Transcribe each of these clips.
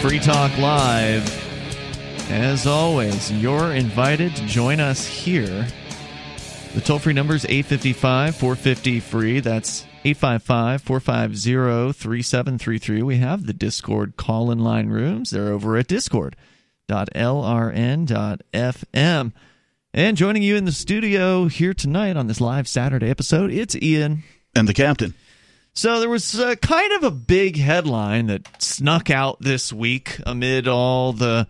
Free Talk Live. As always, you're invited to join us here. The toll free number is 855 450 free. That's 855 450 3733. We have the Discord call in line rooms. They're over at discord.lrn.fm. And joining you in the studio here tonight on this live Saturday episode, it's Ian. And the captain. So there was uh, kind of a big headline that snuck out this week amid all the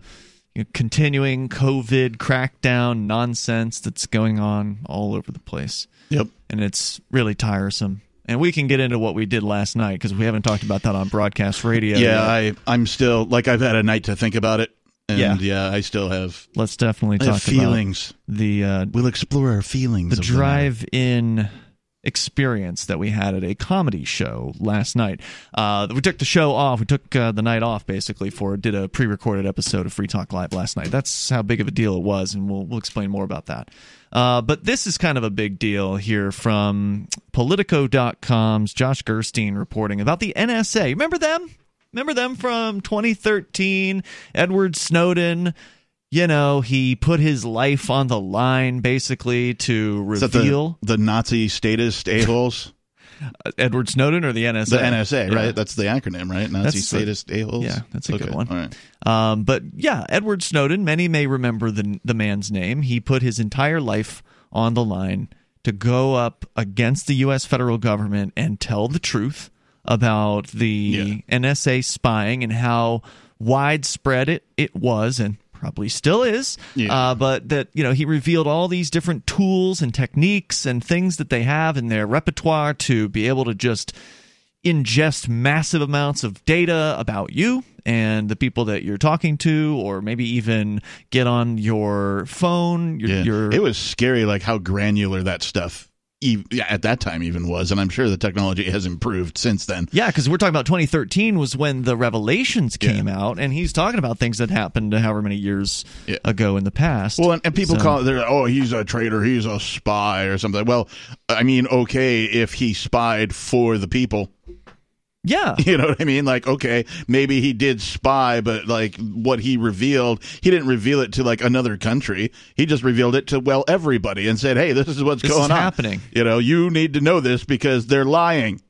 you know, continuing COVID crackdown nonsense that's going on all over the place. Yep. And it's really tiresome. And we can get into what we did last night because we haven't talked about that on broadcast radio. Yeah, I, I'm still like I've had a night to think about it. And Yeah. yeah, I still have, Let's definitely talk feelings. the uh, We'll explore our feelings. the drive-in experience that we had at a comedy show last night. Uh, we took the show off. We took uh, the night off basically for did a pre-recorded episode of Free Talk Live last night. That's how big of a deal it was, and we'll we'll explain more about that. Uh, but this is kind of a big deal here from Politico.com's Josh Gerstein reporting about the NSA. Remember them? Remember them from 2013? Edward Snowden you know, he put his life on the line basically to that the, reveal the Nazi statist a-holes? Edward Snowden or the NSA. the NSA, Yeah. right? That's the acronym, right? Nazi That's statist a-holes? Yeah, that's a good one. Right. Um, but yeah, Edward Snowden. Many may remember the the man's name. He put his entire life on the line to go up against the U.S. federal government and tell the truth about the NSA spying and how widespread it, it was and probably still is. Yeah. Uh, but that you know he revealed all these different tools and techniques and things that they have in their repertoire to be able to just ingest massive amounts of data about you and the people that you're talking to, or maybe even get on your phone. Your, Yeah. your it was scary, like how granular that stuff at that time even was, and I'm sure the technology has improved since then. yeah, because we're talking about 2013 was when the revelations came out, and he's talking about things that happened however many years Yeah. ago in the past. Well, and, and people So- call it, they're, oh, he's a traitor, he's a spy or something. Well, I mean, okay, if he spied for the people, yeah, you know what I mean? Like, okay, maybe he did spy, but like what he revealed, he didn't reveal it to like another country. He just revealed it to, well, everybody and said, hey, this is what's This going is on. happening. You know, you need to know this because they're lying.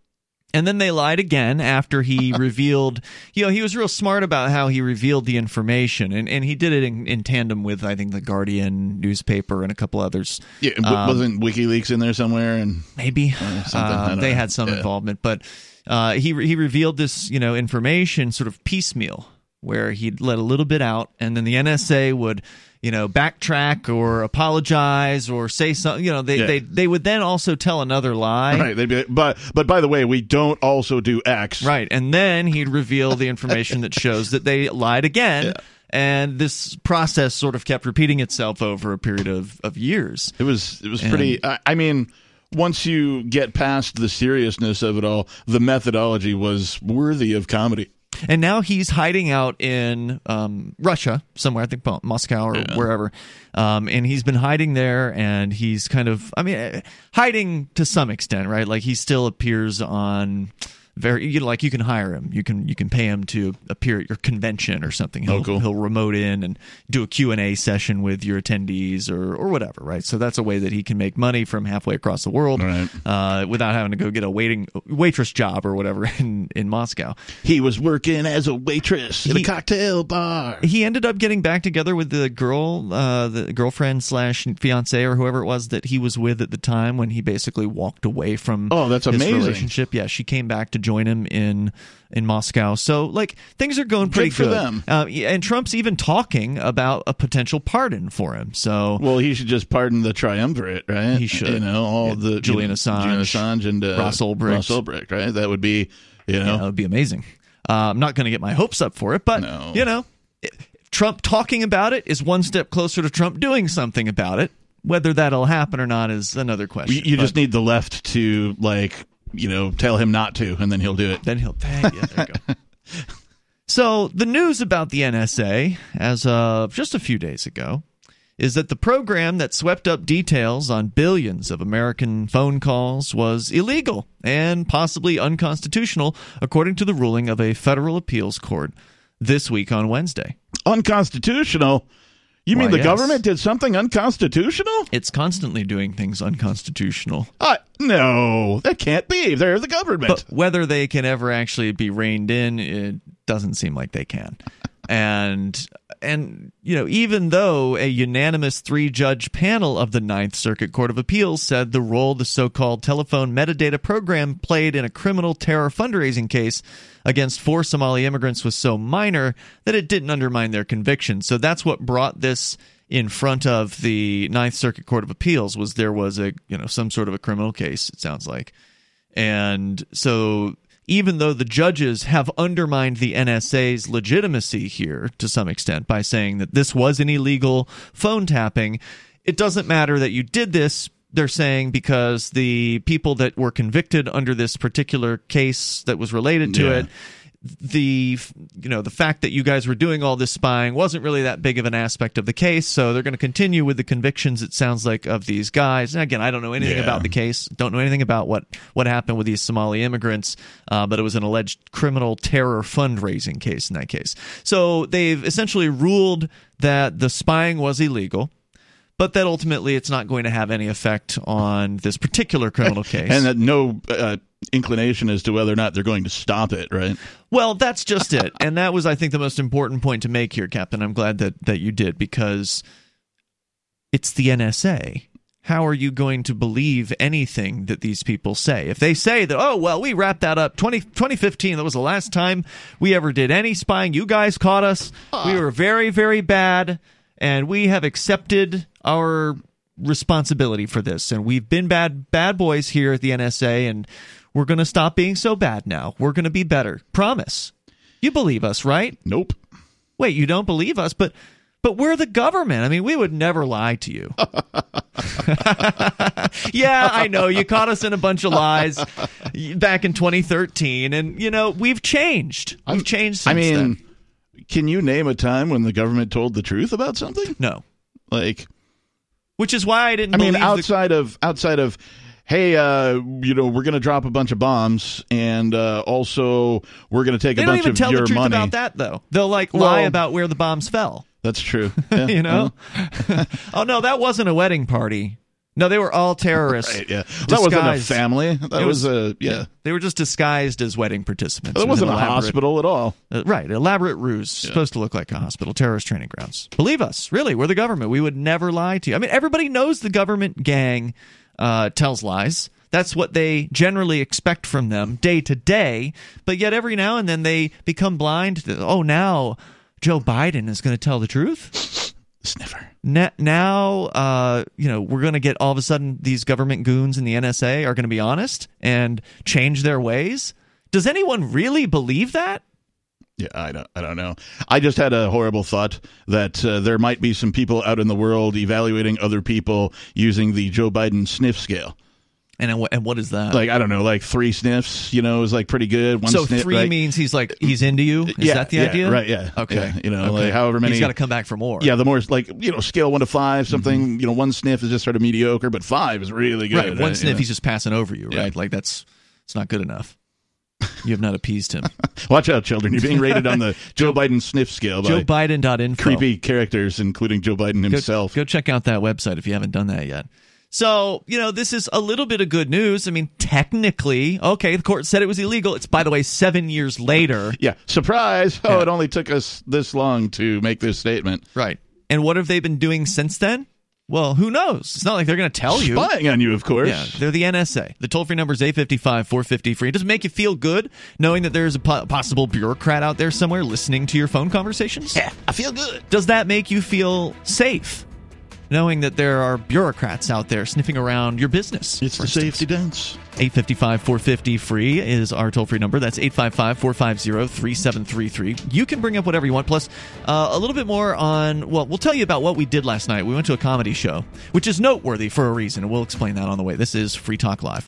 And then they lied again after he revealed, you know, he was real smart about how he revealed the information. And, and he did it in, in tandem with, I think, the Guardian newspaper and a couple others. Yeah, Um, wasn't WikiLeaks in there somewhere? And Maybe. something, Uh, they know. had some Yeah. involvement. But uh, he, he revealed this, you know, information sort of piecemeal where he'd let a little bit out and then the NSA would, you know, backtrack or apologize or say something. You know, they, Yeah. they, they would then also tell another lie. right, they'd be, like, but but by the way, we don't also do X. Right. And then he'd reveal the information that shows that they lied again. And this process sort of kept repeating itself over a period of, of years. It was it was pretty. I, I mean, once you get past the seriousness of it all, the methodology was worthy of comedy. And now he's hiding out in um, Russia somewhere, I think Moscow or wherever. Um, and he's been hiding there, and he's kind of, I mean, hiding to some extent, right? Like he still appears on very, you know, like you can hire him, you can you can pay him to appear at your convention or something. He'll, Oh, cool. he'll remote in and do a Q and A session with your attendees or or whatever, right? So that's a way that he can make money from halfway across the world Right. uh, without having to go get a waiting waitress job or whatever in in Moscow. He was working as a waitress in He- a cocktail bar. he ended up getting back together with the girl, uh, the girlfriend slash fiance or whoever it was that he was with at the time when he basically walked away from. Oh, that's amazing. relationship. Yeah, she came back to join him in in Moscow. So like things are going pretty for good. them. Uh, and Trump's even talking about a potential pardon for him. So Well, he should just pardon the triumvirate, right? He should. You know, all Yeah, the Julian Assange, Julian Assange, and uh, Ross Ulbricht. Ross Ulbricht, right? That would be, you yeah, know, that would be amazing. Uh, I'm not going to get my hopes up for it, but No. you know, Trump talking about it is one step closer to Trump doing something about it. Whether that'll happen or not is another question. you, you just need the left to like, you know, tell him not to, and then he'll do it. then he'll pay. Yeah, there you go. so the news about the NSA, as of just a few days ago, is that the program that swept up details on billions of American phone calls was illegal and possibly unconstitutional, according to the ruling of a federal appeals court this week on Wednesday. Unconstitutional? You mean Why, the yes. government did something unconstitutional? It's constantly doing things unconstitutional. Uh, no, that can't be. They're the government. But whether they can ever actually be reined in, it doesn't seem like they can. And and you know, even though a unanimous three-judge panel of the Ninth Circuit Court of Appeals said the role the so-called telephone metadata program played in a criminal terror fundraising case against four Somali immigrants was so minor that it didn't undermine their conviction. So that's what brought this in front of the Ninth Circuit Court of Appeals was there was a you know some sort of a criminal case. It sounds like. And so, even though the judges have undermined the NSA's legitimacy here to some extent by saying that this was an illegal phone tapping, it doesn't matter that you did this. They're saying because the people that were convicted under this particular case that was related to Yeah. it the you know the fact that you guys were doing all this spying wasn't really that big of an aspect of the case so they're going to continue with the convictions it sounds like of these guys. And again i don't know anything Yeah. about the case don't know anything about what what happened with these somali immigrants uh, but it was an alleged criminal terror fundraising case in that case. So they've essentially ruled that the spying was illegal but that ultimately it's not going to have any effect on this particular criminal case and that no uh, inclination as to whether or not they're going to stop it, right? Well, that's just it. And that was, I think, the most important point to make here, Captain. I'm glad that, that you did because it's the NSA. How are you going to believe anything that these people say? If they say that, oh, well, we wrapped that up 20, 2015, that was the last time we ever did any spying. You guys caught us. We were very, very bad. And we have accepted our responsibility for this. And we've been bad, bad boys here at the NSA. And we're going to stop being so bad now. We're going to be better. Promise. You believe us, right? Nope. Wait, you don't believe us, but but we're the government. I mean, we would never lie to you. yeah, I know you caught us in a bunch of lies back in 2013 and you know, we've changed. We've changed since I mean, then. Can you name a time when the government told the truth about something? No. Like, Which is why I didn't I mean, believe the- outside of outside of, hey, uh, you know, we're going to drop a bunch of bombs, and uh, also we're going to take they a don't bunch even of tell your the truth money. about that though. They'll like lie about where the bombs fell. That's true. Yeah, you know? well, oh no, that wasn't a wedding party. No, they were all terrorists. right, yeah. That wasn't a family. That was, was- a yeah. They were just disguised as wedding participants. That wasn't a hospital at all. Uh, right, elaborate ruse. Supposed to look like a hospital, terrorist training grounds. Believe us, really, we're the government. We would never lie to you. I mean, everybody knows the government gang uh, tells lies. That's what they generally expect from them day to day. But yet, every now and then, they become blind. To, oh, now Joe Biden is going to tell the truth. Sniffer. Na- Now, uh, you know, we're going to get all of a sudden these government goons in the NSA are going to be honest and change their ways. Does anyone really believe that? Yeah, I don't. I don't know. I just had a horrible thought that uh, there might be some people out in the world evaluating other people using the Joe Biden sniff scale. And and what is that? Like I don't know, like three sniffs. You know, is like pretty good. One so sniff, three like- means he's like he's into you. Is yeah, that the yeah, idea? Right. Yeah. Okay. Yeah, you know, Okay. like however many. He's got to come back for more. yeah, the more like you know, scale one to five, something. You know, one sniff is just sort of mediocre, but five is really good. Mm-hmm. Right. One right? sniff, Yeah. he's just passing over you. Right. Like that's it's not good enough. You have not appeased him. Watch out, children! You're being rated on the Joe Biden sniff scale by Joe Biden.info. creepy characters, including Joe Biden Go- himself. Go, check out that website if you haven't done that yet. So, you know, this is a little bit of good news. I mean, technically, okay, the court said it was illegal. It's, by the way, seven years later. Yeah, surprise! Oh, Yeah. it only took us this long to make this statement. Right. And what have they been doing since then? Well, who knows? It's not like they're going to tell you. Spying on you, of course. Yeah, they're the NSA. The toll free number is 855 450 free. Does it make you feel good knowing that there's a po- possible bureaucrat out there somewhere listening to your phone conversations? Yeah, I feel good. Does that make you feel safe knowing that there are bureaucrats out there sniffing around your business? It's the instance? safety dance. 855 450 free is our toll free number. That's 855 450 3733. You can bring up whatever you want. Plus, uh, a little bit more on, well, we'll tell you about what we did last night. We went to a comedy show, which is noteworthy for a reason, and we'll explain that on the way. This is Free Talk Live.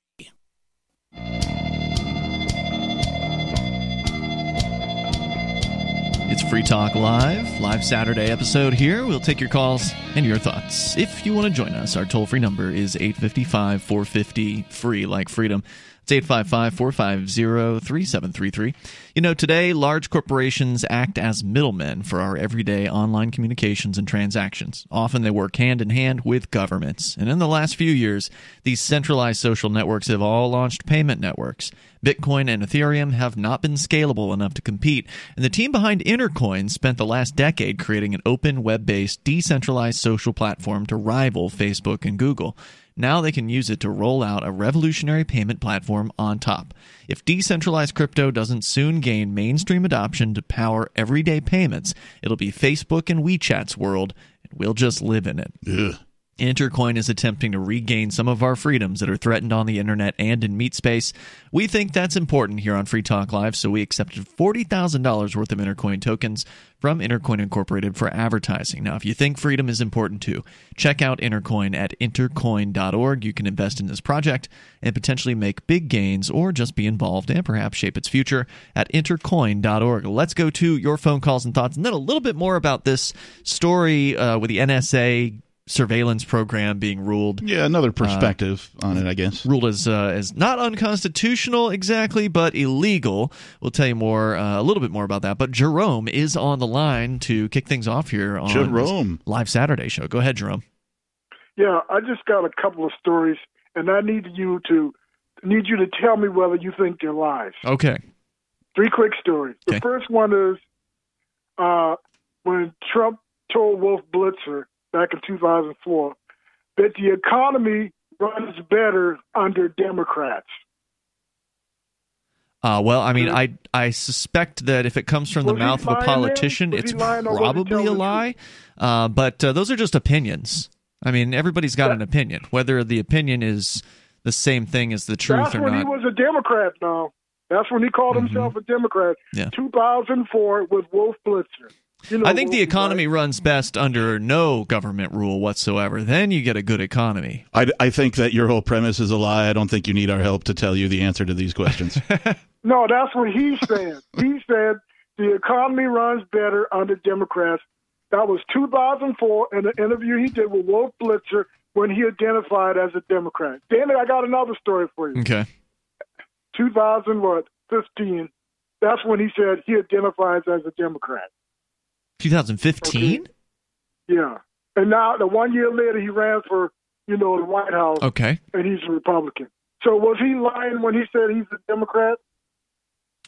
It's Free Talk Live, live Saturday episode here. We'll take your calls and your thoughts. If you want to join us, our toll free number is 855 450 free, like freedom. It's 855 450 3733. You know, today, large corporations act as middlemen for our everyday online communications and transactions. Often they work hand in hand with governments. And in the last few years, these centralized social networks have all launched payment networks. Bitcoin and Ethereum have not been scalable enough to compete, and the team behind Intercoin spent the last decade creating an open, web based, decentralized social platform to rival Facebook and Google. Now they can use it to roll out a revolutionary payment platform on top. If decentralized crypto doesn't soon gain mainstream adoption to power everyday payments, it'll be Facebook and WeChat's world, and we'll just live in it. Ugh. Intercoin is attempting to regain some of our freedoms that are threatened on the internet and in meat space. We think that's important here on Free Talk Live, so we accepted $40,000 worth of Intercoin tokens from Intercoin Incorporated for advertising. Now, if you think freedom is important too, check out Intercoin at intercoin.org. You can invest in this project and potentially make big gains or just be involved and perhaps shape its future at intercoin.org. Let's go to your phone calls and thoughts and then a little bit more about this story uh, with the NSA surveillance program being ruled Yeah, another perspective on it, I guess. ruled as uh, as not unconstitutional exactly, but illegal. We'll tell you more uh, a little bit more about that. But Jerome is on the line to kick things off here on Jerome. this live Saturday show. Go ahead, Jerome. Yeah, I just got a couple of stories, and I need you to need you to tell me whether you think they're lies. Okay. Three quick stories. Okay. The first one is uh, when Trump told Wolf Blitzer back in 2004 that the economy runs better under Democrats. Uh, well, I mean, I I suspect that if it comes from the Was he mouth of a politician, it's he lying or was he probably a lie. Uh, but uh, those are just opinions. I mean, everybody's got an opinion. Whether the opinion is the same thing as the truth That's or when he was a Democrat now. That's when he called himself a Democrat. Yeah. 2004 with Wolf Blitzer. You know I think the economy right? runs best under no government rule whatsoever. Then you get a good economy. I, I think that your whole premise is a lie. I don't think you need our help to tell you the answer to these questions. No, that's what he said. he said the economy runs better under Democrats. That was 2004 in an interview he did with Wolf Blitzer when he identified as a Democrat. Danny, I got another story for you. Okay. 2000 what? 15. That's when he said he identifies as a Democrat. 2015. Yeah. And now, the one year later, he ran for, you know, the White House, Okay. and he's a Republican. So was he lying when he said he's a Democrat?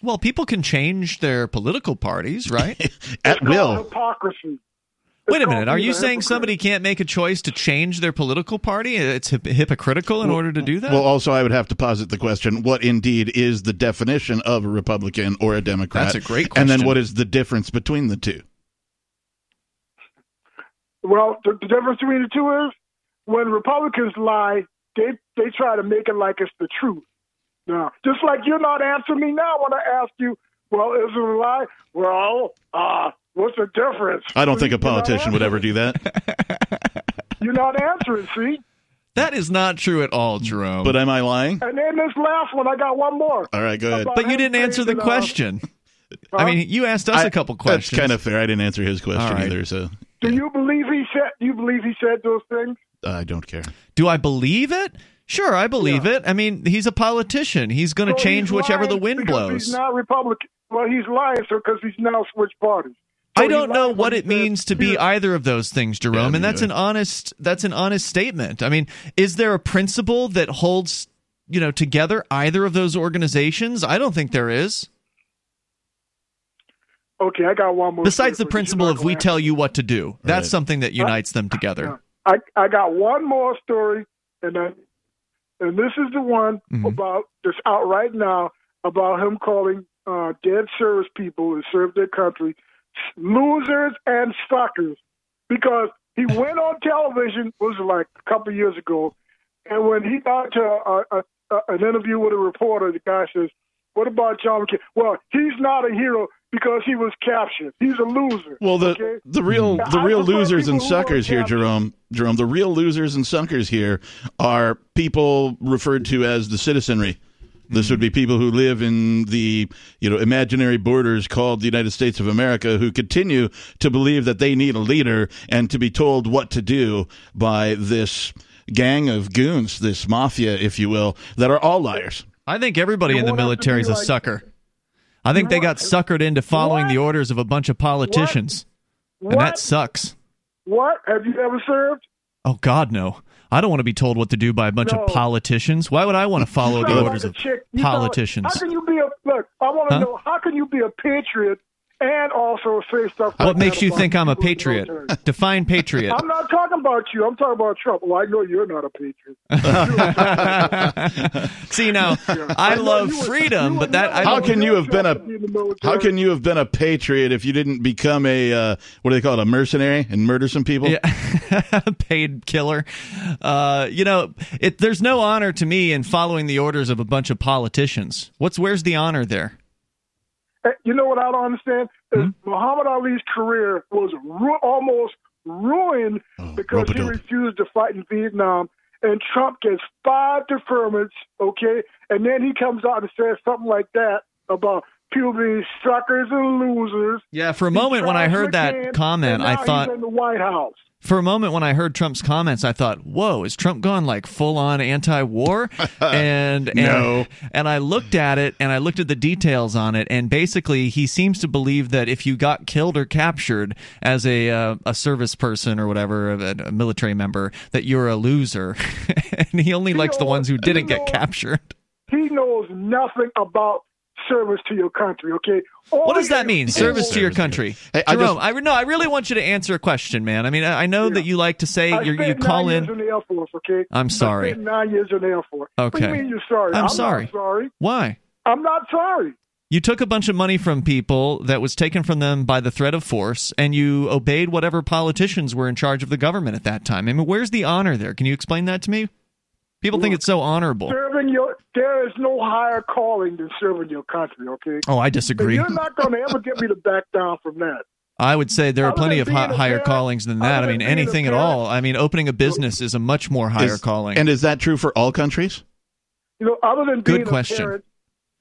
Well, people can change their political parties, right? At will. Hypocrisy. Wait a minute. Are you saying hypocrite. somebody can't make a choice to change their political party? It's hip- hypocritical in order to do that? Well, also, I would have to posit the question: What indeed is the definition of a Republican or a Democrat? That's a great And then, what is the difference between the two? Well, the, the difference between the two is when Republicans lie, they they try to make it like it's the truth. Now, just like you're not answering me now when I ask you, well, is it a lie? Well, uh, what's the difference? I don't think a politician would ever do that. You're not answering, see? that is not true at all, Jerome. But am I lying? And then this last one, I got one more. All right, go ahead. But you didn't answer the saying that, uh, question. I mean, you asked us I- a couple questions. That's kind of fair. I didn't answer his question All right. either, so Do you believe he said? Do you believe he said those things? I don't care. Do I believe it? Sure, I believe Yeah. it. I mean, he's a politician. He's going to So change whichever the wind blows. He's not Republican. Well, he's lying, sir, because he's now switched parties. So I don't know what it means to be either of those things, Jerome, Yeah, me and that's an honest that's an honest statement. I mean, is there a principle that holds, you know, together either of those organizations? I don't think there is. Okay, I got one more. Besides the story for principle of we tell you what to do. That's Right. something that uh, unites them uh, together. Uh, I I got one more story, and then and this is the one Mhm. about that's out right now about him calling uh, dead service people who served their country losers and suckers because he went on television was like a couple of years ago, and when he got to a, a, a, an interview with a reporter, the guy says, "What about John McCain?" Well, he's not a hero because he was captured. He's a loser. Well, the okay? the real the real prefer losers and people who are suckers here, captured. Jerome. Jerome, the real losers and suckers here are people referred to as the citizenry. This would be people who live in the you know imaginary borders called the United States of America who continue to believe that they need a leader and to be told what to do by this gang of goons, this mafia, if you will, that are all liars. I think everybody You in the want us to military is be a like- sucker. I think they got What? suckered into following What? the orders of a bunch of politicians, and that sucks. What? Have you ever served? Oh God, no! I don't want to be told what to do by a bunch No. of politicians. Why would I want to follow the orders like of a chick. You sound- politicians? how can you be a look? I want to Huh? know how can you be a patriot and also say stuff. What like makes you think I'm a people in the patriot? Define patriot. I'm not talking about you. I'm talking about Trump. Well, I know you're not a patriot. See now, I know love freedom, you but that I How can you have been a be in the military. how can you have been a patriot if you didn't become a uh, what do they call it a mercenary and murder some people? Yeah. paid killer. Uh, you know, it, there's no honor to me in following the orders of a bunch of politicians. What's where's the honor there? You know what I don't understand? Is Hmm? Muhammad Ali's career was ru- almost ruined Oh, because he refused to fight in Vietnam. And Trump gets five deferments, okay? And then he comes out and says something like that about people being suckers and losers. Yeah, for a moment when I Charles heard that comment, I thought in the White House. For a moment when I heard Trump's comments, I thought, "Whoa, is Trump gone like full on anti-war?" and and, No. and I looked at it and I looked at the details on it, and basically he seems to believe that if you got killed or captured as a uh, a service person or whatever, a, a military member, that you're a loser, and he only likes the ones who didn't You get captured. He knows nothing about service to your country, okay? All What does that can- mean? Service to your country. Hey, I Jerome, just- I, re- no, I really want you to answer a question, man. I mean, I, I know that you like to say you're, you call nine in. years in the Air Force, okay? I'm sorry. I spent nine years in the Air Force. What do Okay. you mean you're sorry? I'm I'm sorry. Not sorry. Why? I'm not sorry. You took a bunch of money from people that was taken from them by the threat of force, and you obeyed whatever politicians were in charge of the government at that time. I mean, where's the honor there? Can you explain that to me? People think it's so honorable. Serving your there is no higher calling than serving your country, okay? Oh, I And disagree. you're not going to ever get me to back down from that. I would say there are plenty of hi- higher parent- callings than that. I other mean, than being a anything at all. I mean, opening a business is a much more higher Is- calling. And is that true for all countries? You know, other than Good being question. a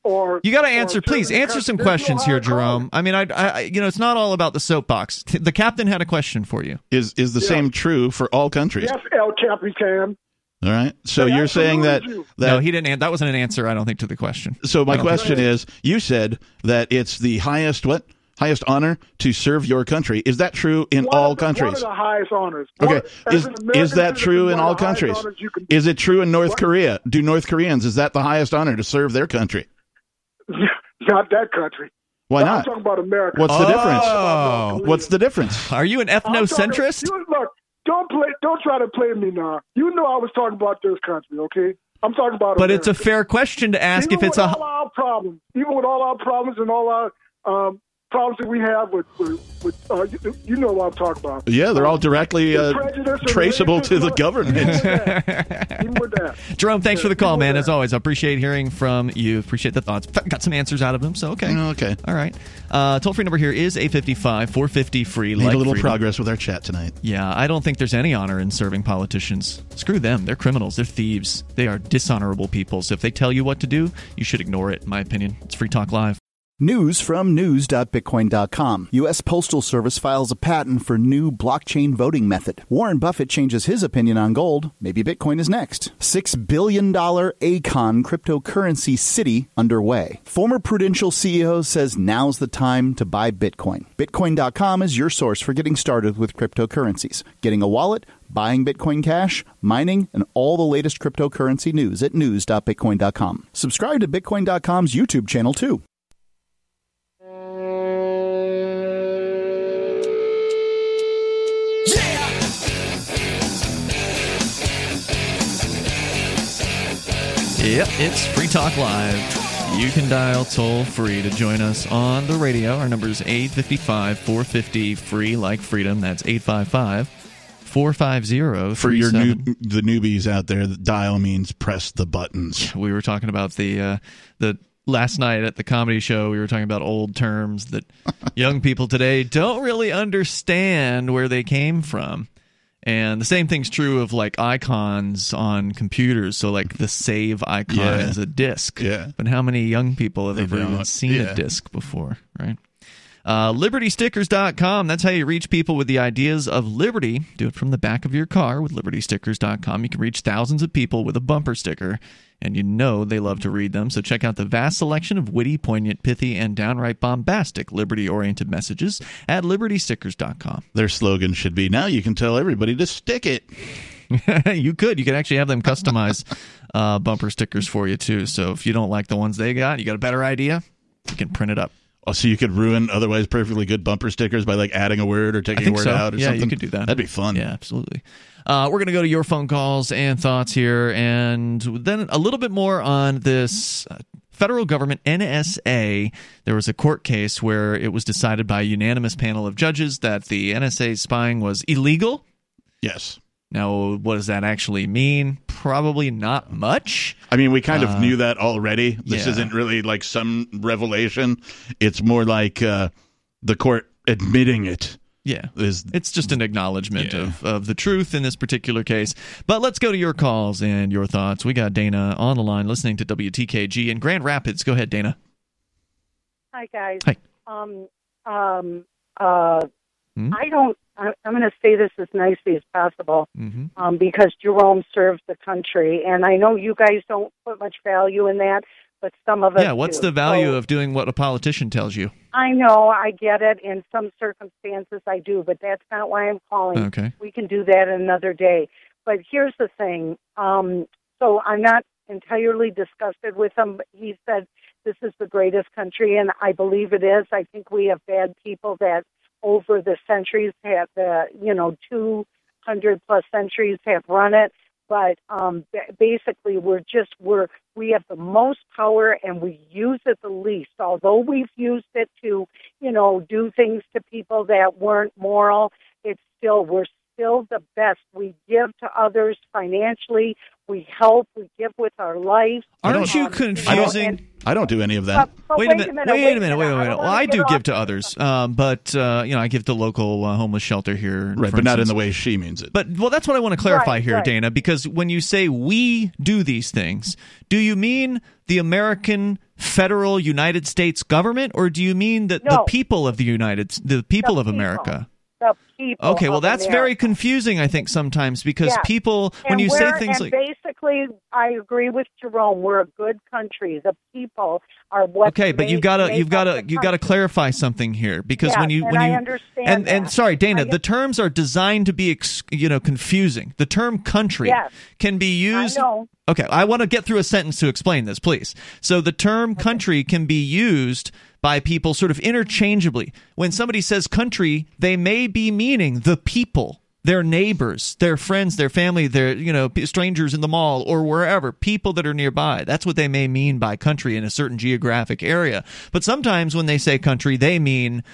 or You got to answer, please answer some there's no questions here, higher calling. Jerome. I mean, I, I, you know, it's not all about the soapbox. The captain had a question for you. Is is the Yeah. same true for all countries? Yes, El Capitan. All right. So They you're saying that absolutely that no, he didn't. That wasn't an answer. I don't think to the question. So my question is, you said that it's the highest what highest honor to serve your country. Is that true in One all of the- One countries? of the highest honors. Okay, One- as is is that true in all countries? honors you can- Is it true in North What? Korea? Do North Koreans is that the highest honor to serve their country? not that country. Why not? I'm talking about America. What's the difference? Oh. What's the difference? Are you an I'm talking- ethnocentrist? You, look, don't play. Don't try to play me now. You know I was talking about this country, okay? I'm talking about. But it's a fair question to ask even if it's with a. all our problems, even with all our problems and all our um, problems that we have with, with, with uh, you, you know what I'm talking about. Yeah, they're all directly uh, traceable to the government. Even with that. Even with that. Jerome, thanks for the call, man. that- As always, I appreciate hearing from you. Appreciate the thoughts. Got some answers out of him, so okay. okay. All right. Uh, toll free number here is 855 450 free. Made like a little freedom. progress with our chat tonight. Yeah, I don't think there's any honor in serving politicians. Screw them. They're criminals. They're thieves. They are dishonorable people. So if they tell you what to do, you should ignore it, in my opinion. It's Free Talk Live. News from news.bitcoin.com. U.S. Postal Service files a patent for new blockchain voting method. Warren Buffett changes his opinion on gold. Maybe Bitcoin is next. $6 billion Akon cryptocurrency city underway. Former Prudential CEO says now's the time to buy Bitcoin. Bitcoin.com is your source for getting started with cryptocurrencies. Getting a wallet, buying Bitcoin Cash, mining, and all the latest cryptocurrency news at news.bitcoin.com. Subscribe to Bitcoin.com's YouTube channel too. Yep, it's Free Talk Live. You can dial toll free to join us on the radio. Our number is 855 450 free like freedom. That's 855 450 For your new the newbies out there, the dial means press the buttons. we were talking about the uh, the last night at the comedy show we were talking about old terms that young people today don't really understand where they came from And the same thing's true of like icons on computers. So like the save icon Yeah. is a disc. Yeah. But how many young people have They ever even seen Yeah. a disc before, right? Uh, LibertyStickers.com. That's how you reach people with the ideas of liberty. Do it from the back of your car with LibertyStickers.com. You can reach thousands of people with a bumper sticker, and you know they love to read them. So check out the vast selection of witty, poignant, pithy, and downright bombastic liberty oriented messages at LibertyStickers.com. Their slogan should be now you can tell everybody to stick it. you could. You could actually have them customize uh, bumper stickers for you, too. So if you don't like the ones they got, you got a better idea, you can print it up. Oh, so you could ruin otherwise perfectly good bumper stickers by like adding a word or taking a word so. out or yeah, something. you could do that. That'd be fun. Yeah, absolutely. Uh, we're going to go to your phone calls and thoughts here, and then a little bit more on this. Uh, Federal government NSA, there was a court case where it was decided by a unanimous panel of judges that the NSA spying was illegal. Yes. Now, what does that actually mean? Probably not much. I mean, we kind of knew that already. This Uh, yeah. isn't really like some revelation. It's more like uh, the court admitting it Yeah. is It's just an acknowledgement Yeah. of, of the truth in this particular case. But let's go to your calls and your thoughts. We got Dana on the line listening to WTKG in Grand Rapids. Go ahead, Dana. Hi guys. Hi. Um, um, uh, Hmm? I don't. I, I'm going to say this as nicely as possible hmm um, because Jerome serves the country, and I know you guys don't put much value in that, but some of us. Yeah, what's do. the value So, of doing what a politician tells you? I know, I get it. In some circumstances, I do, but that's not why I'm calling. Okay. We can do that another day. But here's the thing. Um, so I'm not entirely disgusted with him. But he said this is the greatest country, and I believe it is. I think we have bad people that over the centuries have, uh, you know, 200 plus centuries have run it. But um, basically, we're just we're we have the most power and we use it the least. Although we've used it to, you know, do things to people that weren't moral, it's still we're still the best. We give to others financially. We help. We give with our life. Aren't you Um, confusing? And- I don't do any of that. but- but wait, a minute, wait, a minute, wait a I minute. don't Well, I do give to others, um, but uh, you know, I give to local uh, homeless shelter here, Right, for but not in the way she means it. But well, that's what I want to clarify Right, here, right. Dana, because when you say we do these things, do you mean the American federal United States government, or do you mean that the people of the United, the people The of people. The people. Okay, well, that's very confusing, I think, sometimes because Yeah. people, when And you say things like, basically, I agree with Jerome. We're a good country. The people are what. okay, but you've got to, you've got to you've got to clarify something here because Yes, when you, when I you, understand and and sorry, Dana, I- the terms are designed to be, ex, you know, confusing. The term country Yes. can be used. I. Okay, I want to get through a sentence to explain this, please. So the term country can be used by people sort of interchangeably. When somebody says country, they may be meaning the people, their neighbors, their friends, their family, their, you know, strangers in the mall or wherever, people that are nearby. That's what they may mean by country in a certain geographic area. But sometimes when they say country, they mean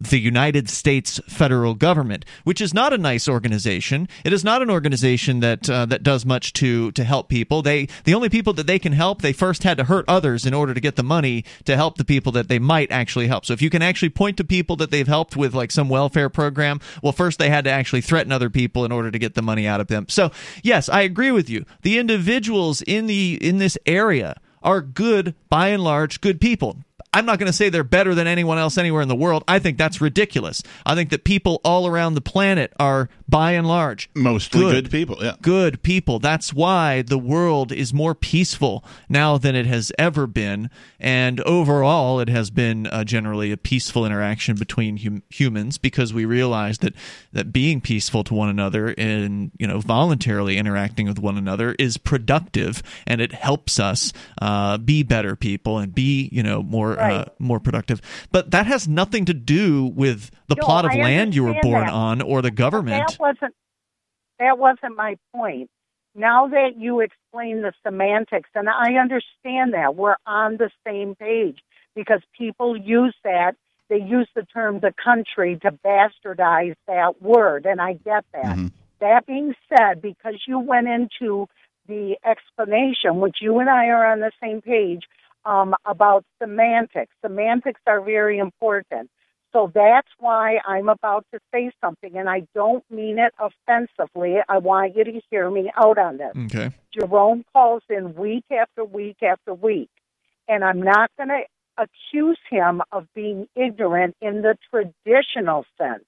the United States federal government, which is not a nice organization. It is not an organization that uh, that does much to to help people. They the only people that they can help, they first had to hurt others in order to get the money to help the people that they might actually help. So if you can actually point to people that they've helped with like some welfare program, well first they had to actually threaten other people in order to get the money out of them. So, yes, I agree with you. The individuals in the in this area are good by and large good people. I'm not going to say they're better than anyone else anywhere in the world. I think that's ridiculous. I think that people all around the planet are, by and large, Mostly good. good, people. Yeah. good people. That's why the world is more peaceful now than it has ever been. And overall, it has been uh, generally a peaceful interaction between hum- humans because we realize that, that being peaceful to one another and you know voluntarily interacting with one another is productive and it helps us uh, be better people and be you know more uh, more productive. But that has nothing to do with the No, plot of I land you were born that. on or the government. That wasn't that wasn't my point. Now that you explain the semantics, and I understand that we're on the same page because people use that. They use the term "the country" to bastardize that word, and I get that. Mhm. That being said, because you went into the explanation, which you and I are on the same page um, about semantics. Semantics are very important. So that's why I'm about to say something, and I don't mean it offensively. I want you to hear me out on this. Okay. Jerome calls in week after week after week, and I'm not going to accuse him of being ignorant in the traditional sense.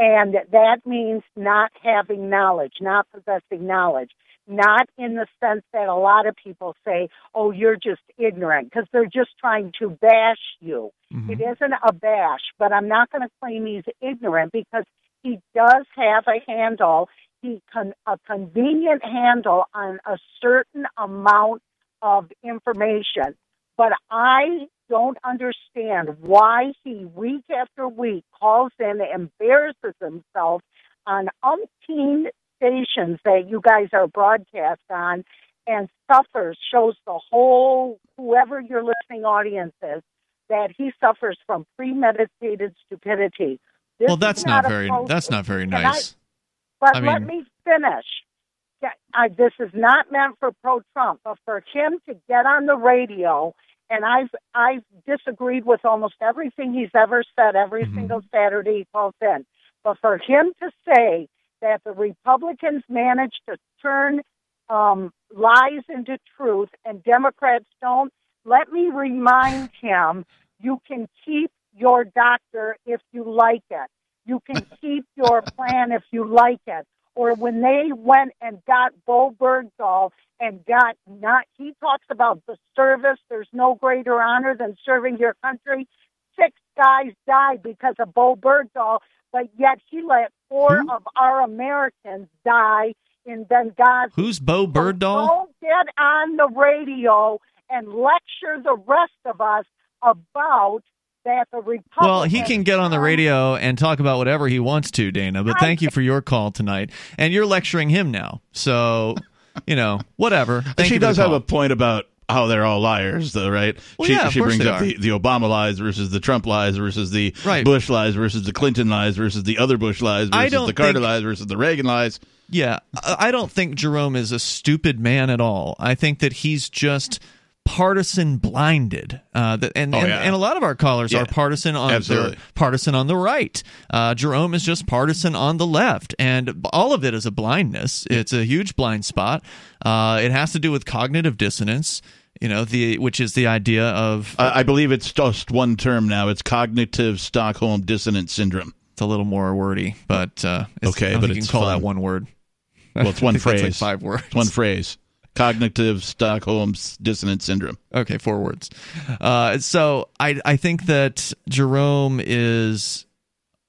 And that means not having knowledge, not possessing knowledge, not in the sense that a lot of people say, oh, you're just ignorant, because they're just trying to bash you. Mhm. It isn't a bash, but I'm not going to claim he's ignorant because he does have a handle, he con- a convenient handle on a certain amount of information. But I don't understand why he week after week calls in, embarrasses himself on umpteen stations that you guys are broadcast on, and suffers, shows the whole whoever your listening audience is that he suffers from premeditated stupidity. This Well, that's not a very. post- That's not very Can I- nice. but I let me finish. Yeah, I, this is not meant for pro Trump, but for him to get on the radio, and I've I've disagreed with almost everything he's ever said every Mhm. single Saturday he calls in. But for him to say that the Republicans managed to turn um, lies into truth and Democrats don't, let me remind him you can keep your doctor if you like it. You can keep your plan if you like it. Or when they went and got Bo Bergdahl and got not, he talks about the service. There's no greater honor than serving your country. Six guys died because of Bo Bergdahl, but yet he let four Who? of our Americans die in Benghazi. Who's Bo So Bergdahl? Don't get on the radio and lecture the rest of us about that the Republicans. Well, he can get on the radio and talk about whatever he wants to, Dana. But thank you for your call tonight, and you're lecturing him now. So, you know, whatever. Thank she does have a point about how they're all liars, though, right? Well, she yeah, of she course brings they up are. the, the Obama lies versus the Trump lies versus the Right. Bush lies versus the Clinton lies versus the other Bush lies I versus don't the Carter think- lies versus the Reagan lies. Yeah, I I don't think Jerome is a stupid man at all. I think that he's just partisan blinded. Uh, that, and, Oh, and, yeah. and a lot of our callers Yeah, are partisan on absolutely. they're partisan on the right. Uh, Jerome is just partisan on the left, and all of it is a blindness. It's a huge blind spot. Uh, it has to do with cognitive dissonance. You know, the which is the idea of I I believe it's just one term now. It's cognitive Stockholm dissonance syndrome. it's a little more wordy, but uh, it's, Okay, but you it's can call fun. that one word. Well, it's one I think that's phrase. like five words. It's one phrase. Cognitive Stockholm dissonance syndrome. Okay, four words. Uh, so I I think that Jerome is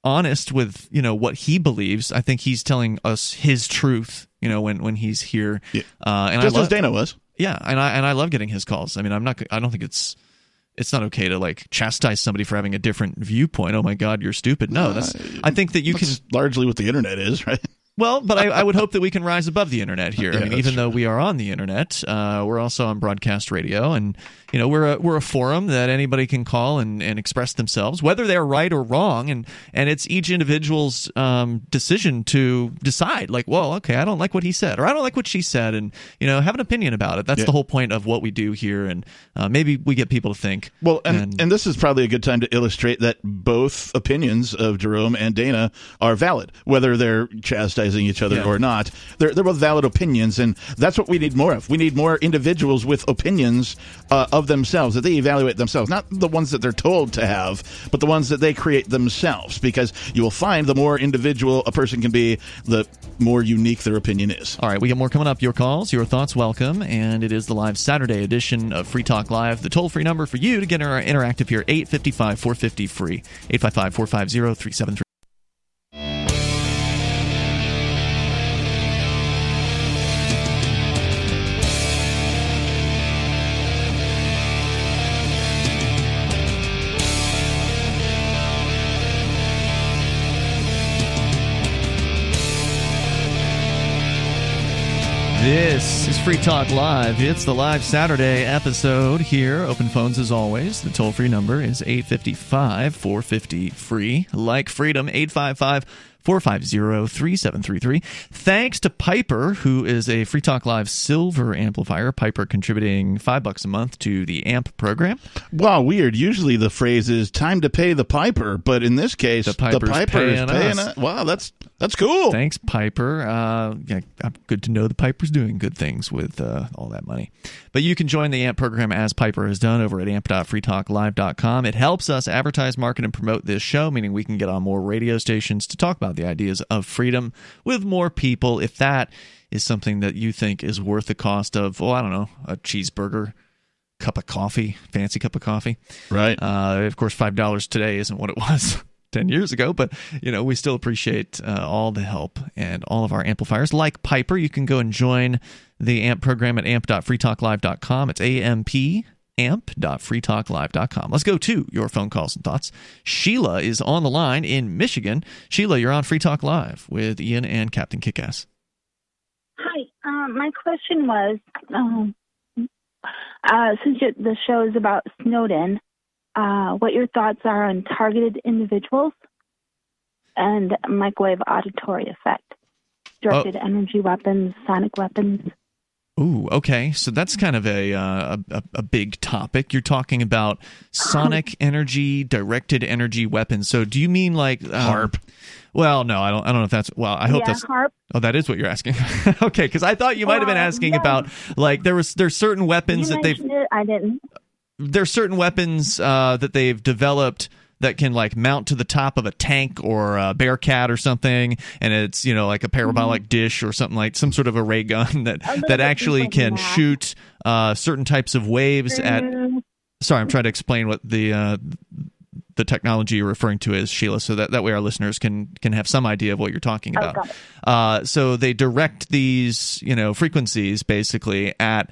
honest with you know what he believes. I think he's telling us his truth. You know when when he's here. Yeah. Uh, and Just I as Dana was. yeah, and I and I love getting his calls. I mean, I'm not. I don't think it's. It's not okay to like chastise somebody for having a different viewpoint. Oh my God, you're stupid. No, that's. I think that you can. Largely what the internet is, right? Well, but I, I would hope that we can rise above the internet here. Yeah, I mean, even though we are on the internet, uh, we're also on broadcast radio, and you know we're a, we're a forum that anybody can call and, and express themselves, whether they're right or wrong, and and it's each individual's um, decision to decide. Like, well, okay, I don't like what he said, or I don't like what she said, and you know have an opinion about it. That's Yeah. the whole point of what we do here, and uh, maybe we get people to think. Well, and, and this is probably a good time to illustrate that both opinions of Jerome and Dana are valid, whether they're chastising each other Yeah. or not. They're, they're both valid opinions, and that's what we need more of. We need more individuals with opinions uh, of themselves, that they evaluate themselves, not the ones that they're told to have, but the ones that they create themselves, because you will find the more individual a person can be, the more unique their opinion is. All right, we got more coming up. Your calls, your thoughts, welcome. And it is the live Saturday edition of Free Talk Live. The toll free number for you to get our interactive here 855 450 free. 855 450 373. This is Free Talk Live. It's the live Saturday episode here. Open phones as always. The toll free number is 855 450 free. Like freedom, 855 450-3733. Thanks to Piper, who is a Free Talk Live silver amplifier. Piper contributing five bucks a month to the AMP program. Wow, weird. Usually the phrase is "time to pay the piper," but in this case, The Piper's piper paying is paying us. us. Wow, that's that's cool. Thanks, Piper. Uh, yeah, good to know the Piper's doing good things with uh, all that money. But you can join the AMP program as Piper has done over at amp.freetalklive.com. It helps us advertise, market, and promote this show, meaning we can get on more radio stations to talk about the ideas of freedom with more people. If that is something that you think is worth the cost of, oh, I don't know, a cheeseburger, cup of coffee, fancy cup of coffee. Right. Uh, of course, five dollars today isn't what it was ten years ago, but you know we still appreciate uh, all the help and all of our amplifiers. Like Piper, you can go and join the AMP program at amp.freetalklive.com. It's amp amp.freetalklive.com. Let's go to your phone calls and thoughts. Sheila is on the line in Michigan. Sheila, you're on Free Talk Live with Ian and Captain Kickass. Hi. Um, my question was, um, uh, since the show is about Snowden, uh, what your thoughts are on targeted individuals and microwave auditory effect, directed energy weapons, sonic weapons. Ooh, okay. So that's kind of a, uh, a a big topic. You're talking about sonic energy, directed energy weapons. So do you mean like um, HAARP. Well, no, I don't. I don't know if that's. Well, I hope yeah, that's. HAARP. Oh, that is what you're asking. okay, because I thought you might have been asking about like there was there's certain weapons You that they've it. I didn't. there's certain weapons uh, that they've developed that can like mount to the top of a tank or a Bearcat or something, and it's you know like a parabolic dish or something like some sort of a ray gun that that actually can that. shoot uh, certain types of waves at. Mm, Sorry, I'm trying to explain what the. Uh, the technology you're referring to is Sheila, so that, that way our listeners can can have some idea of what you're talking about. Uh, so they direct these, you know, frequencies basically at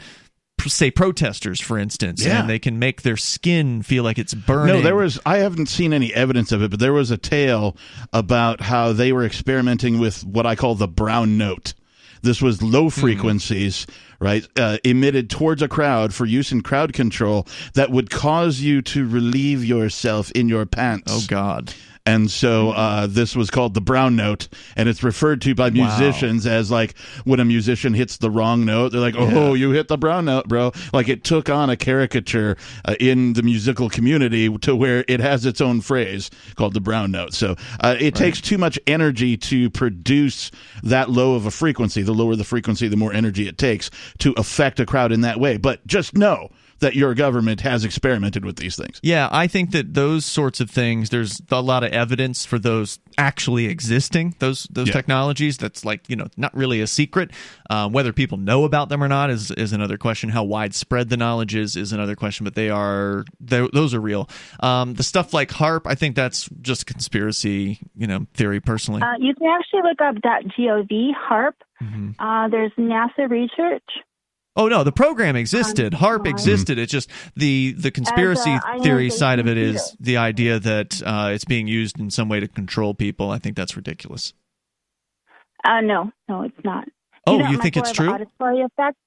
say protesters for instance Yeah. and they can make their skin feel like it's burning No, there was. I haven't seen any evidence of it, but there was a tale about how they were experimenting with what I call the brown note. This was low Hmm. frequencies, right, uh, emitted towards a crowd for use in crowd control that would cause you to relieve yourself in your pants. oh god And so uh, this was called the brown note, and it's referred to by musicians as like when a musician hits the wrong note, they're like, "Oh, you hit the brown note, bro!" Like it took on a caricature uh, in the musical community to where it has its own phrase called the brown note. So uh, it takes too much energy to produce that low of a frequency. The lower the frequency, the more energy it takes to affect a crowd in that way. But just know that your government has experimented with these things. yeah i think that those sorts of things there's a lot of evidence for those actually existing those those Yeah. technologies that's like you know not really a secret uh, whether people know about them or not is is another question how widespread the knowledge is is another question but they are they're- those are real um, the stuff like HAARP i think that's just conspiracy you know theory personally Uh, you can actually look up .gov HAARP. Mm-hmm. Uh, there's NASA research. Oh no, the program existed. HAARP online. existed. It's just the the conspiracy As a theory side of it is computer. the idea that uh, it's being used in some way to control people. I think that's ridiculous. Uh, no, no, it's not. Oh, know you think it's true? Auditory effect?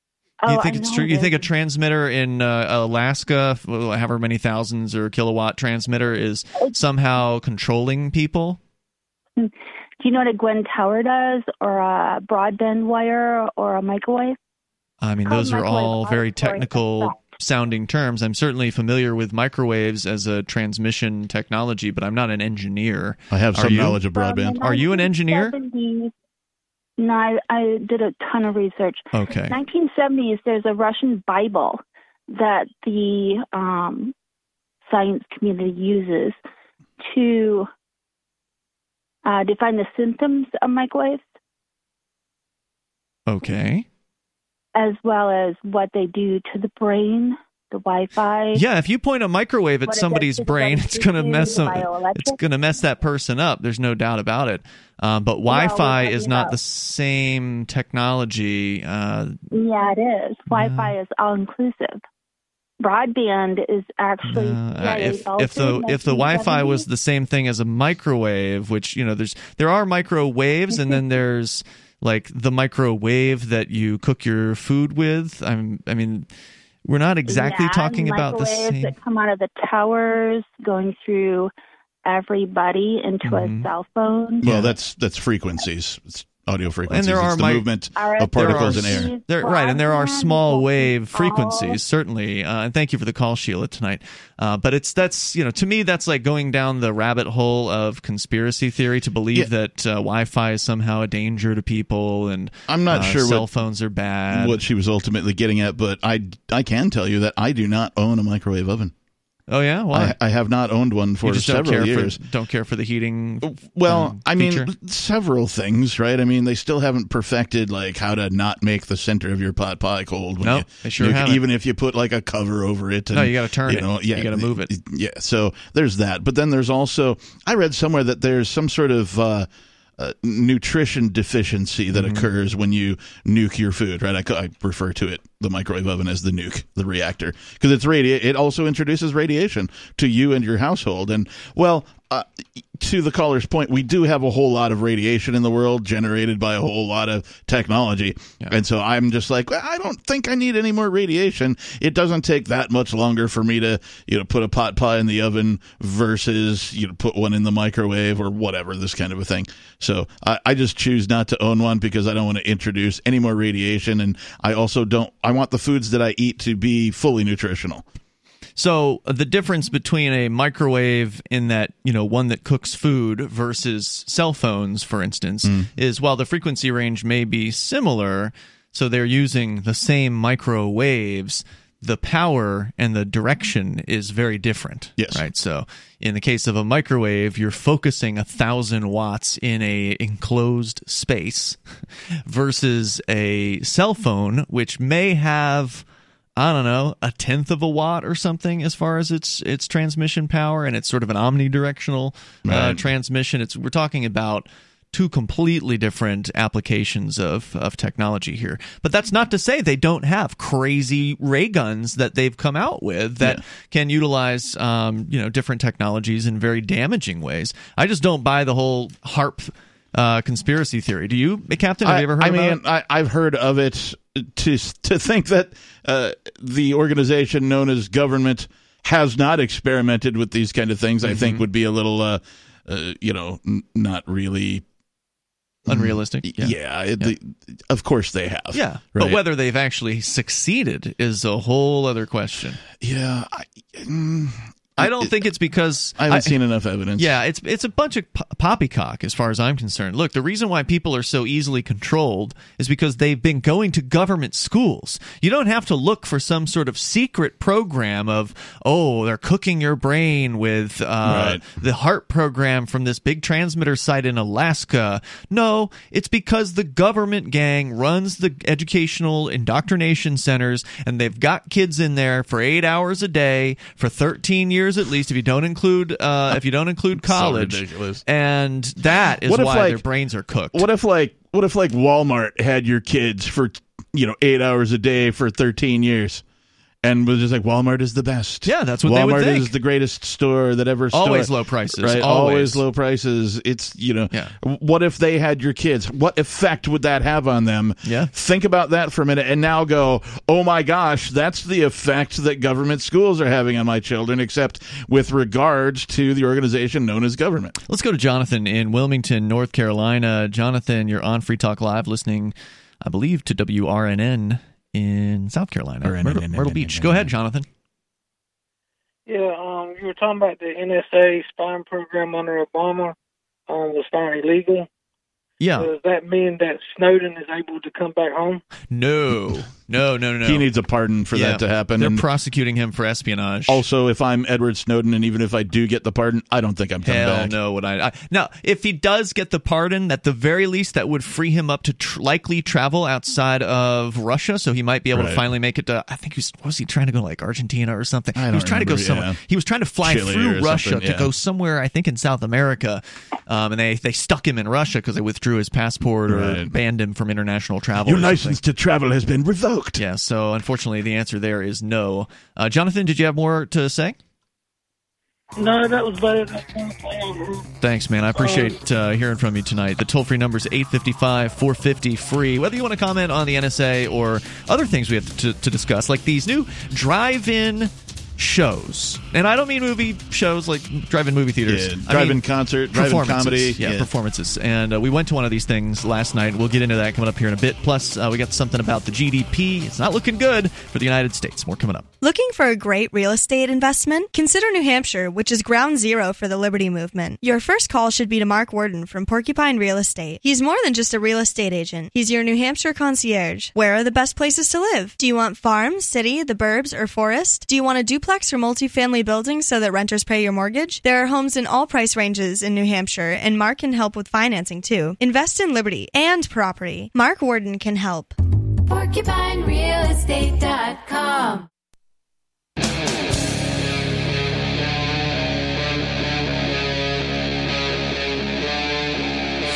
you Oh, think I it's true? it You think a transmitter in uh, Alaska, however many thousands or kilowatt transmitter, is somehow controlling people? Do you know what a Gwen Tower does, or a broadband wire, or a microwave? I mean, those are all very technical sounding terms. I'm certainly familiar with microwaves as a transmission technology, but I'm not an engineer. I have some knowledge of broadband. the Are you an engineer? No, I, I did a ton of research. Okay. 1970s, there's a Russian Bible that the um, science community uses to uh, define the symptoms of microwaves, Okay. As well as what they do to the brain, the Wi-Fi. Yeah, if you point a microwave at somebody's brain, it's going to mess bioelectric. It's going to mess that person up. There's no doubt about it. Um, but Wi-Fi is not the same technology. Uh, Yeah, it is. Wi-Fi is all inclusive. Broadband is actually Uh, if if the if the Wi-Fi was the same thing as a microwave, which you know, there's there are microwaves, and then there's like the microwave that you cook your food with. I'm, I mean, we're not exactly Yeah, talking about the same. that come out of the towers, going through everybody into Mhm. a cell phone? Well, Yeah. that's that's frequencies. It's audio frequencies. there It's are the mi- movement Are of particles in air. There, right, and there are small wave frequencies, certainly. Uh, and thank you for the call, Sheila, tonight. Uh, but it's that's you know to me that's like going down the rabbit hole of conspiracy theory to believe Yeah. that uh, Wi-Fi is somehow a danger to people and I'm not uh, sure cell what- phones are bad. What she was ultimately getting at, but I I can tell you that I do not own a microwave oven. Oh yeah, why? I, I have not owned one for don't several care years. for don't care for the heating. Well, um, I mean, feature? several things, right? I mean, they still haven't perfected like how to not make the center of your pot pie cold. When Nope, they sure you- haven't. Even if you put like a cover over it, and, No, you gotta turn you it. Yeah, You gotta move it. Yeah, so there's that. But then there's also I read somewhere that there's some sort of uh, uh, nutrition deficiency that Mm-hmm. occurs when you nuke your food, right? I, I refer to it, the microwave oven, as the nuke, the reactor, because it's radi- It also introduces radiation to you and your household. And well, uh, to the caller's point, we do have a whole lot of radiation in the world generated by a whole lot of technology. And so I'm just like, I don't think I need any more radiation. It doesn't take that much longer for me to, you know, put a pot pie in the oven versus, you know, put one in the microwave or whatever, this kind of a thing. So I, I just choose not to own one because I don't want to introduce any more radiation. And I also don't, I want the foods that I eat to be fully nutritional. So uh, the difference between a microwave in that you know one that cooks food versus cell phones, for instance, is while the frequency range may be similar, so they're using the same microwaves. The power and the direction is very different. Yes. Right. So in the case of a microwave, you're focusing a thousand watts in a enclosed space versus a cell phone, which may have I don't know, a tenth of a watt or something as far as its its transmission power, and it's sort of an omnidirectional uh, Right. transmission. It's we're talking about two completely different applications of of technology here. But that's not to say they don't have crazy ray guns that they've come out with that Yeah. can utilize um, you know different technologies in very damaging ways. I just don't buy the whole HAARP. Uh, conspiracy theory. Do you, Captain? Have I, you ever heard of it? I mean? I, I've heard of it. To to think that uh, the organization known as government has not experimented with these kind of things, I Mm-hmm. think would be a little, uh, uh, you know, n- not really. Unrealistic. Yeah, it, The, of course they have. Yeah, right? but whether they've actually succeeded is a whole other question. yeah, I, mm, I don't think it's because I haven't seen enough evidence. Yeah, it's it's a bunch of poppycock as far as I'm concerned. Look, the reason why people are so easily controlled is because they've been going to government schools. You don't have to look for some sort of secret program of oh they're cooking your brain with uh, Right. the heart program from this big transmitter site in Alaska. No, it's because the government gang runs the educational indoctrination centers and they've got kids in there for eight hours a day for 13 years at least if you don't include uh, if you don't include college. ridiculous. and that is What if, why like- their brains are cooked. What if like what if like Walmart had your kids for you know eight hours a day for thirteen years, and was just like Walmart is the best. Yeah, that's what Walmart they would think. Walmart is the greatest store that ever. Always store- low prices, right? always. low prices. It's you know. Yeah. What if they had your kids? What effect would that have on them? Yeah. Think about that for a minute, and now go. Oh my gosh, that's the effect that government schools are having on my children. Except with regards to the organization known as government. Let's go to Jonathan in Wilmington, North Carolina. Jonathan, you're on Free Talk Live listening, I believe, to WRNN in South Carolina, RNN, Myrtle, Myrtle Beach. Go ahead, Jonathan. Yeah, um, you were talking about the NSA spying program under Obama um, was found illegal. Yeah. Does that mean that Snowden is able to come back home? No. No, no, no. He needs a pardon for Yeah. that to happen. They're and prosecuting him for espionage. also, if I'm Edward Snowden, and even if I do get the pardon, I don't think I'm coming Hell back. no! Would I, I? Now, if he does get the pardon, at the very least, that would free him up to tr- likely travel outside of Russia. So he might be able to finally make it to. I think he was was he trying to go to like Argentina or something? I he was trying to go somewhere. yeah. He was trying to fly Chile through Russia something, to go somewhere. I think in South America, um, and they they stuck him in Russia because they withdrew his passport or Right. banned him from international travel. Your license to travel has been revoked. Yeah. So unfortunately, the answer there is no. Uh, Jonathan, did you have more to say? No, that was better. That's one thing I heard. Thanks, man. I appreciate uh, hearing from you tonight. The toll free number is 855 450 free. Whether you want to comment on the NSA or other things we have to, to discuss, like these new drive in shows, and I don't mean movie shows like drive-in movie theaters. Yeah, drive-in mean concert, drive-in comedy. Yeah, Yeah. performances. And uh, we went to one of these things last night. We'll get into that coming up here in a bit. Plus, uh, we got something about the GDP. It's not looking good for the United States. More coming up. Looking for a great real estate investment? Consider New Hampshire, which is ground zero for the Liberty Movement. Your first call should be to Mark Warden from Porcupine Real Estate. He's more than just a real estate agent. He's your New Hampshire concierge. Where are the best places to live? Do you want farm, city, the burbs, or forest? Do you want a duplex or multifamily building so that renters pay your mortgage? There are homes in all price ranges in New Hampshire, and Mark can help with financing too. Invest in Liberty and property. Mark Warden can help. PorcupineRealestate.com.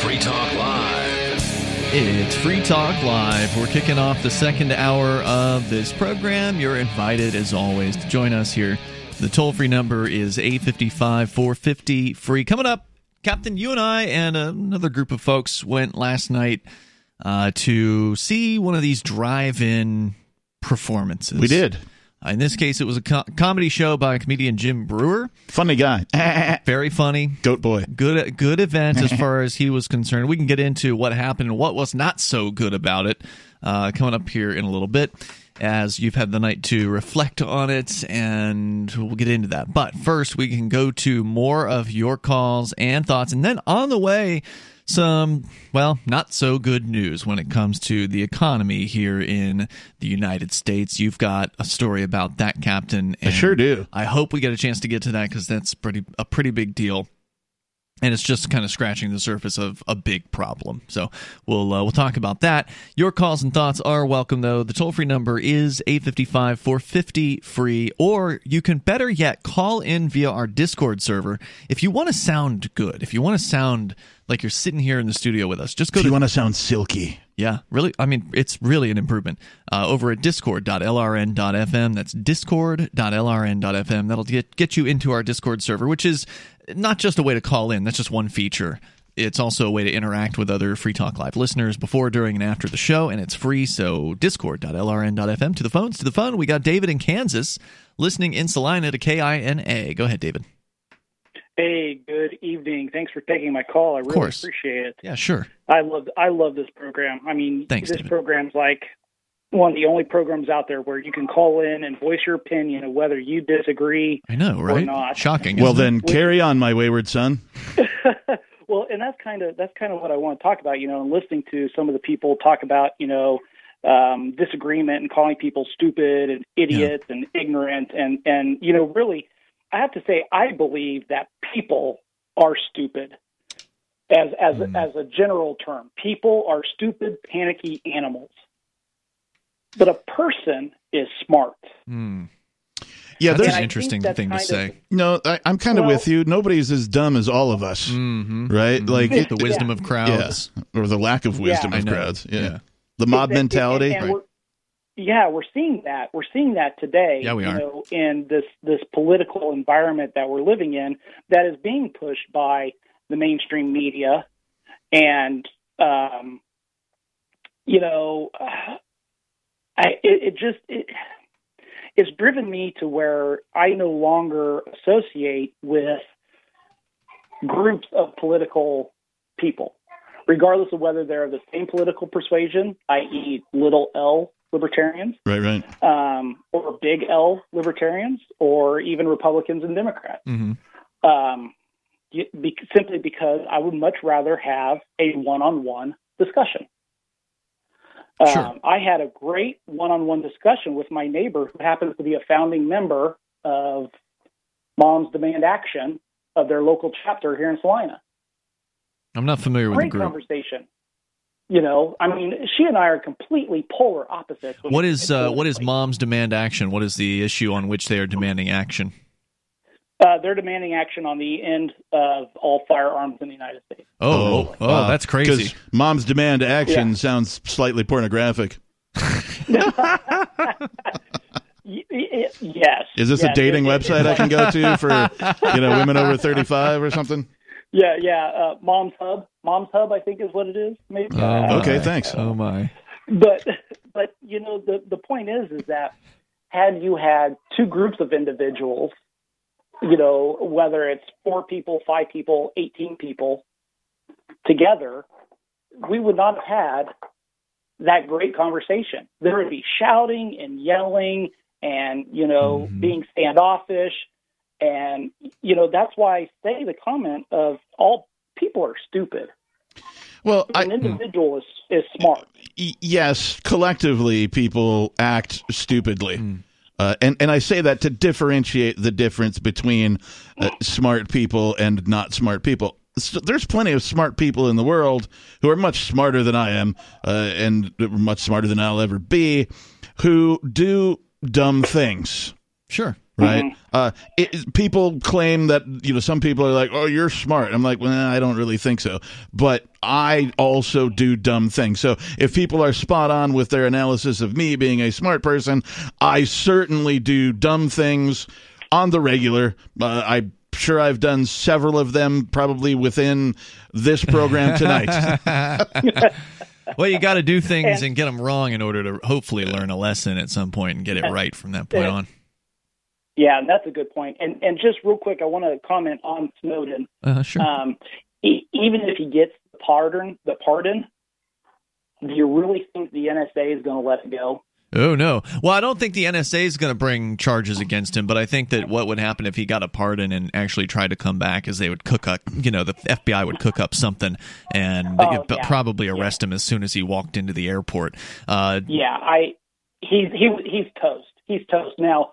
Free Talk Live. It's Free Talk Live. We're kicking off the second hour of this program. You're invited, as always, to join us here. The toll free number is 855 450 free. Coming up, Captain, you and I and another group of folks went last night uh, to see one of these drive in performances. We did. Uh, in this case, it was a co- comedy show by comedian Jim Breuer. Funny guy. Very funny. Goat boy. Good good event as far as he was concerned. We can get into what happened and what was not so good about it uh, coming up here in a little bit as you've had the night to reflect on it and we'll get into that. But first we can go to more of your calls and thoughts and then on the way some well not so good news when it comes to the economy here in the United States. You've got a story about that captain I sure do. I hope we get a chance to get to that because that's pretty a pretty big deal, and it's just kind of scratching the surface of a big problem. So we'll uh, we'll talk about that. Your calls and thoughts are welcome, though. The toll free number is 855 450 free, or you can better yet call in via our Discord server if you want to sound good. If you want to sound like you're sitting here in the studio with us, just go If to you want to sound silky. yeah, really. I mean, it's really an improvement. Uh, over at discord.lrn.fm. That's discord.lrn.fm. That'll get, get you into our Discord server, which is not just a way to call in, that's just one feature. It's also a way to interact with other Free Talk Live listeners before, during, and after the show, and it's free. So, discord.lrn.fm. To the phones, to the phone. We got David in Kansas listening in Salina to KINA. Go ahead, David. Hey, good evening. Thanks for taking my call. I really appreciate it. Yeah, sure. I love I love this program. I mean, Thanks, this David. program's like one of the only programs out there where you can call in and voice your opinion of whether you disagree. I know, Or right? not. Shocking. Well, isn't it? then carry on, my wayward son. well, and that's kind of that's kind of what I want to talk about. You know, and listening to some of the people talk about you know um, disagreement and calling people stupid and idiots and ignorant and and you know really, I have to say I believe that people are stupid. As as Hmm. as a general term, people are stupid, panicky animals. But a person is smart. Hmm. Yeah, That's there's an interesting thing to kind of- say. no. I, I'm kind of Well- with you. Nobody's as dumb as all of us, Mm-hmm. right? Like the wisdom of crowds. yeah, or the lack of wisdom Yeah. of crowds. Yeah. Yeah. the mob And- and- mentality. and we're- yeah, we're seeing that. We're seeing that today. Yeah, we you are. Know, in this this political environment that we're living in, that is being pushed by the mainstream media, and um, you know, I it, it just it, it's driven me to where I no longer associate with groups of political people regardless of whether they're of the same political persuasion, i.e., little L libertarians, right, right. um, or big L libertarians, or even Republicans and Democrats. hmm Um, be- simply because I would much rather have a one-on-one discussion. Um, Sure. I had a great one-on-one discussion with my neighbor, who happens to be a founding member of Moms Demand Action of their local chapter here in Salina I'm not familiar with the great group. conversation. You know, I mean, she and I are completely polar opposites. when What we is get uh, what is moms demand action? What is the issue on which they are demanding action? Uh, they're demanding action on the end of all firearms in the United States. Oh, oh, wow. that's crazy. mom's demand action Yeah. sounds slightly pornographic. Y- y- yes. Is this a dating it- it- website I can go to for you know women over 35 or something? Yeah, yeah. Uh, Mom's Hub. Mom's Hub, I think, is what it is. Maybe. Oh, Okay, my. thanks. Oh my. But but you know the the point is is that had you had two groups of individuals, you know, whether it's four people, five people, 18 people together, we would not have had that great conversation. There would be shouting and yelling and, you know, Mm-hmm. being standoffish. And, you know, that's why I say the comment of all people are stupid. Well, I, An individual is, is smart. yes, collectively people act stupidly. Uh, and, and I say that to differentiate the difference between uh, smart people and not smart people. So there's plenty of smart people in the world who are much smarter than I am uh, and much smarter than I'll ever be who do dumb things. Sure. Right. Uh, it, people claim that you know some people are like, "Oh, you're smart." I'm like, "Well, I don't really think so." But I also do dumb things. So if people are spot on with their analysis of me being a smart person, I certainly do dumb things on the regular. Uh, I'm sure I've done several of them, probably within this program tonight. Well, you got to do things and get them wrong in order to hopefully learn a lesson at some point and get it right from that point on. Yeah, that's a good point. And and just real quick, I want to comment on Snowden. Uh, sure. Um, even if he gets the pardon, the pardon, do you really think the NSA is going to let it go? Oh no! Well, I don't think the NSA is going to bring charges against him, but I think that what would happen if he got a pardon and actually tried to come back is they would cook up, you know, the FBI would cook up something and Oh, yeah. probably arrest him as soon as he walked into the airport. Uh, Yeah, I he's he he's toast. He's toast now.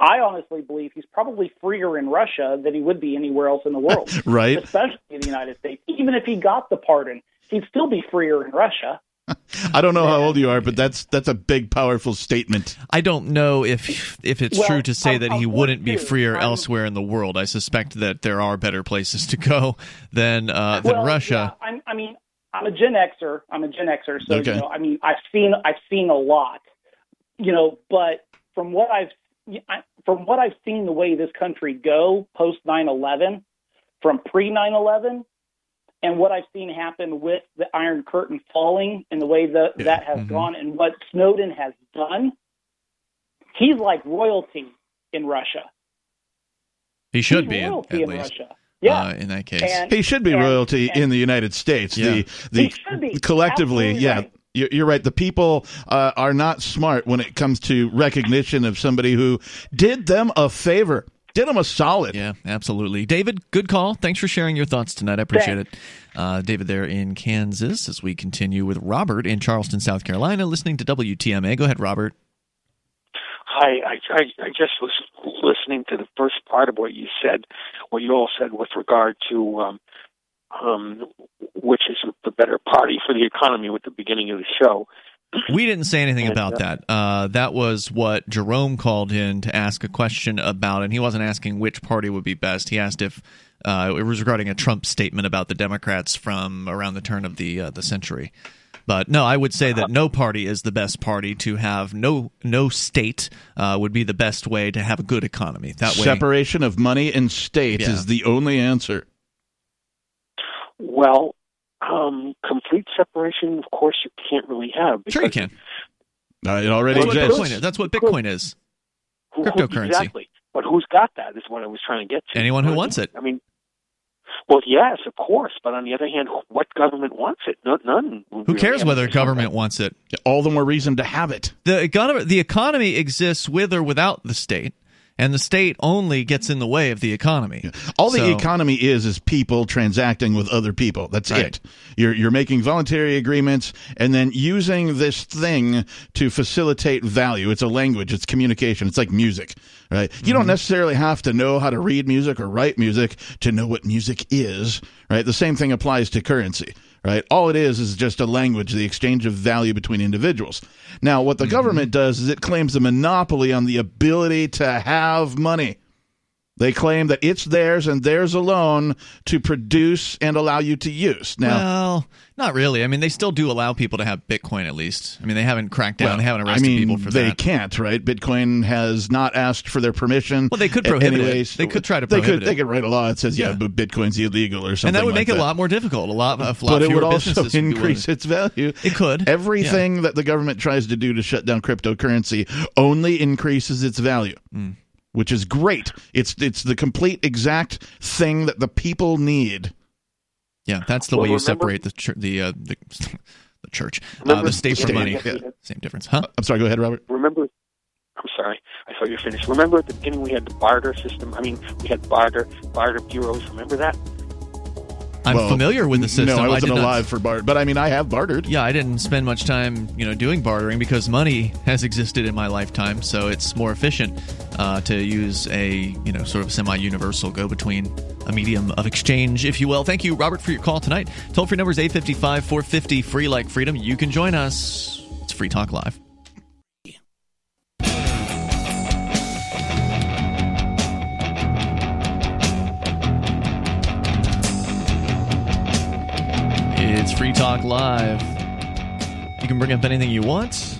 I honestly believe he's probably freer in Russia than he would be anywhere else in the world, right. especially in the United States. Even if he got the pardon, he'd still be freer in Russia. I don't know how old you are, but that's that's a big, powerful statement. I don't know if if it's Well, true to say I'm- that I'm he wouldn't be freer I'm- elsewhere in the world. I suspect that there are better places to go than uh, than well, Russia. Yeah, I'm, I mean, I'm a Gen Xer. I'm a Gen Xer, so Okay. you know, I mean, I've seen I've seen a lot, you know. But from what I've I- from what I've seen, the way this country go post 9/11, from pre 9/11, and what I've seen happen with the Iron Curtain falling, and the way that that has Mhm. gone, and what Snowden has done, he's like royalty in Russia. He should He's be at, royalty at in least. Russia. Yeah. Uh, in that case, And- He should be and- royalty and- in the United States. Yeah. The the He should be. collectively, Absolutely yeah. right. You're you're right. The people uh, are not smart when it comes to recognition of somebody who did them a favor, did them a solid. Yeah, absolutely. David, good call. Thanks for sharing your thoughts tonight. I appreciate it. Uh, David there in Kansas as we continue with Robert in Charleston, South Carolina, listening to WTMA. Go ahead, Robert. Hi, I, I, I just was listening to the first part of what you said, what you all said with regard to um, um, which is the better party for the economy with the beginning of the show. We didn't say anything And, about uh, that. Uh, that was what Jerome called in to ask a question about, and he wasn't asking which party would be best. He asked if uh, it was regarding a Trump statement about the Democrats from around the turn of the uh, the century. But no, I would say that no party is the best party to have. No, no state uh, would be the best way to have a good economy. That way, Separation of money and state Yeah. is the only answer. Well, um, complete separation, of course, you can't really have. sure you can. Uh, it already That's what exists. Bitcoin is. That's what Bitcoin is. who- who- Cryptocurrency. Exactly. But who's got that is what I was trying to get to. Anyone who wants it. I mean, well, yes, of course. But on the other hand, what government wants it? No, none. Who cares whether government wants it? All the more reason to have it. the economy the economy exists with or without the state and the state only gets in the way of the economy All the economy is is people transacting with other people. That's Right. it. You're you're making voluntary agreements and then using this thing to facilitate value. It's a language. It's communication. It's like music, right? You Mm-hmm. don't necessarily have to know how to read music or write music to know what music is, right? The same thing applies to currency. Right. All it is is just a language, the exchange of value between individuals. Now, what the Mm-hmm. government does is it claims a monopoly on the ability to have money They claim that it's theirs and theirs alone to produce and allow you to use. Now, well, not really. I mean, they still do allow people to have Bitcoin at least. I mean, they haven't cracked down. well, they haven't arrested I mean, people for they that. They can't, right? Bitcoin has not asked for their permission. Well, they could prohibit it. They could try to They prohibit could. it. They could write a law that says, yeah, Yeah. but Bitcoin's illegal or something. and that would like make it a lot more difficult. A lot, a lot but it would also businesses would increase its value. It could. Everything that the government tries to do to shut down cryptocurrency only increases its value, Mm. Which is great. It's it's the complete exact thing that the people need. Yeah, that's the Well, way you remember- separate the chur- the uh, the, the church, uh, the state from money. of the- Same difference, huh? I'm sorry. Go ahead, Robert. Remember, I'm sorry, I thought you were finished. Remember at the beginning we had the barter system. I mean, we had barter barter bureaus. Remember that? I'm Well, familiar with the system. No, I wasn't not- alive for Bart, but I mean, I have bartered. Yeah, I didn't spend much time, you know, doing bartering because money has existed in my lifetime, so it's more efficient uh, to use a, you know, sort of semi-universal go-between, a medium of exchange, if you will. Thank you, Robert, for your call tonight. Toll free number is 855-450 free like freedom. You can join us. It's Free Talk Live. It's Free Talk Live. You can bring up anything you want.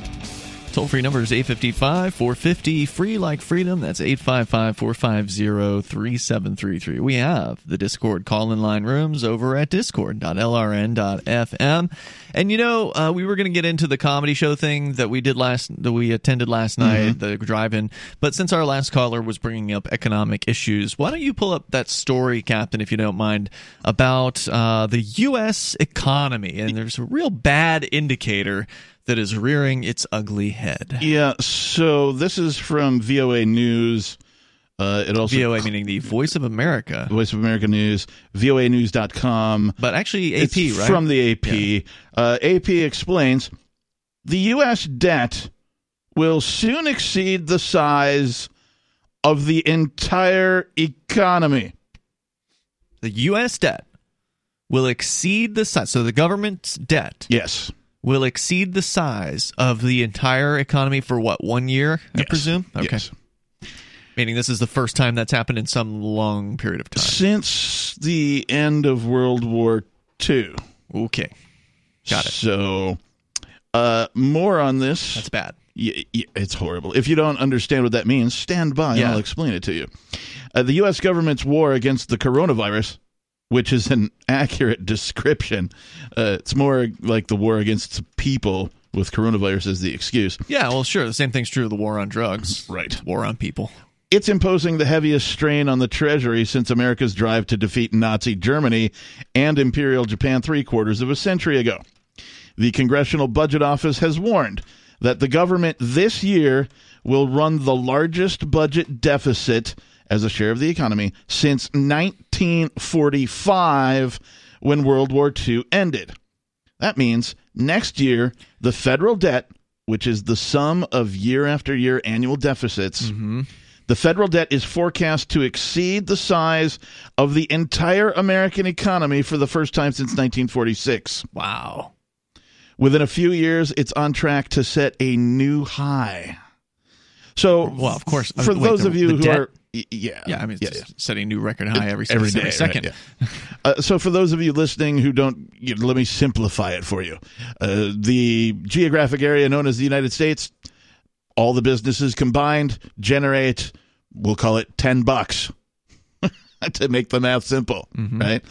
Toll free number is 855 450 free like freedom. That's 855 450 3733. We have the Discord call in line rooms over at discord.lrn.fm. And you know, uh, we were going to get into the comedy show thing that we did last, that we attended last night, the drive in. But since our last caller was bringing up economic issues, why don't you pull up that story, Captain, if you don't mind, about uh, the U.S. economy? And there's a real bad indicator that is rearing its ugly head. Yeah. So this is from VOA News. Uh, it also VOA meaning the Voice of America. Voice of America News, VOA voanews.com. But actually, AP, It's right? From the AP. Uh, AP explains the U.S. debt will soon exceed the size of the entire economy. the U.S. debt will exceed the size. So the government's debt Yes. Will exceed the size of the entire economy for what one year? I Yes. presume. Okay. Yes. Meaning this is the first time that's happened in some long period of time. Since the end of World War II. Okay. Got it. So, uh, more on this. That's bad. Y- y- it's horrible. If you don't understand what that means, stand by Yeah. and I'll explain it to you. Uh, the U.S. government's war against the coronavirus, which is an accurate description, uh, it's more like the war against people with coronavirus as the excuse. Yeah, well, sure. The same thing's true of the war on drugs. Right. War on people. It's imposing the heaviest strain on the Treasury since America's drive to defeat Nazi Germany and Imperial Japan three quarters of a century ago. The Congressional Budget Office has warned that the government this year will run the largest budget deficit as a share of the economy since 1945 when World War II ended. That means next year, the federal debt, which is the sum of year after year annual deficits, the federal debt is forecast to exceed the size of the entire American economy for the first time since 1946. Wow. Within a few years, it's on track to set a new high. So, Well, of course. for uh, wait, those the- of you who debt- are, yeah, Yeah, I mean, yeah, it's yeah. setting new record high every, every every day, second. right, yeah. Uh, so, for those of you listening who don't, you know, let me simplify it for you. Uh, the geographic area known as the United States, all the businesses combined generate, we'll call it ten bucks. to make the math simple, right?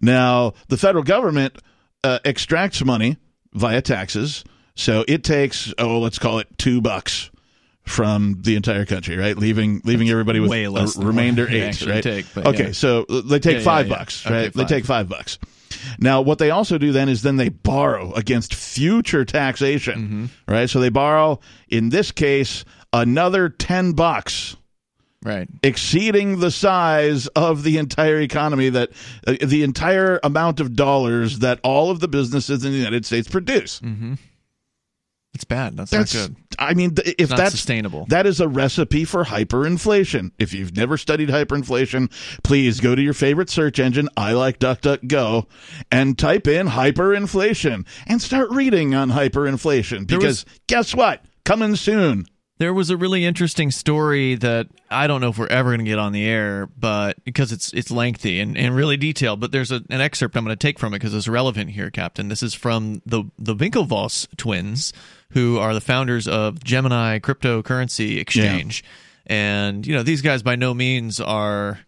Now, the federal government uh, extracts money via taxes, so it takes oh, let's call it two bucks from the entire country, right? Leaving leaving everybody with a remainder eight, right? take, okay, yeah. so uh, they take Yeah, five yeah. bucks, Okay, right? They take five bucks. Now, what they also do then is then they borrow against future taxation, Mm-hmm. right? So they borrow, in this case, another ten bucks Right. exceeding the size of the entire economy that uh, the entire amount of dollars that all of the businesses in the United States produce. Mm-hmm. It's bad. That's, That's not good. I mean th- if not that's sustainable. That is a recipe for hyperinflation. If you've never studied hyperinflation, please go to your favorite search engine, I like DuckDuckGo, and type in hyperinflation and start reading on hyperinflation because guess what? Coming soon. There was a really interesting story that I don't know if we're ever going to get on the air, but because it's it's lengthy and, and really detailed. But there's a, an excerpt I'm going to take from it because it's relevant here, Captain. This is from the the Winklevoss twins, who are the founders of Gemini cryptocurrency exchange. And you know these guys by no means are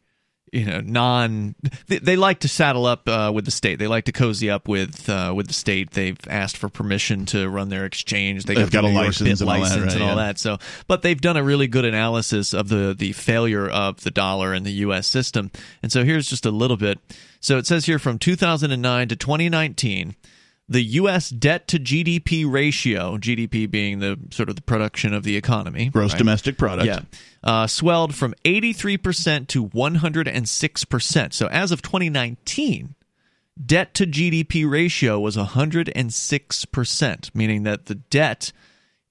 you know non they, they like to saddle up uh, with the state. They like to cozy up with uh, with the state. They've asked for permission to run their exchange. They They've got the a license and all that, license right, and all yeah. that. So but they've done a really good analysis of the the failure of the dollar and the US system. And so here's just a little bit. So it says here from 2009 to 2019 the U.S. debt to GDP ratio, GDP being the sort of the production of the economy, Gross right? domestic product. Yeah, uh, swelled from 83% to 106%. So as of 2019, debt to GDP ratio was 106%, meaning that the debt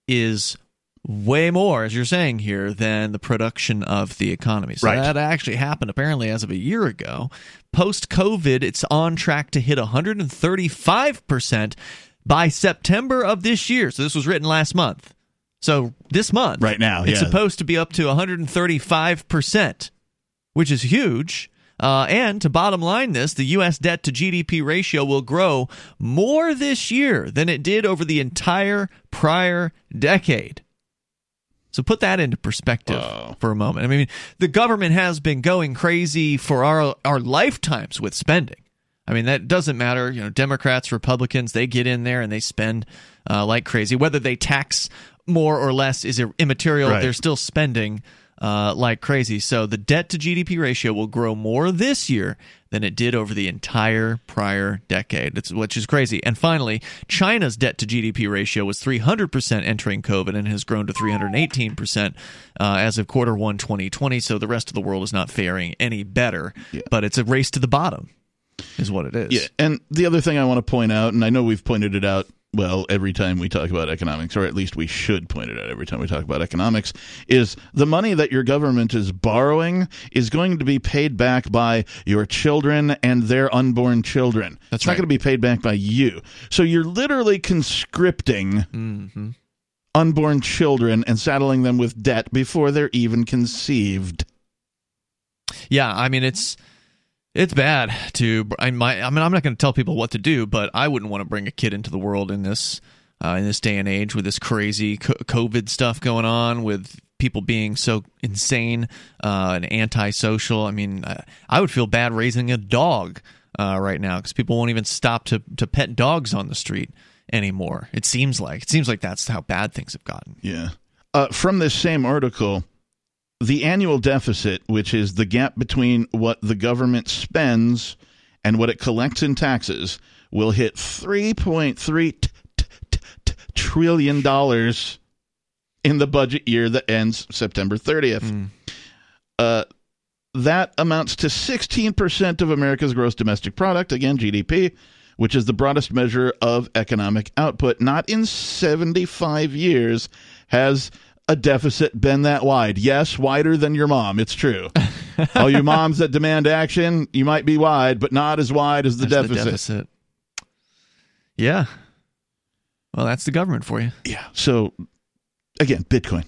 is way more, as you're saying here, than the production of the economy. So Right. that actually happened apparently as of a year ago. Post COVID, it's on track to hit 135% by September of this year. So this was written last month. So this month, Right now, it's yeah. supposed to be up to 135%, which is huge. Uh, and to bottom line this, the U.S. debt to GDP ratio will grow more this year than it did over the entire prior decade. So put that into perspective for a moment. I mean, the government has been going crazy for our our lifetimes with spending. I mean, that doesn't matter. You know, Democrats, Republicans, they get in there and they spend uh, like crazy. Whether they tax more or less is immaterial. Right. They're still spending uh, like crazy. So the debt to GDP ratio will grow more this year than it did over the entire prior decade, it's, which is crazy. And finally, China's debt to GDP ratio was 300% entering COVID and has grown to 318% uh, as of quarter one 2020. So the rest of the world is not faring any better, but it's a race to the bottom, is what it is. Yeah, and the other thing I want to point out, and I know we've pointed it out well every time we talk about economics, or at least we should point it out every time we talk about economics, is the money that your government is borrowing is going to be paid back by your children and their unborn children. That's it's not going to be paid back by you. So you're literally conscripting Mm-hmm. unborn children and saddling them with debt before they're even conceived. Yeah, I mean it's it's bad to I might I mean I'm not going to tell people what to do, but I wouldn't want to bring a kid into the world in this uh, in this day and age with this crazy COVID stuff going on with people being so insane uh, and antisocial. I mean, I, would feel bad raising a dog uh, right now because people won't even stop to to pet dogs on the street anymore. It seems like it seems like that's how bad things have gotten. Yeah. Uh, from this same article, the annual deficit, which is the gap between what the government spends and what it collects in taxes, will hit $3.3 t- t- t- t- trillion dollars in the budget year that ends September 30th. Uh, that amounts to 16% of America's gross domestic product, again, GDP, which is the broadest measure of economic output. Not in 75 years has a deficit been that wide. Yes, wider than your mom. It's true. All you moms that demand action, you might be wide, but not as wide as the deficit. deficit. Yeah. Well, that's the government for you. Yeah. So, again, Bitcoin.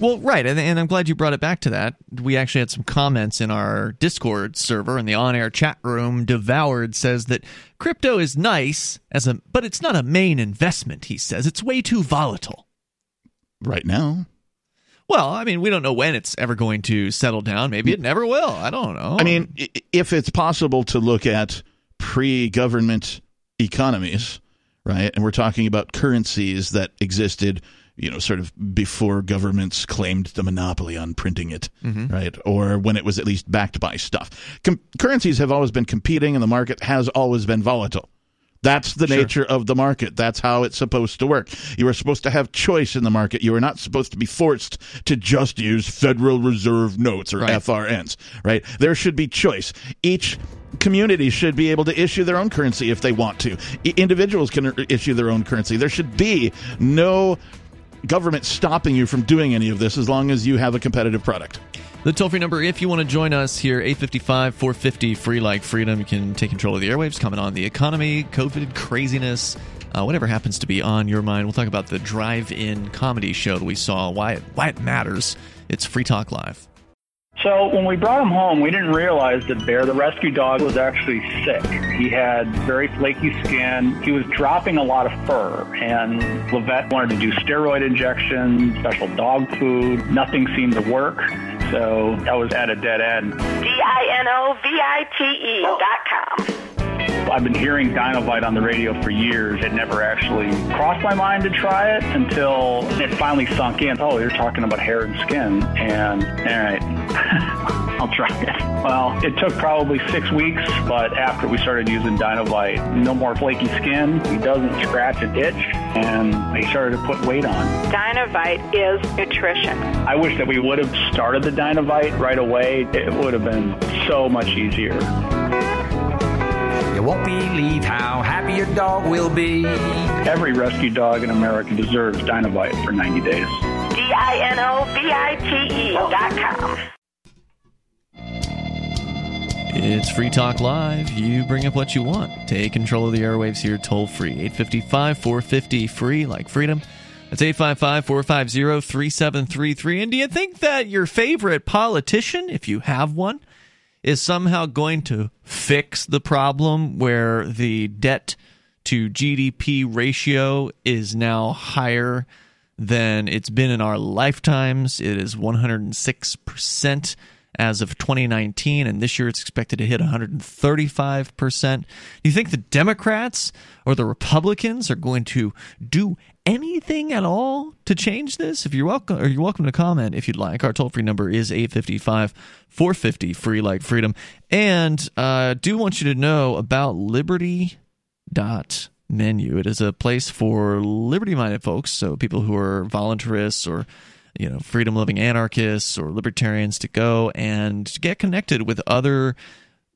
Well, right, and, and I'm glad you brought it back to that. We actually had some comments in our Discord server in the on-air chat room. Devoured says that crypto is nice as a, but it's not a main investment. He says it's way too volatile. Right now. Well, I mean, we don't know when it's ever going to settle down. Maybe it never will. I don't know. I mean, if it's possible to look at pre government economies, right, and we're talking about currencies that existed, you know, sort of before governments claimed the monopoly on printing it, Mhm. right, or when it was at least backed by stuff. Com- currencies have always been competing, and the market has always been volatile. That's the Sure. nature of the market. That's how it's supposed to work. You are supposed to have choice in the market. You are not supposed to be forced to just use Federal Reserve notes or Right. FRNs, right? There should be choice. Each community should be able to issue their own currency if they want to. I- individuals can issue their own currency. There should be no government stopping you from doing any of this as long as you have a competitive product. The toll free number, if you want to join us here, 855 450 free like freedom. You can take control of the airwaves, comment on the economy, COVID craziness, uh, whatever happens to be on your mind. We'll talk about the drive-in comedy show that we saw, why it, why it matters. It's Free Talk Live. So when we brought him home, we didn't realize that Bear, the rescue dog, was actually sick. He had very flaky skin. He was dropping a lot of fur, and Levette wanted to do steroid injections, special dog food. Nothing seemed to work, so I was at a dead end. D-I-N-O-V-I-T-E dot com. I've been hearing Dinovite on the radio for years. It never actually crossed my mind to try it until it finally sunk in. Oh, you're talking about hair and skin. And, all right, I'll try it. Well, it took probably six weeks, but after we started using Dinovite, no more flaky skin. He doesn't scratch and itch, and he started to put weight on. Dinovite is nutrition. I wish that we would have started the Dinovite right away. It would have been so much easier. You won't believe how happy your dog will be. Every rescue dog in America deserves Dinovite for 90 days. D-I-N-O-V-I-T-E dot com. It's Free Talk Live. You bring up what you want. Take control of the airwaves here toll free. 855 450 free, like freedom. That's 855 450 3733. And do you think that your favorite politician, if you have one, is somehow going to fix the problem where the debt to GDP ratio is now higher than it's been in our lifetimes? It is 106% as of 2019, and this year it's expected to hit 135%. Do you think the Democrats or the Republicans are going to do anything at all to change this? If you're welcome, or you're welcome to comment if you'd like. Our toll free number is 855 450 free like freedom. And uh, do want you to know about Liberty dot menu. It is a place for liberty minded folks, so people who are voluntarists or you know freedom loving anarchists or libertarians to go and get connected with other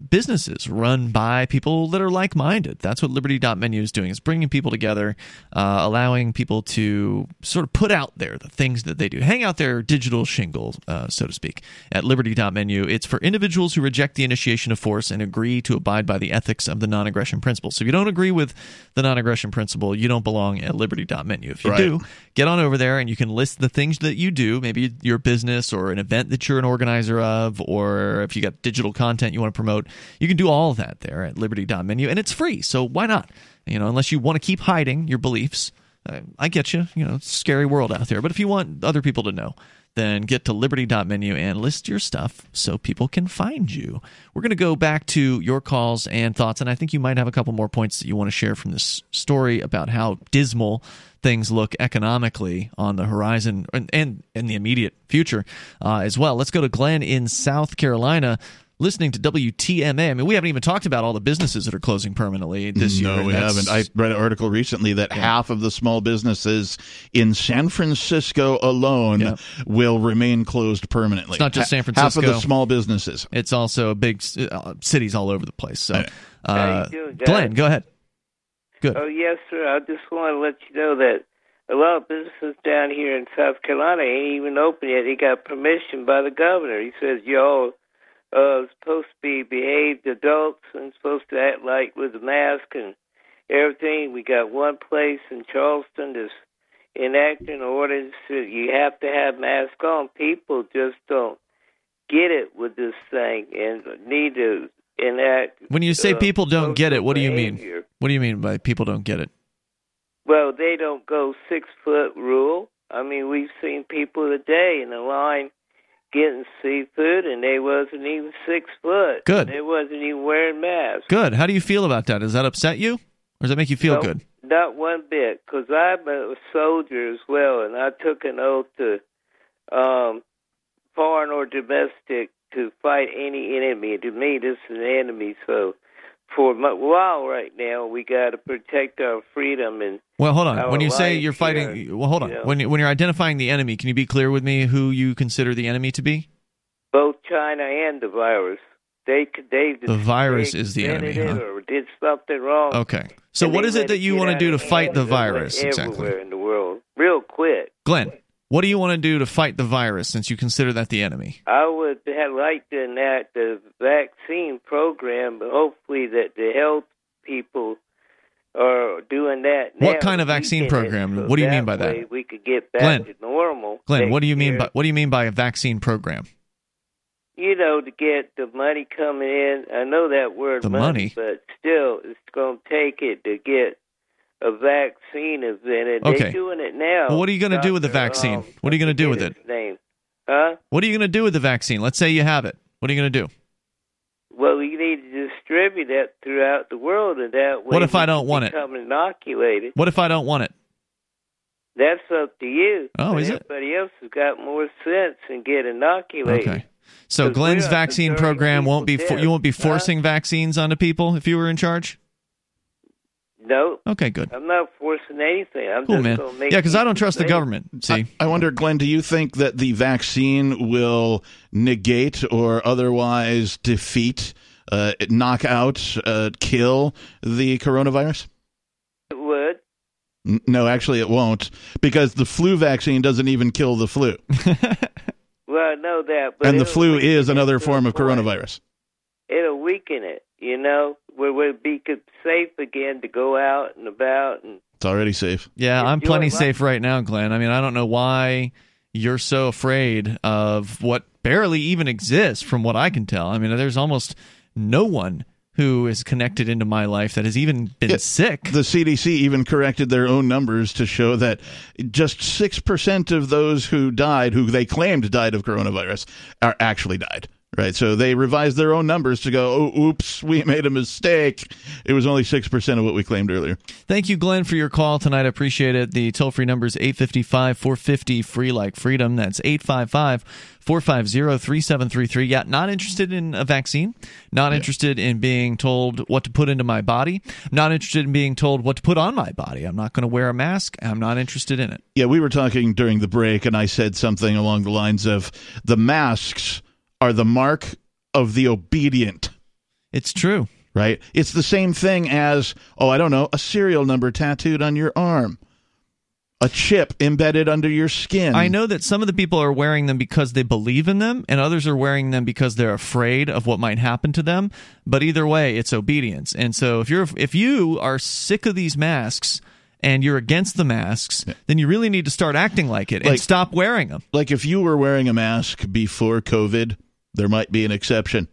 businesses run by people that are like-minded. That's what liberty.menu is doing. Is bringing people together uh, allowing people to sort of put out there the things that they do. Hang out their digital shingle uh, so to speak at liberty.menu it's for individuals who reject the initiation of force and agree to abide by the ethics of the non-aggression principle. So if you don't agree with the non-aggression principle you don't belong at liberty.menu if you Right. do get on over there and you can list the things that you do maybe your business or an event that you're an organizer of or if you got digital content you want to promote you can do all that there at liberty.menu and it's free so why not you know unless you want to keep hiding your beliefs uh, i get you you know it's a scary world out there but if you want other people to know then get to liberty.menu and list your stuff so people can find you. We're going to go back to your calls and thoughts, and I think you might have a couple more points that you want to share from this story about how dismal things look economically on the horizon and, and in the immediate future uh, as well. Let's go to Glenn in South Carolina. Listening to WTMA. I mean, we haven't even talked about all the businesses that are closing permanently this year. No, we that's- haven't. I read an article recently that half of the small businesses in San Francisco alone will remain closed permanently. It's not just San Francisco. Half of the small businesses. It's also big uh, cities all over the place. So, How uh, you doing, Glenn, go ahead. Good. Oh, yes, sir. I just want to let you know that a lot of businesses down here in South Carolina ain't even open yet. They got permission by the governor. He says y'all uh supposed to be behaved adults and supposed to act like with a mask and everything. We got one place in Charleston that's enacting orders that you have to have masks on. People just don't get it with this thing and need to enact. When you say uh, people don't get it, what do you mean? What do you mean by people don't get it? Well, they don't go six foot rule. I mean, we've seen people today in the line getting seafood, and they wasn't even six foot. Good. They wasn't even wearing masks. Good. How do you feel about that? Does that upset you, or does that make you feel No, good? Not one bit, because I'm a soldier as well, and I took an oath to um, foreign or domestic to fight any enemy. To me, this is an enemy. So, for a while right now, we got to protect our freedom and Well, hold on. When you say you're fighting, here, well, hold on. you know. When you- when you're identifying the enemy, can you be clear with me who you consider the enemy to be? both China and the virus. They they The virus is the enemy, huh? Or did something wrong. Okay. So and what is it that you want to do to fight the hand. It went virus exactly? Everywhere in the world, real quick. Glenn, what do you want to do to fight the virus since you consider that the enemy? I would have liked to enact the vaccine program, but hopefully that the health people are doing that. What now, kind of vaccine program? so What do you mean by that? We could get back Glenn. to normal. Glenn, what do you mean year. by what do you mean by a vaccine program? you know, to get the money coming in. I know that word The money? but still, it's going to take it to get a vaccine invented. Okay. They're doing it now. Well, what are you going to do with the vaccine? Um, What are you going to do with it? Name, huh? What are you going to do with the vaccine? Let's say you have it. What are you going to do? Well, we need to distribute that throughout the world, and that way. What if I don't want it? Become inoculated. What if I don't want it? That's up to you. Oh, is it? Everybody else has got more sense and get inoculated. Okay. So Glenn's we're up to vaccine program won't be dead. you won't be Huh? forcing vaccines onto people if you were in charge. No. Okay, good. I'm not forcing anything. I'm Cool, just man. make Yeah, because I don't trust the government. See, I wonder, Glenn, do you think that the vaccine will negate or otherwise defeat, uh, knock out, uh, kill the coronavirus? It would. N- No, actually, it won't, because the flu vaccine doesn't even kill the flu, Well, I know that, but and the flu is another form of coronavirus. It'll weaken it. You know, where we'll be safe again to go out and about and It's already safe. yeah, I'm plenty life. safe right now, Glenn. I mean, I don't know why you're so afraid of what barely even exists, from what I can tell. I mean, there's almost no one who is connected into my life that has even been sick. The CDC even corrected their own numbers to show that just 6% of those who died, who they claimed died of coronavirus, are actually died. Right. So they revised their own numbers to go, oh, oops, we made a mistake. It was only 6% of what we claimed earlier. Thank you, Glenn, for your call tonight. I appreciate it. The toll free number is 855 450 free like freedom. That's 855 450 3733. Yeah, not interested in a vaccine, not interested in being told what to put into my body, not interested in being told what to put on my body. I'm not going to wear a mask. I'm not interested in it. Yeah, we were talking during the break, and I said something along the lines of the masks are the mark of the obedient. It's true. Right? It's the same thing as, oh, I don't know, a serial number tattooed on your arm, a chip embedded under your skin. I know that some of the people are wearing them because they believe in them, and others are wearing them because they're afraid of what might happen to them. But either way, it's obedience. And so if you're if you are sick of these masks and you're against the masks, then you really need to start acting like it and stop wearing them. Like if you were wearing a mask before COVID, there might be an exception.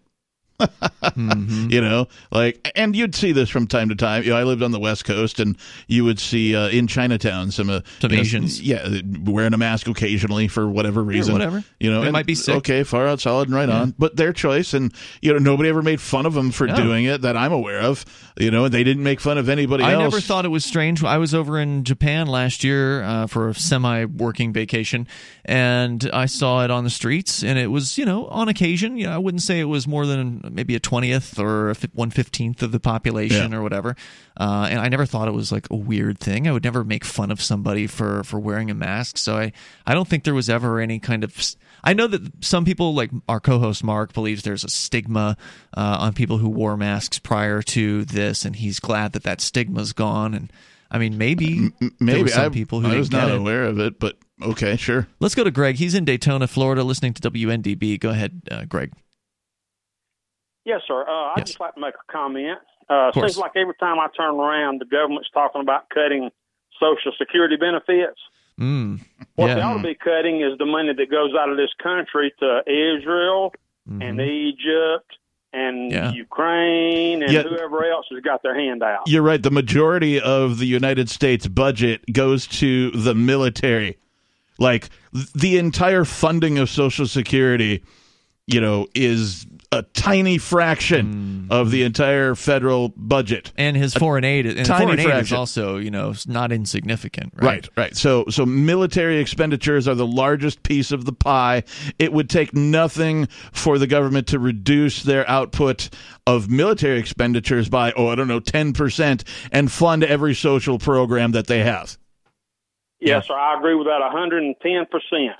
Mm-hmm. You know, like, and you'd see this from time to time. You know, I lived on the West Coast, and you would see uh, in Chinatown some, uh, Some you know, Asians. yeah, wearing a mask occasionally for whatever reason, whatever. You know, it might be sick. Okay, far out, solid, and right on, but their choice, and you know, nobody ever made fun of them for No. doing it that I'm aware of. You know, and they didn't make fun of anybody I else. never thought it was strange. I was over in Japan last year uh, for a semi-working vacation, and I saw it on the streets. And it was, you know, on occasion. You know, I wouldn't say it was more than maybe a twentieth or a one fifteenth of the population Yeah. or whatever. Uh, and I never thought it was like a weird thing. I would never make fun of somebody for for wearing a mask. So I I don't think there was ever any kind of. I know that some people, like our co-host Mark, believes there's a stigma uh, on people who wore masks prior to this, and he's glad that that stigma's gone. And I mean, maybe there Maybe some I, people who I was not it. aware of it, but okay, sure. Let's go to Greg. He's in Daytona, Florida, listening to WNDB. Go ahead, uh, Greg. Yes, sir. Uh, I'd Yes. just like to make a comment. Uh, seems like every time I turn around, the government's talking about cutting Social Security benefits. Mm. What yeah. they ought to be cutting is the money that goes out of this country to Israel Mm-hmm. and Egypt and Yeah. Ukraine and Yeah. whoever else has got their hand out. You're right. The majority of the United States budget goes to the military. Like the entire funding of Social Security, you know, is a tiny fraction mm. of the entire federal budget. And his foreign aid, and tiny foreign aid is also, you know, not insignificant, right? Right, right. So, so military expenditures are the largest piece of the pie. It would take nothing for the government to reduce their output of military expenditures by, oh, I don't know, ten percent, and fund every social program that they have. Yes, sir. I agree with that 110%.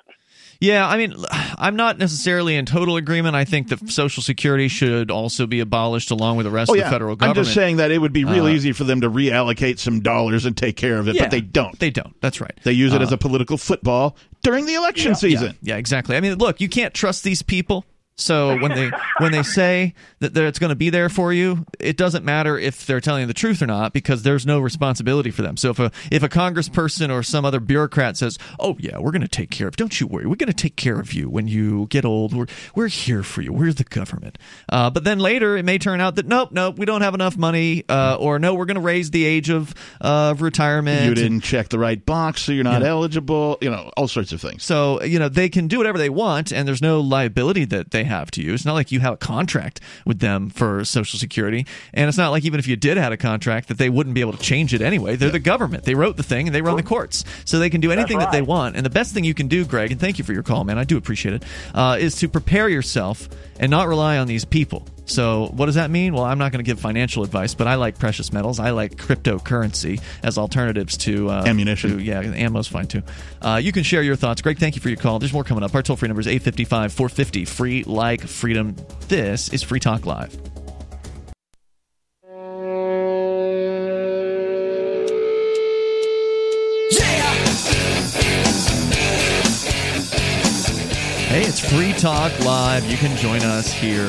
Yeah, I mean, I'm not necessarily in total agreement. I think that Social Security should also be abolished along with the rest oh of the federal government. I'm just saying that it would be real Uh, easy for them to reallocate some dollars and take care of it, Yeah, but they don't. They don't. That's right. They use it Uh, as a political football during the election season. Yeah, yeah, exactly. I mean, look, you can't trust these people. So when they when they say that it's going to be there for you, it doesn't matter if they're telling you the truth or not because there's no responsibility for them. So if a if a congressperson or some other bureaucrat says, "Oh yeah, we're going to take care of. Don't you worry. We're going to take care of you when you get old. We're we're here for you. We're the government." Uh, but then later it may turn out that nope, nope, we don't have enough money, uh, or no, we're going to raise the age of uh, of retirement. You didn't check the right box, so you're not eligible. You know, all sorts of things. So, you know, they can do whatever they want and there's no liability that they have to you. It's not like you have a contract with them for Social Security. And it's not like even if you did have a contract that they wouldn't be able to change it anyway. They're the government. They wrote the thing and they run the courts. So they can do anything that they want. And the best thing you can do, Greg, and thank you for your call, man. I do appreciate it, uh, is to prepare yourself and not rely on these people. So, what does that mean? Well, I'm not going to give financial advice, but I like precious metals. I like cryptocurrency as alternatives to uh, Ammunition. to- yeah, ammo's fine too. Uh, you can share your thoughts. Greg, thank you for your call. There's more coming up. Our toll free number is 855 450 free like freedom. This is Free Talk Live. Hey, it's Free Talk Live. You can join us here.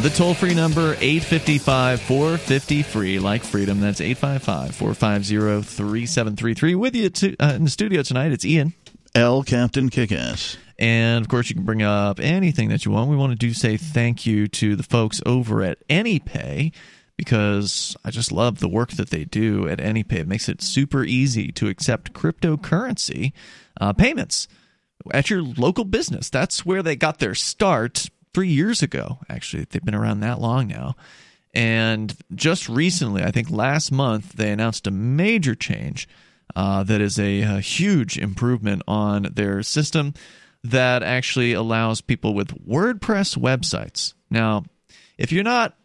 The toll free number 855 450 free like freedom. That's 855 450 3733. With you to, uh, in the studio tonight, it's Ian. L Captain Kickass. And of course, you can bring up anything that you want. We want to do say thank you to the folks over at AnyPay because I just love the work that they do at AnyPay. It makes it super easy to accept cryptocurrency uh, payments at your local business. That's where they got their start three years ago. Actually, they've been around that long now. And just recently, I think last month, they announced a major change uh, that is a, a huge improvement on their system that actually allows people with WordPress websites. Now, if you're not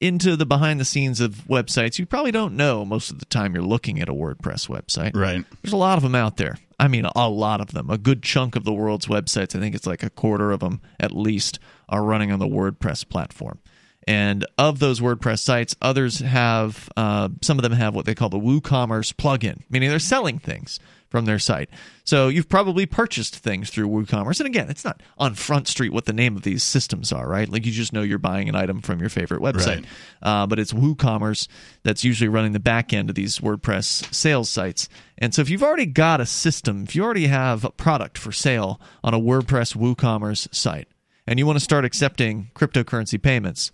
into the behind the scenes of websites, you probably don't know most of the time you're looking at a WordPress website. Right. There's a lot of them out there. I mean, a lot of them. A good chunk of the world's websites, I think it's like a quarter of them at least, are running on the WordPress platform. And of those WordPress sites, others have, uh, some of them have what they call the WooCommerce plugin, meaning they're selling things from their site. So you've probably purchased things through WooCommerce. And again, it's not on Front Street what the name of these systems are, right? Like you just know you're buying an item from your favorite website. Right. Uh, but it's WooCommerce that's usually running the back end of these WordPress sales sites. And so if you've already got a system, if you already have a product for sale on a WordPress WooCommerce site, and you want to start accepting cryptocurrency payments,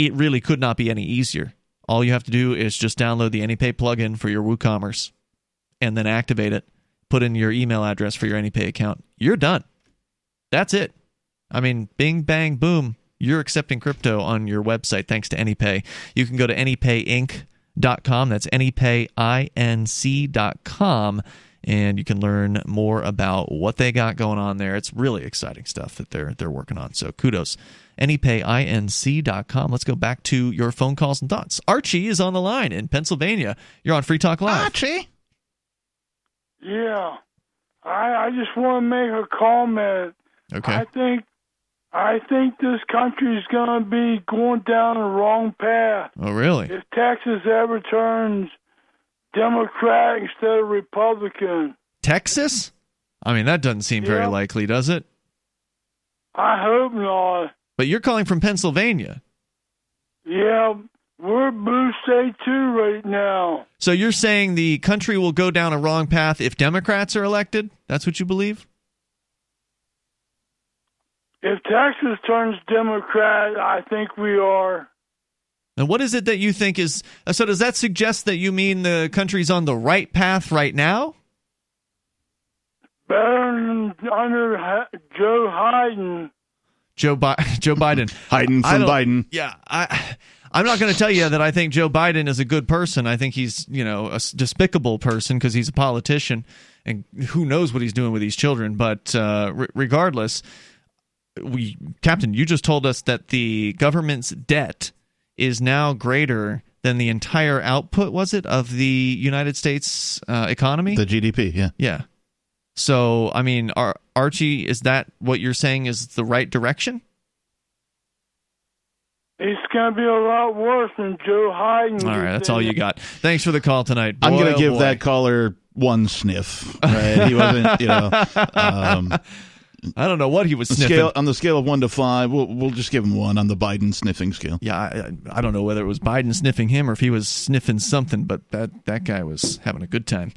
it really could not be any easier. All you have to do is just download the AnyPay plugin for your WooCommerce and then activate it, put in your email address for your AnyPay account. You're done. That's it. I mean, bing, bang, boom. You're accepting crypto on your website thanks to AnyPay. You can go to anypayinc.com. That's anypayinc.com. And you can learn more about what they got going on there. It's really exciting stuff that they're they're working on. So kudos. Anypayinc.com. Let's go back to your phone calls and thoughts. Archie is on the line in Pennsylvania. You're on Free Talk Live. Archie. Yeah, I I just want to make a comment. Okay. I think I think this country is going to be going down the wrong path Oh, really? if Texas ever turns Democrat instead of Republican. Texas? I mean, that doesn't seem very likely, does it? I hope not. But you're calling from Pennsylvania. Yeah, we're blue state too right now. So you're saying the country will go down a wrong path if Democrats are elected? That's what you believe? If Texas turns Democrat, I think we are. And what is it that you think is. uh, So does that suggest that you mean the country's on the right path right now? Better than under Joe Biden. Joe, Bi- Joe Biden. Hiding from Biden. Yeah, I, I'm not going to tell you that I think Joe Biden is a good person. I think he's, you know, a despicable person because he's a politician, and who knows what he's doing with these children. But uh, re- regardless, we, Captain, you just told us that the government's debt is now greater than the entire output. Was it of the United States uh, economy? The GDP, yeah. yeah. So, I mean, Ar- Archie, is that what you're saying is the right direction? It's going to be a lot worse than Joe Biden. All right, that's all you got. Thanks for the call tonight. I'm Boy, going oh to give boy. that caller one sniff. Right? He wasn't, you know. Um, I don't know what he was sniffing. scale, on the scale of one to five, we'll, we'll just give him one on the Biden sniffing scale. Yeah, I, I don't know whether it was Biden sniffing him or if he was sniffing something, but that that guy was having a good time.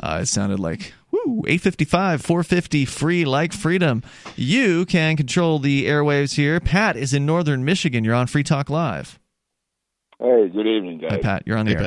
Uh, it sounded like woo, 855, 450, free like freedom. You can control the airwaves here. Pat is in northern Michigan. You're on Free Talk Live. Hey, good evening, guys. Hi, Pat. You're on the Hey, air.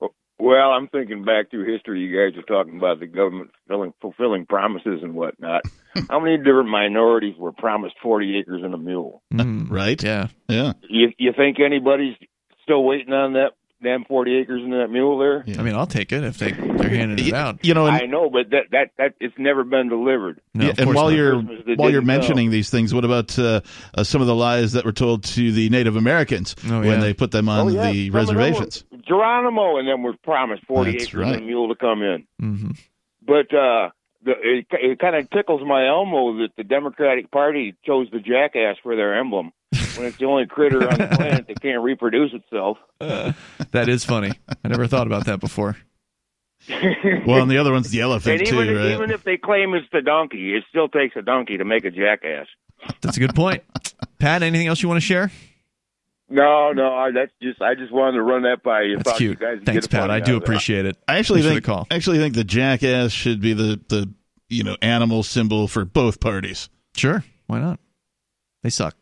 Pat. Well, I'm thinking back through history. You guys are talking about the government fulfilling, fulfilling promises and whatnot. How many different minorities were promised 40 acres and a mule? Mm, Right? yeah. Yeah. You, you think anybody's still waiting on that damn 40 acres and that mule there? I mean, I'll take it if they, they're handing it out. You know, and, I know, but that, that, that it's never been delivered. No, yeah, and while not. you're Christmas while you're didn't know. mentioning these things, what about uh, uh, some of the lies that were told to the Native Americans Oh, when they put them on Oh, yeah. the Some of them were- reservations? Geronimo and them were promised 40 That's acres right. and a mule to come in. hmm But uh, the, it, it kind of tickles my elmo that the Democratic Party chose the jackass for their emblem when it's the only critter on the planet that can't reproduce itself. That is funny. I never thought about that before. Well, and the other one's the elephant and too, even right? even if they claim it's the donkey, it still takes a donkey to make a jackass. That's a good point. Pat, anything else you want to share? No, no, I, that's just I just wanted to run that by you. That's cute. You guys Thanks, Pat. I do appreciate it. I actually Thanks for think the call. actually think the jackass should be the the you know animal symbol for both parties. Sure. Why not? They suck.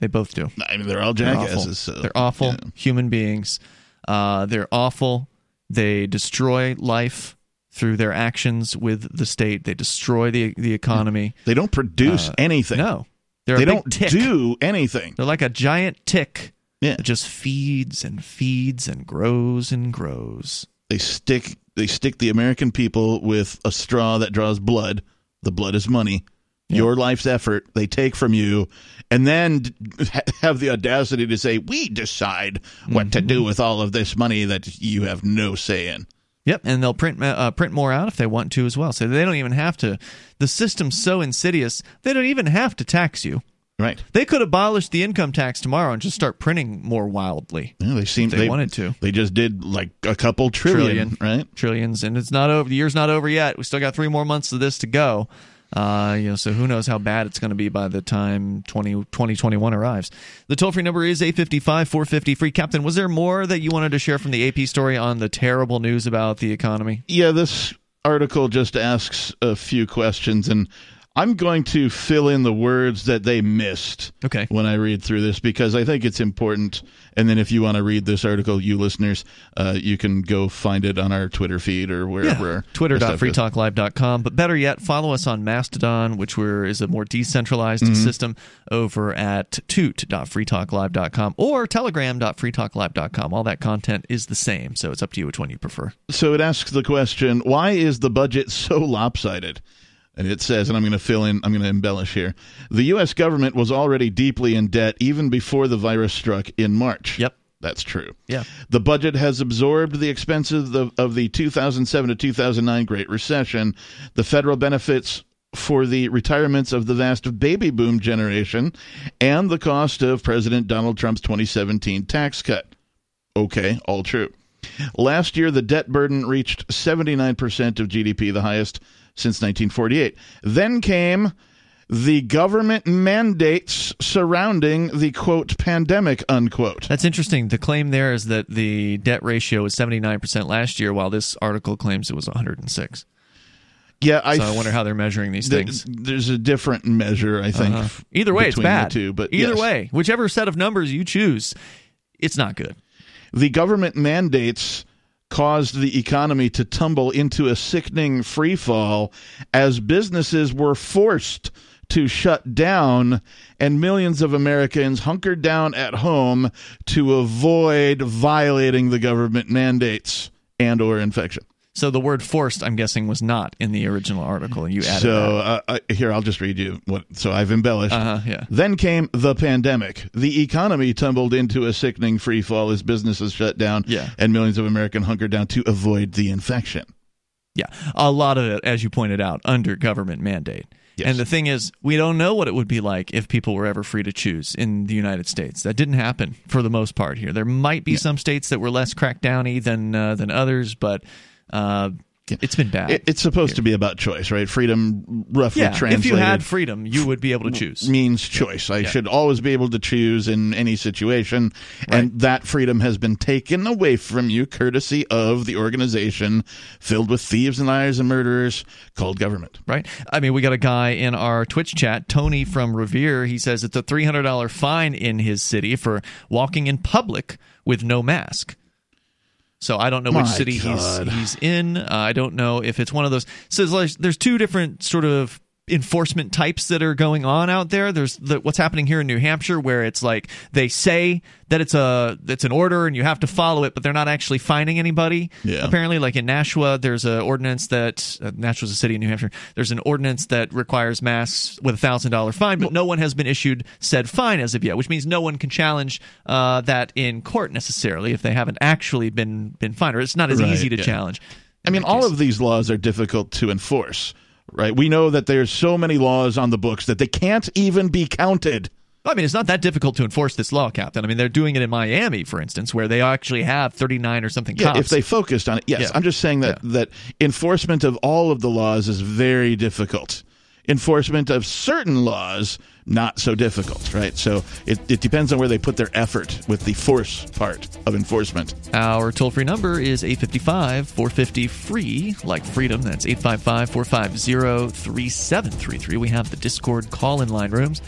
They both do. I mean, they're all They're awful. jackasses. So, They're awful yeah. human beings. Uh, they're awful. They destroy life through their actions with the state. They destroy the the economy. They don't produce Uh, anything. No, they're they don't tick. do anything. They're like a giant tick Yeah. that just feeds and feeds and grows and grows. They stick they stick the American people with a straw that draws blood. The blood is money. Your life's effort they take from you, and then have the audacity to say, "We decide what to Mm-hmm. do with all of this money that you have no say in." Yep, and they'll print uh, print more out if they want to as well. So they don't even have to. The system's so insidious they don't even have to tax you. Right? They could abolish the income tax tomorrow and just start printing more wildly. Yeah, they seem If they wanted to. They just did like a couple trillion, Trillion. right? Trillions, and it's not over. The year's not over yet. We still got three more months of this to go. Uh, you know, so who knows how bad it's going to be by the time 20, 2021 arrives. The toll free number is 855 450 free. Captain, was there more that you wanted to share from the AP story on the terrible news about the economy? Yeah, this article just asks a few questions, and I'm going to fill in the words that they missed Okay. when I read through this because I think it's important. And then if you want to read this article, you listeners, uh, you can go find it on our Twitter feed or wherever. our- our stuff is. Twitter.freetalklive.com. But better yet, follow us on Mastodon, which we're, is a more decentralized Mhm. system over at toot.freetalklive.com or telegram.freetalklive.com. All that content is the same, so it's up to you which one you prefer. So it asks the question why is the budget so lopsided? And it says, and I'm going to fill in, I'm going to embellish here. The U.S. government was already deeply in debt even before the virus struck in March. Yep. That's true. Yeah. The budget has absorbed the expenses of, of the 2007 to 2009 Great Recession, the federal benefits for the retirements of the vast baby boom generation, and the cost of President Donald Trump's 2017 tax cut. Okay, all true. Last year, the debt burden reached 79% of GDP, the highest since 1948. Then came the government mandates surrounding the quote pandemic unquote. That's interesting. The claim there is that the debt ratio was 79% last year, while this article claims it was 106. Yeah, I so I wonder how they're measuring these th- things. There's a different measure, I think. Uh-huh. Either way, it's the bad. two, but either yes. way, whichever set of numbers you choose, it's not good. The government mandates caused the economy to tumble into a sickening free fall as businesses were forced to shut down and millions of Americans hunkered down at home to avoid violating the government mandates and or infection. So the word "forced," I'm guessing, was not in the original article, and you added so that. uh, uh, here I'll just read you what. So I've embellished. Uh-huh, yeah. Then came the pandemic. The economy tumbled into a sickening free fall as businesses shut down, Yeah. and millions of Americans hunkered down to avoid the infection. Yeah, a lot of it, as you pointed out, under government mandate. And the thing is, we don't know what it would be like if people were ever free to choose in the United States. That didn't happen for the most part here. There might be some states that were less crackdowny than uh, than others, but uh, It's been bad. It- it's supposed to be about choice, right? Freedom, roughly yeah, translated. if you had freedom, you would be able to choose. means choice. I Yeah. should always be able to choose in any situation, and that freedom has been taken away from you courtesy of the organization filled with thieves and liars and murderers called government. Right. I mean, we got a guy in our Twitch chat, Tony from Revere. He says it's a three hundred dollar fine in his city for walking in public with no mask. So I don't know which city God. he's he's in. Uh, I don't know if it's one of those. So there's, like- there's two different sort of enforcement types that are going on out there. There's the, what's happening here in New Hampshire, where it's like they say that it's a it's an order and you have to follow it, but they're not actually finding anybody. Yeah. Apparently, like in Nashua, there's an ordinance that uh, Nashua's a city in New Hampshire. There's an ordinance that requires masks with a thousand dollar fine, but no one has been issued said fine as of yet, which means no one can challenge uh, that in court necessarily if they haven't actually been been fined, or it's not as Right, easy to yeah. challenge. I mean, all of these laws are difficult to enforce, right? We know that there's so many laws on the books that they can't even be counted. I mean, it's not that difficult to enforce this law, Captain. I mean, they're doing it in Miami, for instance, where they actually have 39 or something Yeah, cops. if they focused on it, yes. Yeah. I'm just saying that that enforcement of all of the laws is very difficult. Enforcement of certain laws not so difficult, right? So it, it depends on where they put their effort with the force part of enforcement. Our toll free number is 855 450 free, like freedom. That's 855 450 3733. We have the Discord call in line rooms.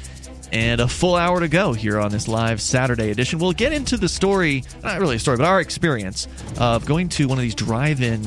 And a full hour to go here on this live Saturday edition. We'll get into the story, not really a story, but our experience of going to one of these drive in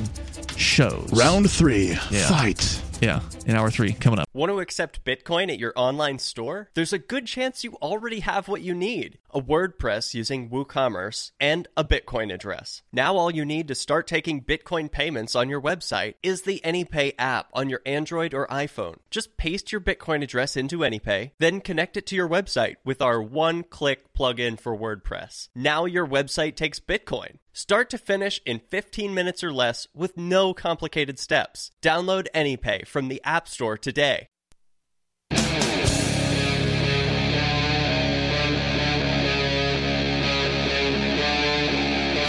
shows. Round three, Yeah. fight. Yeah, in hour three, coming up. Want to accept Bitcoin at your online store? There's a good chance you already have what you need a WordPress using WooCommerce and a Bitcoin address. Now, all you need to start taking Bitcoin payments on your website is the AnyPay app on your Android or iPhone. Just paste your Bitcoin address into AnyPay, then connect it to your website with our one click plugin for WordPress. Now, your website takes Bitcoin. Start to finish in 15 minutes or less with no complicated steps. Download AnyPay from the App Store today.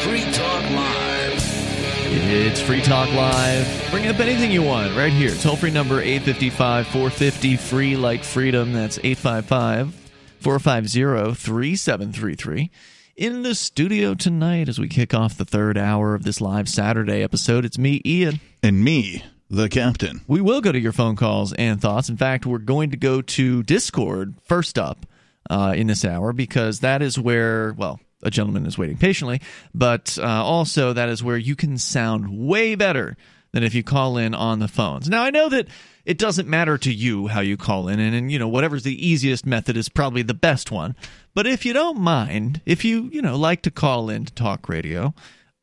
Free Talk Live. It's Free Talk Live. Bring up anything you want right here. Toll free number 855 450 free like freedom. That's 855 450 3733. In the studio tonight, as we kick off the third hour of this live Saturday episode, it's me, Ian. And me, the captain. We will go to your phone calls and thoughts. In fact, we're going to go to Discord first up uh, in this hour because that is where, well, a gentleman is waiting patiently, but uh, also that is where you can sound way better than if you call in on the phones. Now, I know that it doesn't matter to you how you call in, and, and you know whatever's the easiest method is probably the best one. But if you don't mind, if you you know like to call in to talk radio,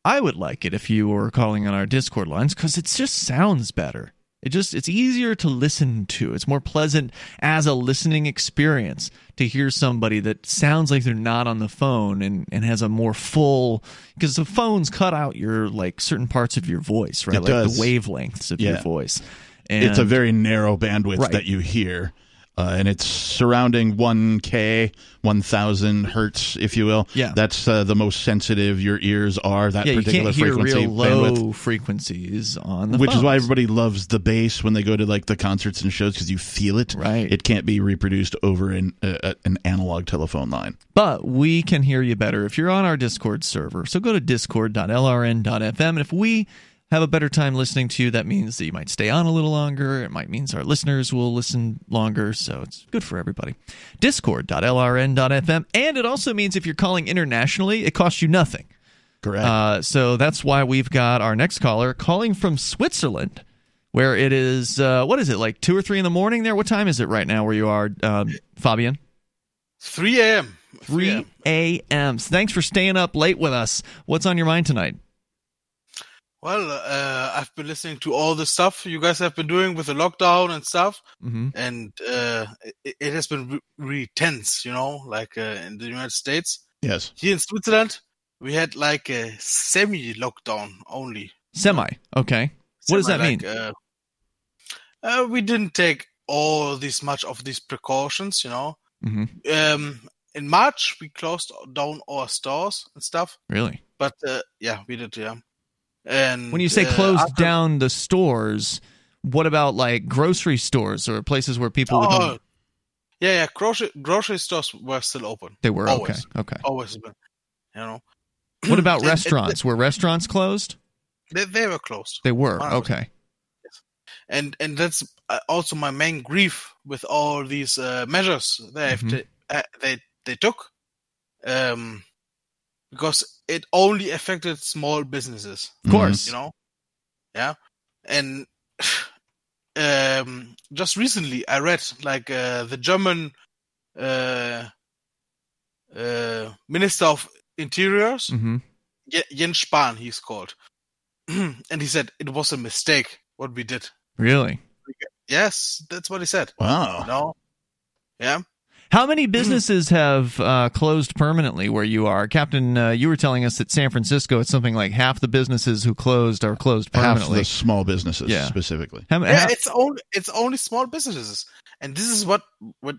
I would like it if you were calling on our Discord lines because it just sounds better. It just it's easier to listen to. It's more pleasant as a listening experience to hear somebody that sounds like they're not on the phone and, and has a more full because the phones cut out your like certain parts of your voice, right? It like does. the wavelengths of your Yeah. voice. it's a very narrow bandwidth Right. that you hear. Uh, and it's surrounding 1K, 1000 hertz, if you will. Yeah. That's uh, the most sensitive your ears are, that yeah, you particular can't hear frequency real low bandwidth. frequencies on the Which is why everybody loves the bass when they go to like the concerts and shows because you feel it. Right. It can't be reproduced over an, uh, an analog telephone line. But we can hear you better if you're on our Discord server. So go to discord.lrn.fm. And if we have a better time listening to you, that means that you might stay on a little longer. It might means our listeners will listen longer. So it's good for everybody. Discord.lrn.fm. And it also means if you're calling internationally, it costs you nothing. Correct. Uh, so that's why we've got our next caller calling from Switzerland, where it is, uh, what is it, like 2 or 3 in the morning there? What time is it right now where you are, um, Fabian? 3 a.m. 3 a.m. Thanks for staying up late with us. What's on your mind tonight? Well, uh, I've been listening to all the stuff you guys have been doing with the lockdown and stuff, Mhm. and uh, it, it has been re- really tense, you know, like uh, in the United States. Yes. Here in Switzerland, we had like a semi-lockdown only. Semi. Okay. What does that Semi, mean? Uh, uh, we didn't take all this much of these precautions, you know. hmm Um, in March, we closed down our stores and stuff. Really? But uh, yeah, we did. Yeah, And When you say uh, closed after- down the stores, what about like grocery stores or places where people would Oh, yeah, yeah. Grocery grocery stores were still open. They were always, okay. Okay. always been. You know, What about And- and restaurants? Were restaurants closed? They they were closed. They were. 100%. Okay. and and that's uh, also my main grief with all these uh, measures they have Mhm. to, uh, they they took, um, because it only affected small businesses. Of course. you know, yeah, and um, just recently I read like uh, the German uh, uh, Minister of Interiors, hmm Jens Spahn, he's called, and he said it was a mistake what we did. Really? Yes, that's what he said. Wow. No. Yeah. How many businesses have uh, closed permanently where you are, Captain? Uh, you were telling us that San Francisco, it's something like half the businesses who closed are closed permanently. Half permanently. the small businesses Yeah. specifically. How, Yeah, how- it's only it's only small businesses, and this is what what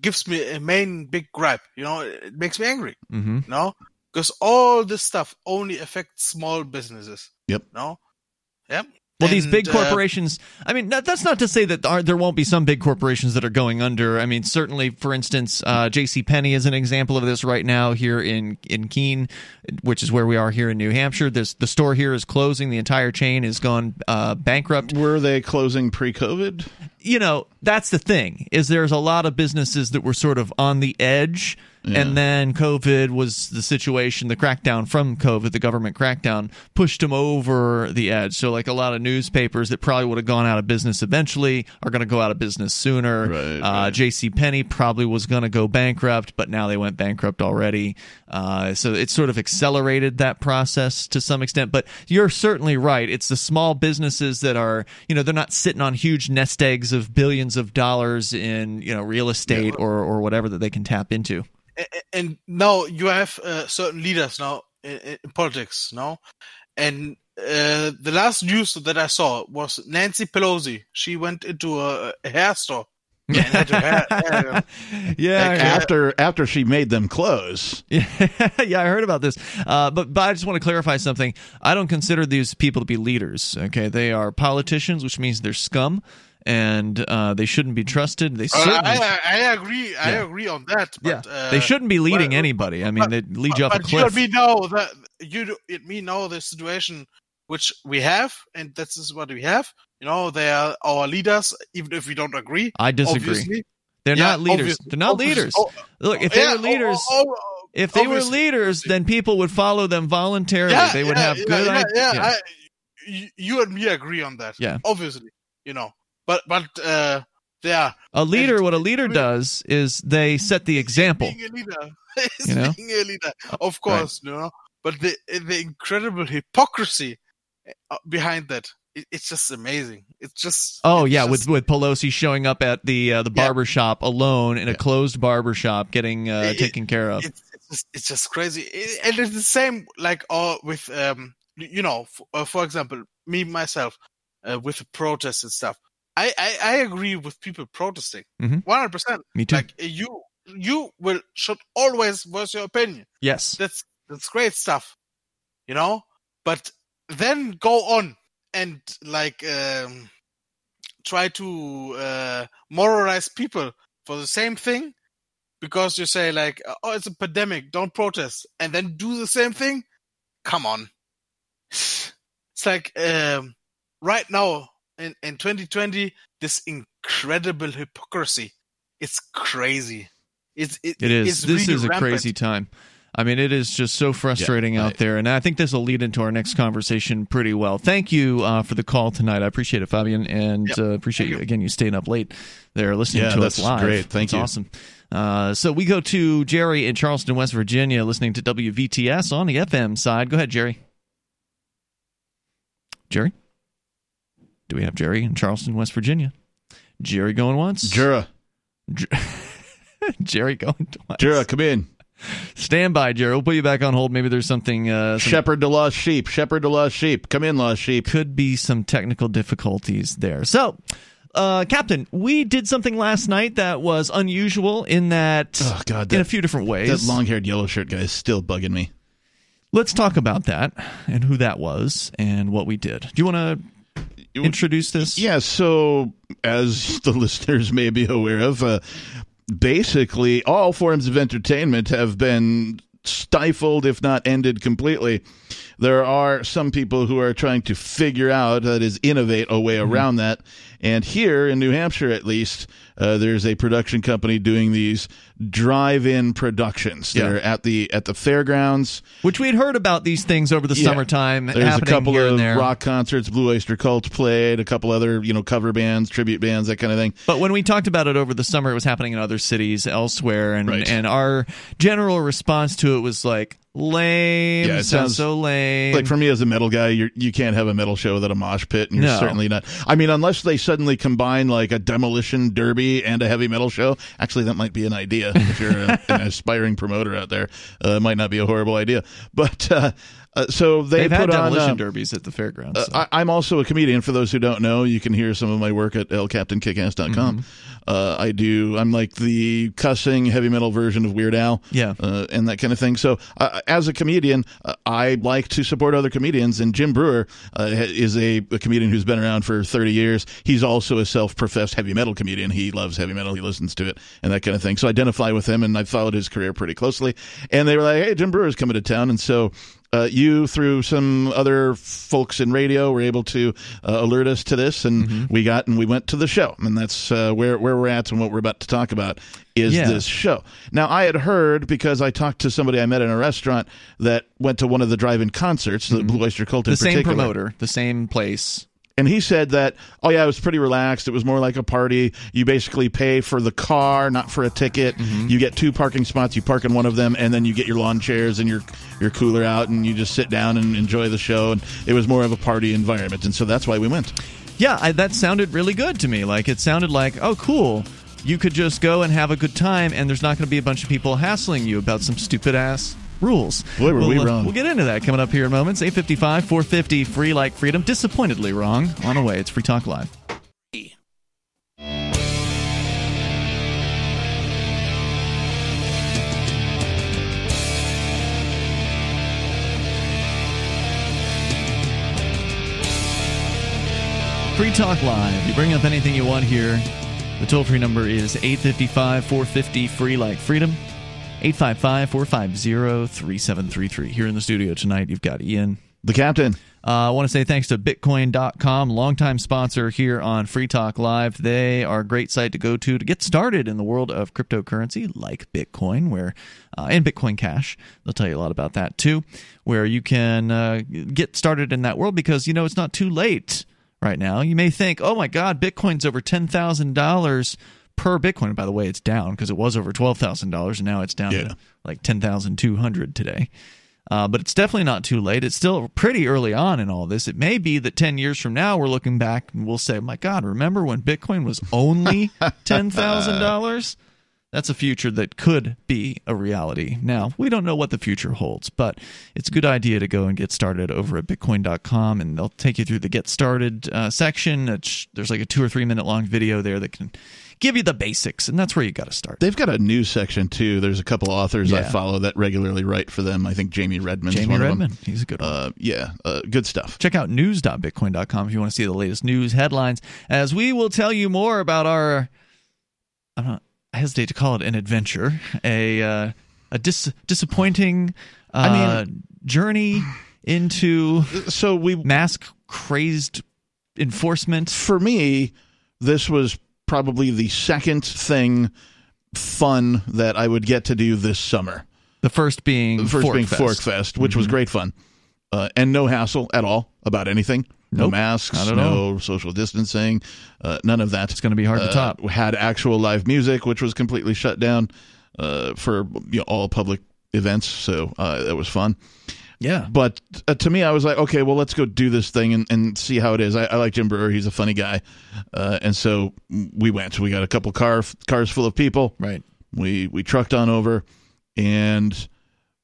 gives me a main big gripe. You know, it makes me angry. Mm-hmm. You know, because all this stuff only affects small businesses. Yep. No. Yep. Well, these And, big uh, corporations. I mean, that's not to say that there, there won't be some big corporations that are going under. I mean, certainly, for instance, uh, J.C. Penney is an example of this right now here in in Keene, which is where we are here in New Hampshire. There's the store here is closing. The entire chain is gone uh, bankrupt. Were they closing pre-COVID? You know, that's the thing. Is there's a lot of businesses that were sort of on the edge. And then COVID was the situation, the crackdown from COVID, the government crackdown pushed them over the edge. So, like a lot of newspapers that probably would have gone out of business eventually are going to go out of business sooner. uh, J.C. Penney probably was going to go bankrupt, but now they went bankrupt already. Uh, so it sort of accelerated that process to some extent. But you're certainly right. It's the small businesses that are, you know, they're not sitting on huge nest eggs of billions of dollars in, you know, real estate or, or whatever that they can tap into. a- a- and now you have uh, certain leaders now in, in politics now and uh, the last news that i saw was nancy pelosi she went into a, a hair store and had her hair, hair- Yeah, Like, uh, after after she made them close. Yeah, yeah, I heard about this. Uh, but, but I just want to clarify something. I don't consider these people to be leaders. Okay, they are politicians, which means they're scum, and uh, they shouldn't be trusted. They Uh, certainly, I, I agree. I agree on that. But, uh, they shouldn't be leading but- anybody. I mean, they lead you off a but you cliff. and me know that you and me know the situation which we have, and this is what we have. You know, they are our leaders, even if we don't agree. I disagree. obviously. They're Yeah, not leaders. obviously- They're not obviously- leaders. oh, Look, if oh, they yeah, were leaders, oh, oh, oh, if they were leaders, then people would follow them voluntarily. Yeah, they would yeah, have good yeah, ideas. yeah, Yeah. I, you, you and me agree on that. Yeah. obviously, you know, but but uh, yeah, A leader, what a leader does is they set the example. being a leader, You know? being a leader, of course, you know. But the the incredible hypocrisy uh, behind that, it, it's just amazing. It's just Oh it's yeah, just- with with Pelosi showing up at the uh, the barber shop alone in a closed barber shop, getting uh, It- taken care of. it's, it's just it's just crazy It- and it's the same like uh, with um you know f- uh, for example me myself uh, with the protests and stuff I, I i agree with people protesting Mhm. 100% Me too. like you you will should always voice your opinion Yes. that's that's great stuff you know but then go on and like um try to uh moralize people for the same thing because you say like oh it's a pandemic don't protest and then do the same thing come on it's like um right now in in 2020 this incredible hypocrisy it's crazy it's it, It is. it's This really is a rampant. crazy time. I mean, it is just so frustrating out there, and I think this will lead into our next conversation pretty well. Thank you uh, for the call tonight. I appreciate it, Fabian, and uh, appreciate you again. You staying up late there listening Yeah, to that's us live. great. Thank That's you. Awesome. Uh, so we go to Jerry in Charleston, West Virginia, listening to WVTS on the FM side. Go ahead, Jerry. Jerry, do we have Jerry in Charleston, West Virginia? Jerry going once. Jura. Jerry going twice. Jura, come in. Stand by, Jerry. We'll put you back on hold. Maybe there's something. Uh, some- Shepherd to lost sheep. Shepherd to lost sheep. Come in, lost sheep. Could be some technical difficulties there. So, uh, Captain, we did something last night that was unusual in that Oh God, in a few different ways. That long-haired yellow shirt guy is still bugging me. Let's talk about that and who that was and what we did. Do you want to introduce this? Yeah, so as the listeners may be aware of, uh, basically all forms of entertainment have been stifled, if not ended completely. There are some people who are trying to figure out, that is, innovate a way Mm-hmm. around that. And here in New Hampshire, at least, uh, there's a production company doing these drive-in productions. Yeah. They're at the at the fairgrounds. Which we had heard about these things over the Yeah. summertime. There's a couple of rock concerts. Blue Oyster Cult played. A couple other you know cover bands, tribute bands, that kind of thing. But when we talked about it over the summer, it was happening in other cities elsewhere, and Right. and our general response to it was like lame. Yeah, it sounds sounds so lame. Like for me as a metal guy, you're, you can't have a metal show without a mosh pit, and you're No. certainly not. I mean, unless they suddenly combine like a demolition derby and a heavy metal show. Actually, that might be an idea if you're a, an aspiring promoter out there. Uh, it might not be a horrible idea, but. Uh, uh, so they They've put had on demolition uh, derbies at the fairgrounds. uh, so. I, I'm also a comedian. For those who don't know, you can hear some of my work at lcaptainkickass.com. Mm-hmm. Uh, I do. I'm like the cussing heavy metal version of Weird Al, Yeah. uh, and that kind of thing. So, uh, as a comedian, uh, I like to support other comedians. And Jim Breuer uh, is a, a comedian who's been around for 30 years. He's also a self-professed heavy metal comedian. He loves heavy metal. He listens to it and that kind of thing. So, I identify with him, and I followed his career pretty closely. And they were like, "Hey, Jim Breuer's coming to town," and so uh, you through some other folks in radio were able to uh, alert us to this and Mm-hmm. we got and we went to the show and that's uh, where where we're at and what we're about to talk about is Yeah. this show now i had heard because i talked to somebody i met in a restaurant that went to one of the drive-in concerts the blue oyster cult in Mm-hmm. the same particular. promoter, the same place. And he said that, oh yeah, it was pretty relaxed. It was more like a party. You basically pay for the car, not for a ticket. Mm-hmm. You get two parking spots. You park in one of them, and then you get your lawn chairs and your your cooler out, and you just sit down and enjoy the show. And it was more of a party environment, and so that's why we went. Yeah, I, that sounded really good to me. Like it sounded like, oh, cool. You could just go and have a good time, and there's not going to be a bunch of people hassling you about some stupid ass rules. Boy, were we'll, we uh, wrong. We'll get into that coming up here in moments. 855 450 free like freedom. Disappointedly wrong. On the way. It's Free Talk Live. Free Talk Live. You bring up anything you want here. The toll free number is 855 450 free like freedom. 855 450 3733. Here in the studio tonight, you've got Ian. The captain. Uh, I want to say thanks to Bitcoin.com, longtime sponsor here on Free Talk Live. They are a great site to go to to get started in the world of cryptocurrency like Bitcoin, where uh, and Bitcoin Cash. They'll tell you a lot about that too, where you can uh, get started in that world because you know it's not too late right now. You may think, oh my God, Bitcoin's over ten thousand dollars per Bitcoin. By the way, it's down because it was over twelve thousand dollars, and now it's down Yeah. to like ten thousand two hundred today. Uh, but it's definitely not too late. It's still pretty early on in all this. It may be that 10 years from now, we're looking back and we'll say, my God, remember when Bitcoin was only $10,000? That's a future that could be a reality. Now, we don't know what the future holds, but it's a good idea to go and get started over at bitcoin.com and they'll take you through the get started uh, section. It's, there's like a two or three minute long video there that can give you the basics, and that's where you got to start. They've got a news section too. There's a couple authors I follow that regularly write for them. I think Jamie Redman. Jamie one Redman, Of them. he's a good one. Uh, yeah, uh, good stuff. Check out news.bitcoin.com if you want to see the latest news headlines, as we will tell you more about our. I'm not. I hesitate to call it an adventure, a uh, a dis- disappointing uh, I journey into so we mask crazed enforcement. For me, this was probably the second thing fun that I would get to do this summer. The first being the first Fork being Fest. PorcFest, which was Mhm. great fun, uh, and no hassle at all about anything. No Nope, masks, no social distancing, uh, none of that. It's going to be hard to top. Had actual live music, which was completely shut down uh, for you know, all public events, so uh, that was fun. Yeah. But uh, to me, I was like, okay, well, let's go do this thing and, and see how it is. I, I like Jim Breuer; he's a funny guy, uh, and so we went. We got a couple car cars full of people. Right. We we trucked on over, and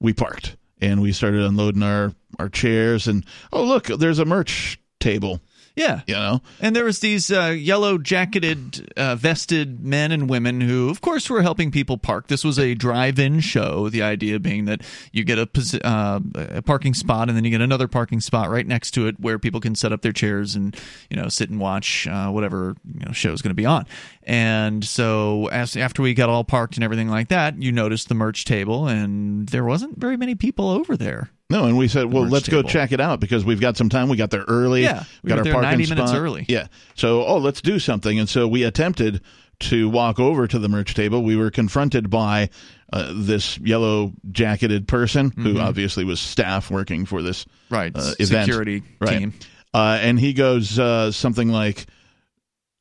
we parked, and we started unloading our our chairs. And oh, look, there's a merch table. Yeah. You know? And there was these uh, yellow jacketed, uh, vested men and women who, of course, were helping people park. This was a drive-in show. The idea being that you get a, uh, a parking spot, and then you get another parking spot right next to it where people can set up their chairs and you know sit and watch uh, whatever you know, show is going to be on. And so, as after we got all parked and everything like that, you noticed the merch table, and there wasn't very many people over there. No, and we said, well, let's go check it out because we've got some time. We got there early. Yeah, we got our there parking 90 minutes spot. early. Yeah. So, oh, let's do something. And so we attempted to walk over to the merch table. We were confronted by uh, this yellow jacketed person who Mhm. obviously was staff working for this Right, uh, event. security right. team. Uh, and he goes uh, something like,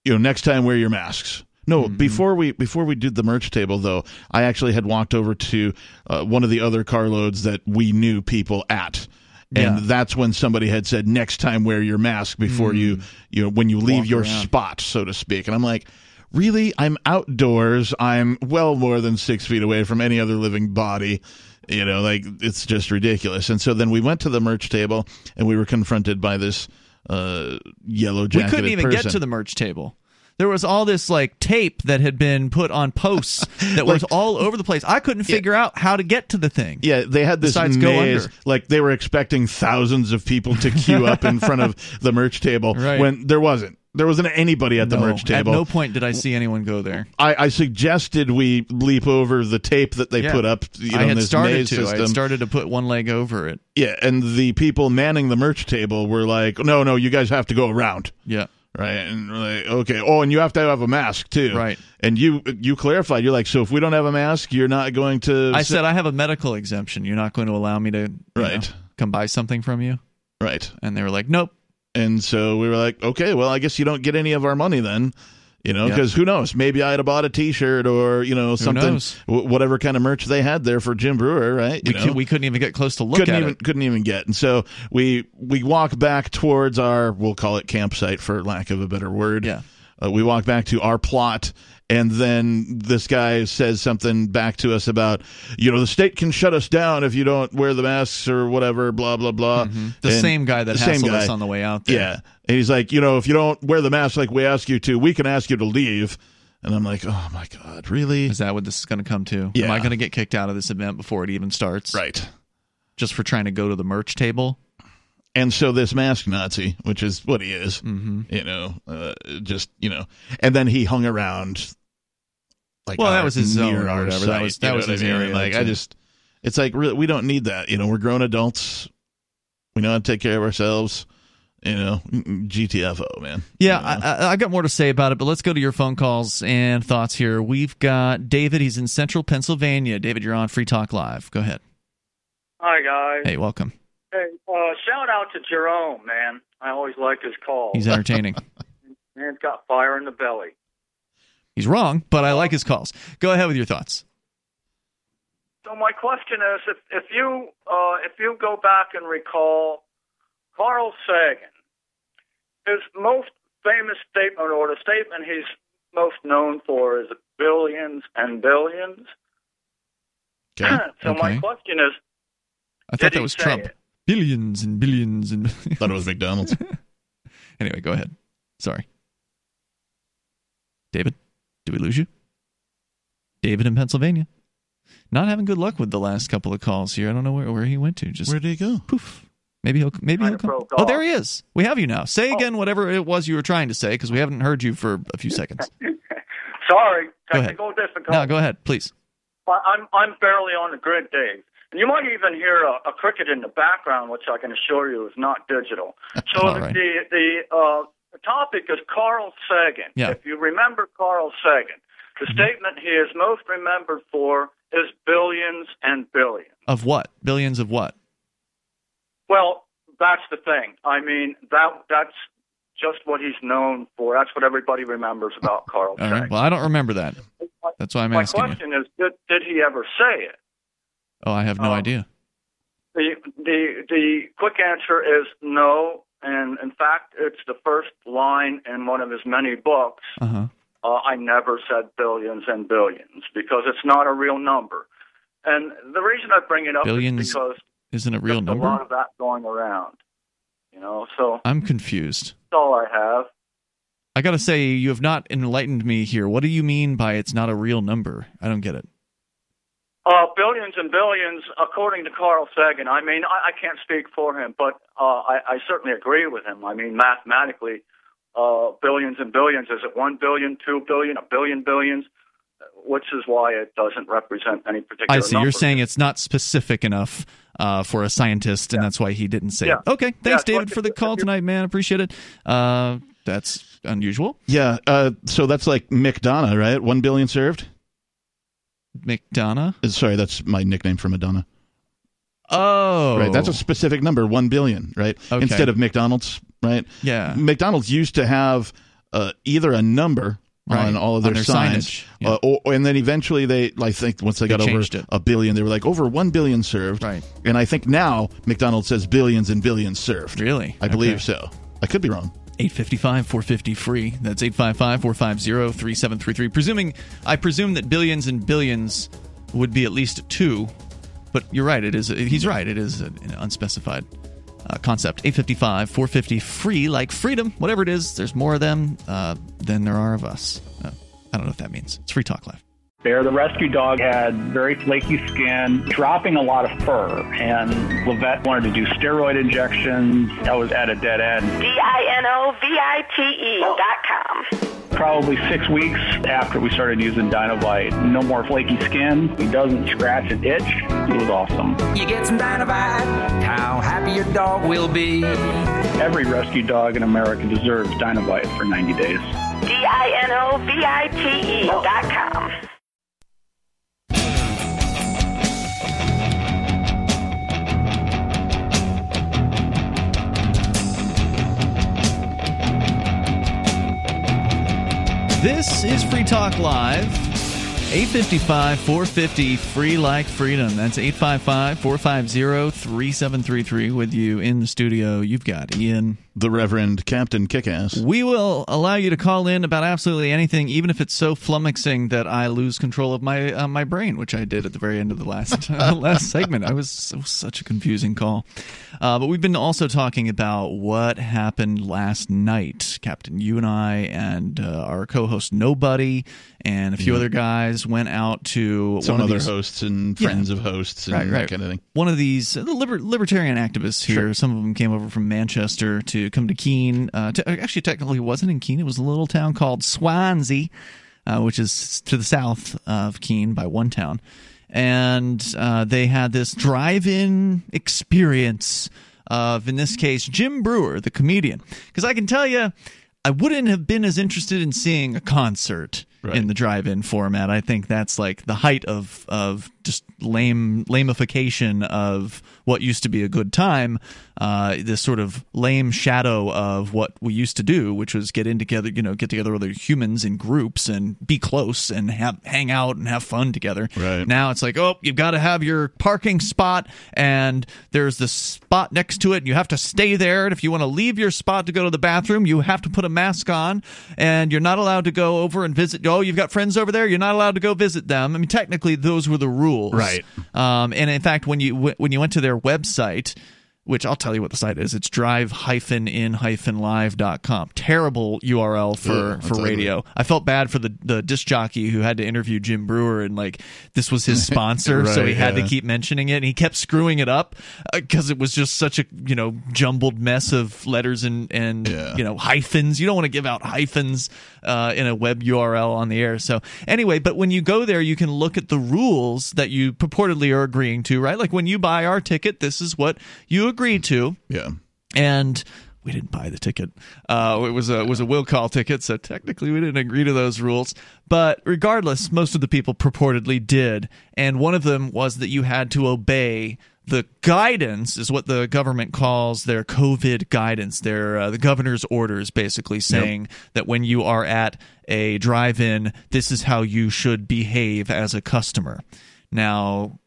you know, next time wear your masks. No, Mm-hmm. before we before we did the merch table though, I actually had walked over to uh, one of the other carloads that we knew people at. And Yeah. that's when somebody had said, "Next time, wear your mask before you, you know, when you leave Mm. Walk your around. spot, so to speak." And I'm like, "Really? I'm outdoors. I'm well more than six feet away from any other living body. You know, like it's just ridiculous." And so then we went to the merch table, and we were confronted by this uh, yellow jacket. We couldn't even person. get to the merch table. There was all this like tape that had been put on posts that was all over the place. I couldn't figure out how to get to the thing. Yeah, they had this Besides maze, like they were expecting thousands of people to queue up in front of the merch table Right. when there wasn't. There wasn't anybody at the No, merch table. At no point did I see anyone go there. I, I suggested we leap over the tape that they Yeah. put up. You know, I had this started maze to. I system. had started to put one leg over it. yeah, and the people manning the merch table were like, "No, no, you guys have to go around." Yeah. Right, and we're like, okay. Oh, and you have to have a mask too. Right. And you you clarified. You're like, so if we don't have a mask, you're not going to. I said I have a medical exemption. You're not going to allow me to Right. know, come buy something from you. Right. And they were like, nope. And so we were like, okay, well, I guess you don't get any of our money then. You know, because who knows? Maybe I'd have bought a T-shirt or you know something, w- whatever kind of merch they had there for Jim Breuer, right? We, know? cou- we couldn't even get close to look couldn't at even it. couldn't even get. And so we we walk back towards our we'll call it campsite for lack of a better word. Yeah. Uh, we walk back to our plot, and then this guy says something back to us about you know the state can shut us down if you don't wear the masks or whatever. Blah blah blah. Mm-hmm. The And same guy that hassled us on the way out there. Yeah. And he's like, you know, if you don't wear the mask like we ask you to, we can ask you to leave. And I'm like, oh my god, really? Is that what this is going to come to? Am I going to get kicked out of this event before it even starts? Right. Just for trying to go to the merch table? And so this mask Nazi, which is what he is, Mm-hmm. you know, uh, just you know, and then he hung around. Like Well, that was his zone or whatever. That was- that was I his mean? area Like to- I just, it's like really, we don't need that. You know, we're grown adults. We know how to take care of ourselves. You know, GTFO, man. Yeah, I, I, I got more to say about it, but let's go to your phone calls and thoughts here. We've got David. He's in central Pennsylvania. David, you're on Free Talk Live. Go ahead. Hi guys. Hey, welcome. Hey, uh, shout out to Jerome, man. I always like his call. He's entertaining. Man's got fire in the belly. He's wrong, but I like his calls. Go ahead with your thoughts. So my question is, if if you uh, if you go back and recall, Carl Sagan, his most famous statement or the statement he's most known for is billions and billions. Okay. so my question is, I thought that was Trump. it? Billions and billions and. Thought it was McDonald's. anyway, go ahead. Sorry. David, did we lose you? David in Pennsylvania. Not having good luck with the last couple of calls here. I don't know where, where he went to. Just where did he go? Poof. Maybe he'll maybe he'll come. Oh, there he is. We have you now. Say again whatever it was you were trying to say because we haven't heard you for a few seconds. sorry, Go ahead. technical difficulty. No, go ahead, please. I'm I'm barely on the grid, Dave. And you might even hear a, a cricket in the background, which I can assure you is not digital. So the right. the, the uh, topic is Carl Sagan. Yeah. If you remember Carl Sagan, the Mm-hmm. statement he is most remembered for is billions and billions. Of what? Billions of what? Well, that's the thing. I mean, that that's just what he's known for. That's what everybody remembers about Carl All Sagan. right. Well, I don't remember that. That's why I'm My asking you. question is, did, did he ever say it? Oh, I have no Um, idea. The the the quick answer is no, and in fact, it's the first line in one of his many books. Uh huh. Uh, I never said billions and billions because it's not a real number. And the reason I bring it up Billions is because Isn't a real there's a lot number? of that going around. You know, so I'm confused. That's all I have. I got to say, you have not enlightened me here. What do you mean by it's not a real number? I don't get it. Uh, billions and billions, according to Carl Sagan. I mean, I, I can't speak for him, but uh, I, I certainly agree with him. I mean, mathematically, uh, billions and billions. Is it one billion, two billion, a billion billions? Which is why it doesn't represent any particular. I see. Number. You're saying it's not specific enough uh, for a scientist, and that's why he didn't say Yeah. it. Okay. Thanks, Yeah, David, for the call tonight, man. Appreciate it. Uh, that's unusual. Yeah. Uh, so that's like McDonough, right? One billion served. McDonough. Sorry, that's my nickname for Madonna. Oh, Right. That's a specific number, one billion, right? Okay. Instead of McDonald's, right? Yeah. McDonald's used to have uh, either a number Right, on all of their, on their signs, signage, uh, or, and then eventually they, I think, once they, They got over it. a billion, they were like over one billion served. Right. And I think now McDonald's says billions and billions served. Really? I believe so. I could be wrong. 855 450 free. That's 855 450 3733. Presuming, I presume that billions and billions would be at least two, but you're right. It is. He's right. It is an unspecified uh, concept. 855 450 free, like freedom, whatever it is. There's more of them uh, than there are of us. Uh, I don't know what that means. It's Free Talk Live. Bear, the rescue dog, had very flaky skin, dropping a lot of fur, and Levette wanted to do steroid injections. I was at a dead end. D I N O V I T E oh. dot com. Probably six weeks after we started using Dinovite, no more flaky skin. He doesn't scratch and itch. It was awesome. You get some Dinovite, how happy your dog will be. Every rescue dog in America deserves Dinovite for 90 days. D I N O V I T E oh. dot com. This is Free Talk Live. 855 450 free like freedom. That's 855 450 3733 with you in the studio. You've got Ian. The Reverend Captain Kickass. We will allow you to call in about absolutely anything, even if it's so flummoxing that I lose control of my uh, my brain, which I did at the very end of the last uh, last segment. I was it was such a confusing call. Uh, but we've been also talking about what happened last night, Captain. You and I and uh, our co-host Nobody and a few Yeah. other guys went out to Some one of other these- hosts and Yeah. friends of hosts and Right, that kind of thing. One of these uh, liber- libertarian activists here. Some of them came over from Manchester to come to Keene. Uh, to, actually, technically, it wasn't in Keene. It was a little town called Swanzey, uh, which is to the south of Keene by one town. And uh, they had this drive-in experience of, in this case, Jim Breuer, the comedian. Because I can tell you, I wouldn't have been as interested in seeing a concert in the drive-in format. I think that's like the height of of just lame lamification of what used to be a good time. Uh, this sort of lame shadow of what we used to do, which was get in together, you know, get together with other humans in groups and be close and have hang out and have fun together. Right. Now it's like, oh, you've got to have your parking spot, and there's this spot next to it, and you have to stay there. And if you want to leave your spot to go to the bathroom, you have to put a mask on, and you're not allowed to go over and visit. Oh, you've got friends over there, you're not allowed to go visit them. I mean, technically, those were the rules, Right. Um, and in fact, when you when you went to their website. Which I'll tell you what the site is. It's drive-in-live.com. Terrible URL for, Ugh, for radio. I felt bad for the, the disc jockey who had to interview Jim Breuer and like this was his sponsor, so he had yeah. to keep mentioning it. And he kept screwing it up uh, because it was just such a you know jumbled mess of letters and and you know hyphens. You don't want to give out hyphens uh, in a web URL on the air. So anyway, but when you go there, you can look at the rules that you purportedly are agreeing to. Right, like when you buy our ticket, this is what you agreed to. Yeah. And we didn't buy the ticket. Uh, it was a it was a will call ticket, so technically we didn't agree to those rules. But regardless, most of the people purportedly did, and one of them was that you had to obey the guidance, is what the government calls their COVID guidance, their uh, the governor's orders, basically saying that when you are at a drive-in, this is how you should behave as a customer. Now,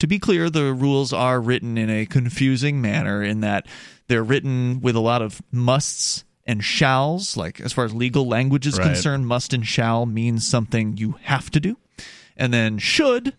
to be clear, the rules are written in a confusing manner in that they're written with a lot of musts and shalls. Like, as far as legal language is Right. concerned, must and shall means something you have to do. And then should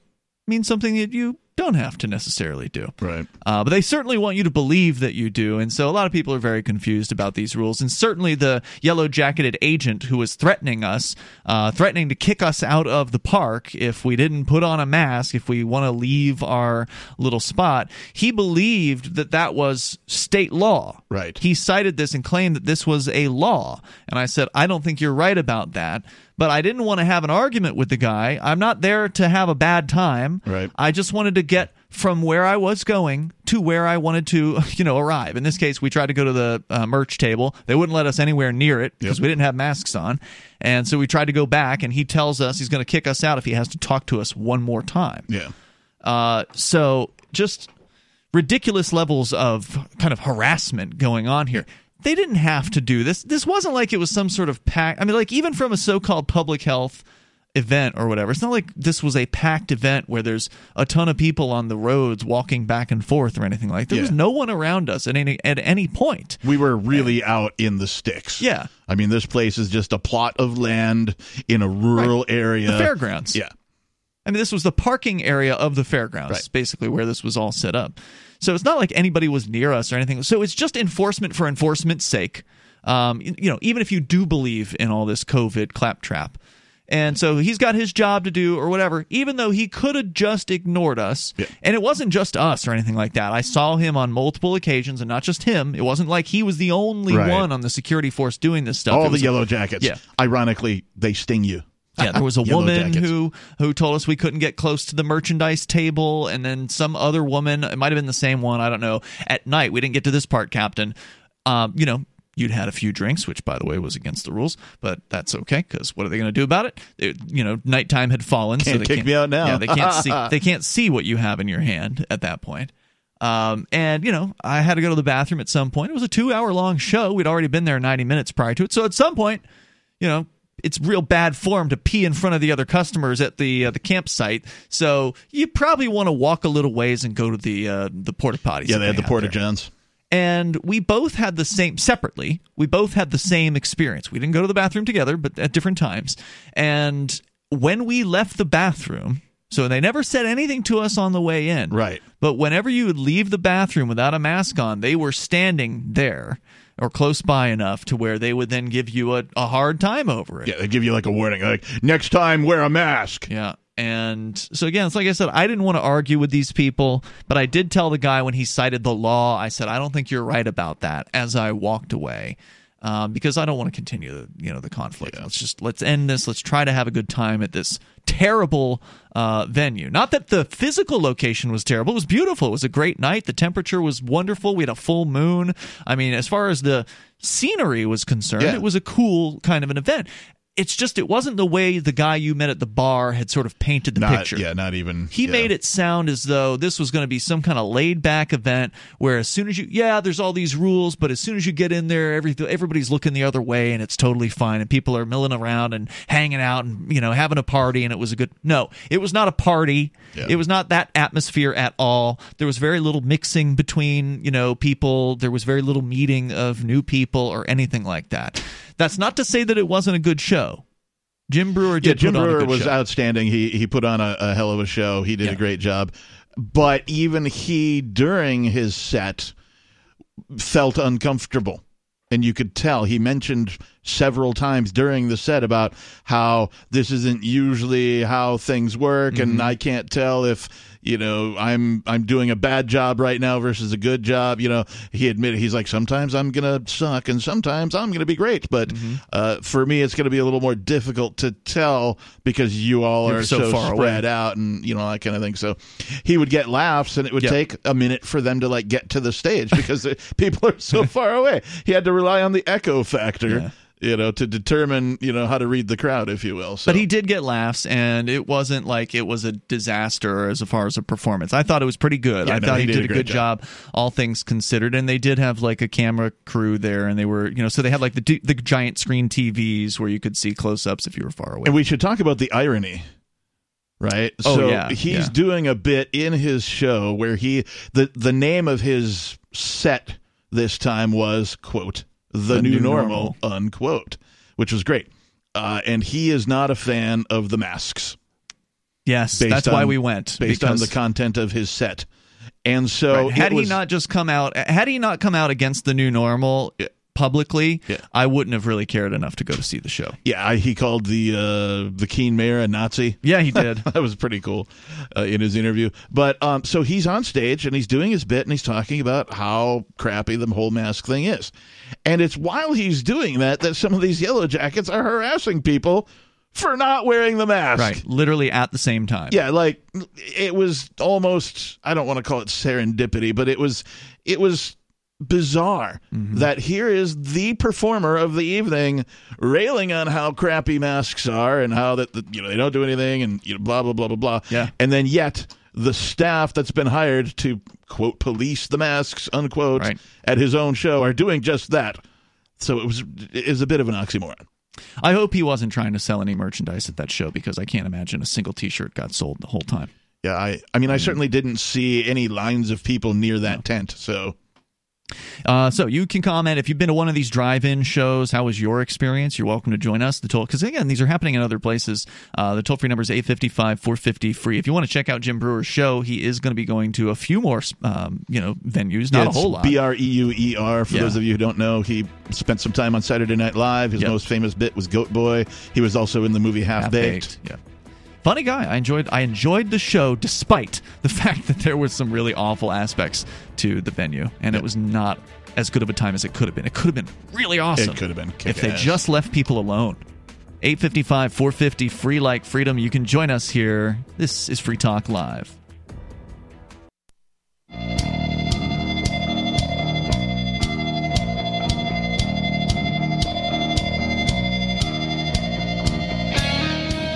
means something that you don't have to necessarily do. Right. Uh, but they certainly want you to believe that you do. And so a lot of people are very confused about these rules. And certainly the yellow jacketed agent who was threatening us, uh, threatening to kick us out of the park if we didn't put on a mask, if we want to leave our little spot, he believed that that was state law. Right. He cited this and claimed that this was a law. And I said, I don't think you're right about that. But I didn't want to have an argument with the guy. I'm not there to have a bad time. Right. I just wanted to get from where I was going to where I wanted to, you know, arrive. In this case, we tried to go to the uh, merch table. They wouldn't let us anywhere near it because we didn't have masks on. And so we tried to go back, and he tells us he's going to kick us out if he has to talk to us one more time. Yeah. Uh, so just ridiculous levels of kind of harassment going on here. They didn't have to do this. This wasn't like it was some sort of pack. I mean, like even from a so-called public health event or whatever. It's not like this was a packed event where there's a ton of people on the roads walking back and forth or anything like. That. There was no one around us at any at any point. We were really out in the sticks. Yeah. I mean, this place is just a plot of land in a rural area. The fairgrounds. Yeah. I mean, this was the parking area of the fairgrounds, Right. basically where this was all set up. So it's not like anybody was near us or anything. So it's just enforcement for enforcement's sake. Um, you know, even if you do believe in all this COVID claptrap. And so he's got his job to do or whatever, even though he could have just ignored us. And it wasn't just us or anything like that. I saw him on multiple occasions, and not just him. It wasn't like he was the only Right. one on the security force doing this stuff. All the yellow jackets. Yeah. Ironically, they sting you. Yeah, there was a woman jackets. who who told us we couldn't get close to the merchandise table, and then some other woman. It might have been the same one. I don't know. At night, we didn't get to this part, Captain. Um, you know, you'd had a few drinks, which by the way was against the rules, but that's okay because what are they going to do about it? It- You know, nighttime had fallen, so Can't they kick can't, me out now. Yeah, they can't see. They can't see what you have in your hand at that point. Um, and you know, I had to go to the bathroom at some point. It was a two-hour long show. We'd already been there ninety minutes prior to it, so at some point, you know, it's real bad form to pee in front of the other customers at the uh, the campsite. So you probably want to walk a little ways and go to the uh, the porta potties. Yeah, they had the Porta. Johns. And we both had the same separately. We both had the same experience. We didn't go to the bathroom together, but at different times. And when we left the bathroom, so they never said anything to us on the way in. Right. But whenever you would leave the bathroom without a mask on, they were standing there or close by enough to where they would then give you a, a hard time over it. Yeah, they give you like a warning, like next time wear a mask. Yeah. And so again, it's like I said, I didn't want to argue with these people, but I did tell the guy when he cited the law, I said, I don't think you're right about that as I walked away. Um, because I don't want to continue the you know the conflict. Let's just let's end this. Let's try to have a good time at this terrible uh, venue. Not that the physical location was terrible; it was beautiful. It was a great night. The temperature was wonderful. We had a full moon. I mean, as far as the scenery was concerned, Yeah. it was a cool kind of an event. It's just it wasn't the way the guy you met at the bar had sort of painted the Not, picture. yeah, not even. He yeah. made it sound as though this was going to be some kind of laid back event where as soon as you, yeah, there's all these rules, but as soon as you get in there, every, everybody's looking the other way and it's totally fine and people are milling around and hanging out and, you know, having a party and it was a good, no, it was not a party. It was not that atmosphere at all. There was very little mixing between, you know, people. There was very little meeting of new people or anything like that. That's not to say that it wasn't a good show. Jim Breuer Yeah, did Jim put on a Breuer was show. outstanding. He he put on a, a hell of a show. He did a great job. But even he during his set felt uncomfortable. And you could tell he mentioned several times during the set about how this isn't usually how things work Mm-hmm. and I can't tell if you know I'm I'm doing a bad job right now versus a good job you know he admitted he's like sometimes I'm going to suck and sometimes I'm going to be great but Mm-hmm. uh, for me it's going to be a little more difficult to tell because you all You're are so so, far spread away. out and you know that kind of thing so he would get laughs and it would Yep. take a minute for them to like get to the stage because people are so far away he had to rely on the echo factor you know to determine you know how to read the crowd if you will so But he did get laughs, and it wasn't like it was a disaster as far as a performance. I thought it was pretty good. Yeah, I no, thought he did did, a good job. all things considered. And they did have like a camera crew there, and they were, you know, so they had like the the giant screen TVs where you could see close ups if you were far away. And we should talk about the irony. Right? Oh, so yeah, he's yeah. doing a bit in his show where he the the name of his set this time was quote the, The new, New normal, Normal. unquote, which was great. Uh, and he is not a fan of the masks. Yes, that's why we went, based on the content of his set. And so Right. Had it he not just come out, had he not come out against the new normal publicly, I wouldn't have really cared enough to go to see the show. Yeah, I, he called the uh, the Keene Mayor a Nazi. Yeah, he did. that was pretty cool uh, in his interview. But um, so he's on stage and he's doing his bit and he's talking about how crappy the whole mask thing is. And it's while he's doing that that some of these yellow jackets are harassing people for not wearing the mask. Right, literally at the same time. Yeah, like it was almost I don't want to call it serendipity, but it was it was bizarre Mm-hmm. that here is the performer of the evening railing on how crappy masks are and how that the, you know they don't do anything and you know blah blah blah blah blah. Yeah. And then yet the staff that's been hired to quote police the masks unquote at his own show are doing just that. So it was is a bit of an oxymoron. I hope he wasn't trying to sell any merchandise at that show because I can't imagine a single T-shirt got sold the whole time. Yeah, I I mean I certainly didn't see any lines of people near that tent. So Uh, so you can comment if you've been to one of these drive-in shows. How was your experience? You're welcome to join us. The toll because again these are happening in other places. Uh, the toll-free number is 855-450 free. If you want to check out Jim Breuer's show, he is going to be going to a few more um, you know venues, not Yeah, a whole lot. B R E U E R. For Yeah. those of you who don't know, he spent some time on Saturday Night Live. His most famous bit was Goat Boy. He was also in the movie Half Baked. Yeah. Funny guy. I enjoyed. I enjoyed the show despite the fact that there was some really awful aspects to the venue, and it was not as good of a time as it could have been. It could have been really awesome. It could have been if they just left people alone. 855 450 free like freedom. You can join us here. This is Free Talk Live.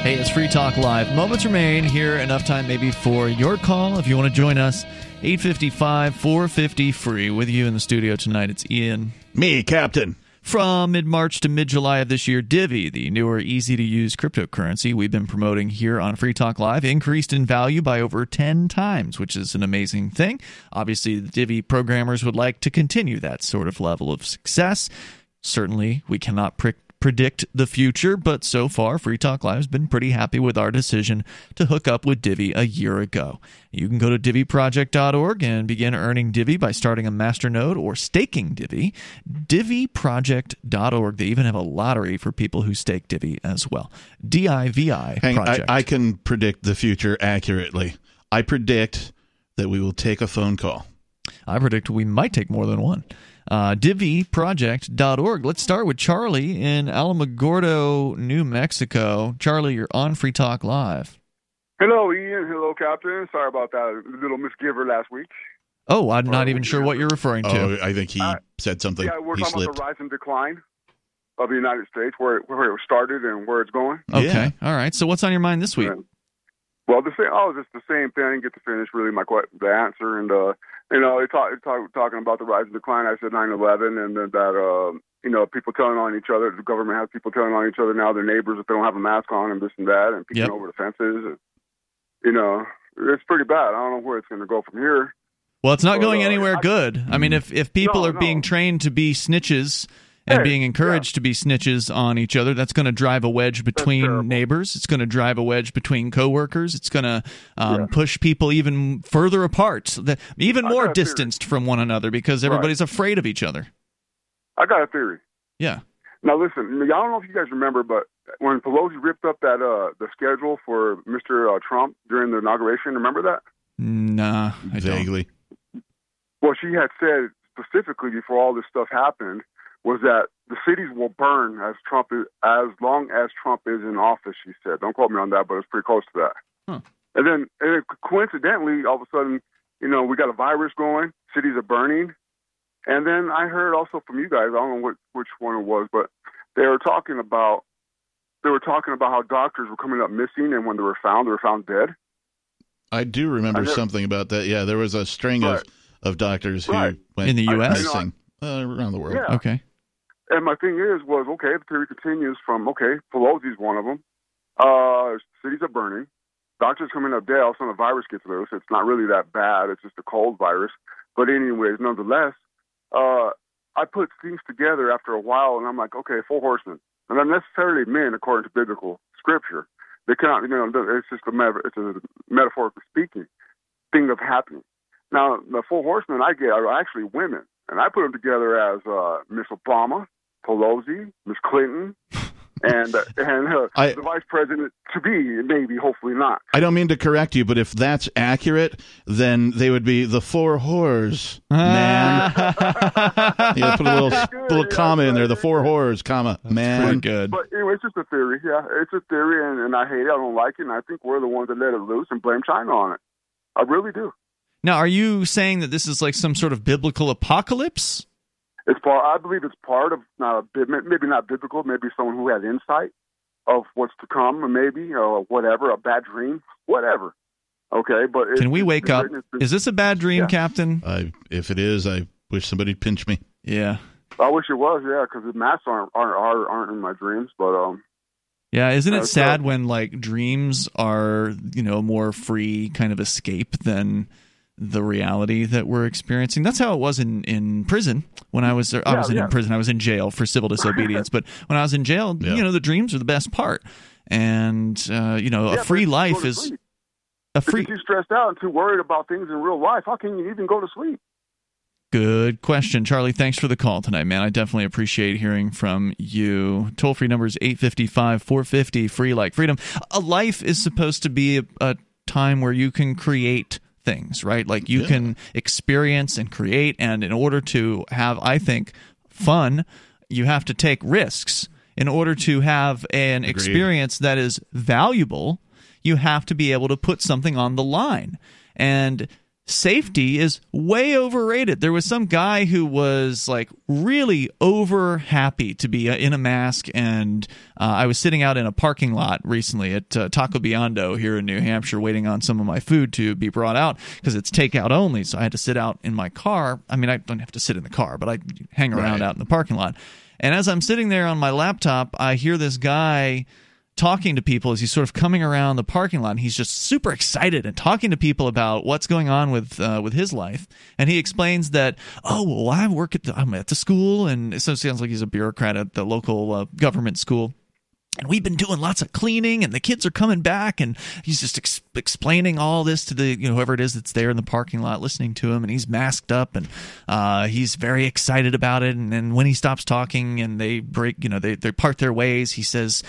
Hey, it's Free Talk Live. Moments remain here. Enough time maybe for your call if you want to join us. 855 450 free. With you in the studio tonight, it's Ian. Me, Captain. From mid March to mid July of this year, Divi, the newer, easy to use cryptocurrency we've been promoting here on Free Talk Live, increased in value by over 10 times, which is an amazing thing. Obviously, the Divi programmers would like to continue that sort of level of success. Certainly, we cannot prick predict the future, but so far, Free Talk Live has been pretty happy with our decision to hook up with Divi a year ago. You can go to diviproject.org and begin earning Divi by starting a masternode or staking Divi. Diviproject.org. They even have a lottery for people who stake Divi as well. D I V I Hang, I, project. I can predict the future accurately. I predict that we will take a phone call. I predict we might take more than one. Uh, diviproject.org. Let's start with Charlie in Alamogordo, New Mexico. Charlie, you're on Free Talk Live. Hello, Ian. Hello, Captain. Sorry about that little misgiver last week. Oh, I'm not even sure what you're referring to. Oh, I think he said something. yeah, we're he talking slipped. about the rise and decline of the United States, where it, where it started and where it's going. Okay. All right. So what's on your mind this week? Well, the same. Oh, just the same thing. Get to finish really my que- the answer, and uh, you know, talk, talk, talking about the rise and decline. I said 9/11, and then that uh, you know, people telling on each other. The government has people telling on each other now. Their neighbors if they don't have a mask on, and this and that, and peeking Yep. over the fences. And, you know, it's pretty bad. I don't know where it's going to go from here. Well, it's not going uh, anywhere good. I mean, if if people No, are being trained to be snitches and Hey, being encouraged to be snitches on each other, that's going to drive a wedge between neighbors. It's going to drive a wedge between coworkers. It's going to um, push people even further apart, the, even more got theory. distanced from one another because everybody's afraid of each other. I got a theory. Yeah. Now listen, I don't know if you guys remember, but when Pelosi ripped up that uh the schedule for Mr. Uh, Trump during the inauguration, remember that? Nah, I Vaguely. Well, she had said specifically before all this stuff happened was that the cities will burn as Trump is, as long as Trump is in office. She said, "Don't quote me on that, but it's pretty close to that." Huh. And then, and then coincidentally, all of a sudden, you know, we got a virus going. Cities are burning. And then I heard also from you guys. I don't know what, which one it was, but they were talking about they were talking about how doctors were coming up missing, and when they were found, they were found dead. I do remember I know- something about that. Yeah, there was a string of, of doctors who Right. went In the I- I U.S.? know. missing uh, around the world. Yeah. Okay. And my thing is, was okay. The theory continues from okay. Pelosi's one of them. Uh, cities are burning. Doctors coming up dead. All of a virus gets loose. It's not really that bad. It's just a cold virus. But anyways, nonetheless, uh, I put things together after a while, and I'm like, okay, four horsemen, and not necessarily men according to biblical scripture. They cannot, you know, it's just a meta- it's a metaphorically speaking thing of happening. Now, the four horsemen I get are actually women, and I put them together as uh, Miss Obama, Pelosi, Miss Clinton, and uh, and uh, I- the vice president to be, maybe, hopefully not. I don't mean to correct you, but if that's accurate, then they would be the four whores, man. yeah, put a little little comma in there. The four whores, comma, man. good. But anyway, it's just a theory. Yeah, it's a theory, and, and I hate it. I don't like it, and I think we're the ones that let it loose and blame China on it. I really do. Now, are you saying that this is like some sort of biblical apocalypse? It's part. I believe it's part of not a maybe not biblical, maybe someone who has insight of what's to come, or maybe or whatever, a bad dream, whatever. Okay, but it's, Can we wake up? written, it's been- Is this a bad dream, Yeah. Captain? I, if it is, I wish somebody'd pinch me. Yeah. I wish it was, yeah, because the masks aren't aren't aren't, aren't in my dreams, but um, Yeah, isn't Uh, it so- sad when like dreams are, you know, more free kind of escape than the reality that we're experiencing? That's how it was in in prison when I was I Yeah, wasn't yeah. in prison, I was in jail for civil disobedience, but when I was in jail, Yeah. you know, the dreams are the best part. And uh, you know, Yeah, a free life is sleep. a if free you're too stressed out and too worried about things in real life, how can you even go to sleep? Good question, Charlie. Thanks for the call tonight, man. I definitely appreciate hearing from you. Toll free number is 855 450 free like freedom. A life is supposed to be a, a time where you can create things, right? Like you Yeah. can experience and create. And in order to have, I think, fun, you have to take risks. In order to have an experience that is valuable, you have to be able to put something on the line. And safety is way overrated. There was some guy who was like really over happy to be uh, in a mask, and uh, I was sitting out in a parking lot recently at uh, Taco Beyondo here in New Hampshire, waiting on some of my food to be brought out because it's takeout only. So I had to sit out in my car. I mean, I don't have to sit in the car, but I hang around Right. out in the parking lot. And as I'm sitting there on my laptop, I hear this guy talking to people as he's sort of coming around the parking lot and he's just super excited and talking to people about what's going on with uh, with his life. And he explains that oh well I work at the, I'm at the school and so it sounds like he's a bureaucrat at the local uh, government school. And we've been doing lots of cleaning and the kids are coming back and he's just ex- explaining all this to the you know whoever it is that's there in the parking lot listening to him and he's masked up and uh, he's very excited about it. And then when he stops talking and they break you know they, they part their ways he says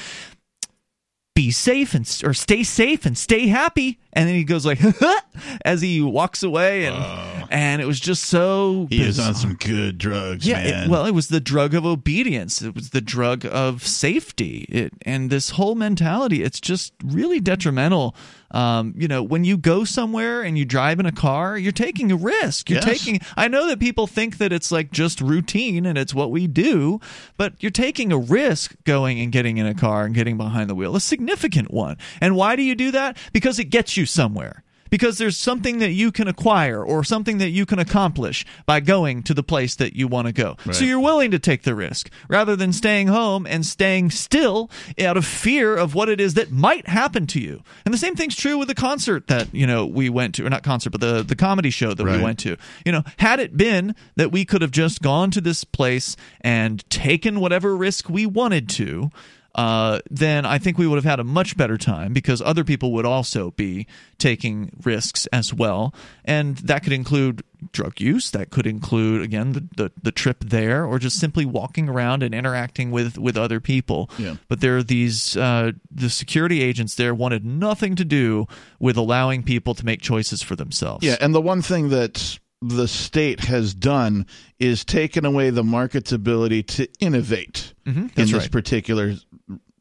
be safe and or stay safe and stay happy and then he goes like as he walks away and uh. and it was just so He is on some good drugs, Yeah, man. it, well, it was the drug of obedience. It was the drug of safety. It, and this whole mentality, it's just really detrimental. Um, you know, when you go somewhere and you drive in a car, you're taking a risk. You're Yes. taking. I know that people think that it's like just routine and it's what we do, but you're taking a risk going and getting in a car and getting behind the wheel, a significant one. And why do you do that? Because it gets you somewhere because there's something that you can acquire or something that you can accomplish by going to the place that you want to go. So you're willing to take the risk rather than staying home and staying still out of fear of what it is that might happen to you. And the same thing's true with the concert that, you know, we went to, or not concert, but the, the comedy show that Right. we went to. You know, had it been that we could have just gone to this place and taken whatever risk we wanted to, uh, then I think we would have had a much better time because other people would also be taking risks as well. And that could include drug use, that could include, again, the, the, the trip there, or just simply walking around and interacting with, with other people. Yeah. But there are these, uh, the security agents there wanted nothing to do with allowing people to make choices for themselves. Yeah, and the one thing that the state has done is taken away the market's ability to innovate Mhm, in this right. particular,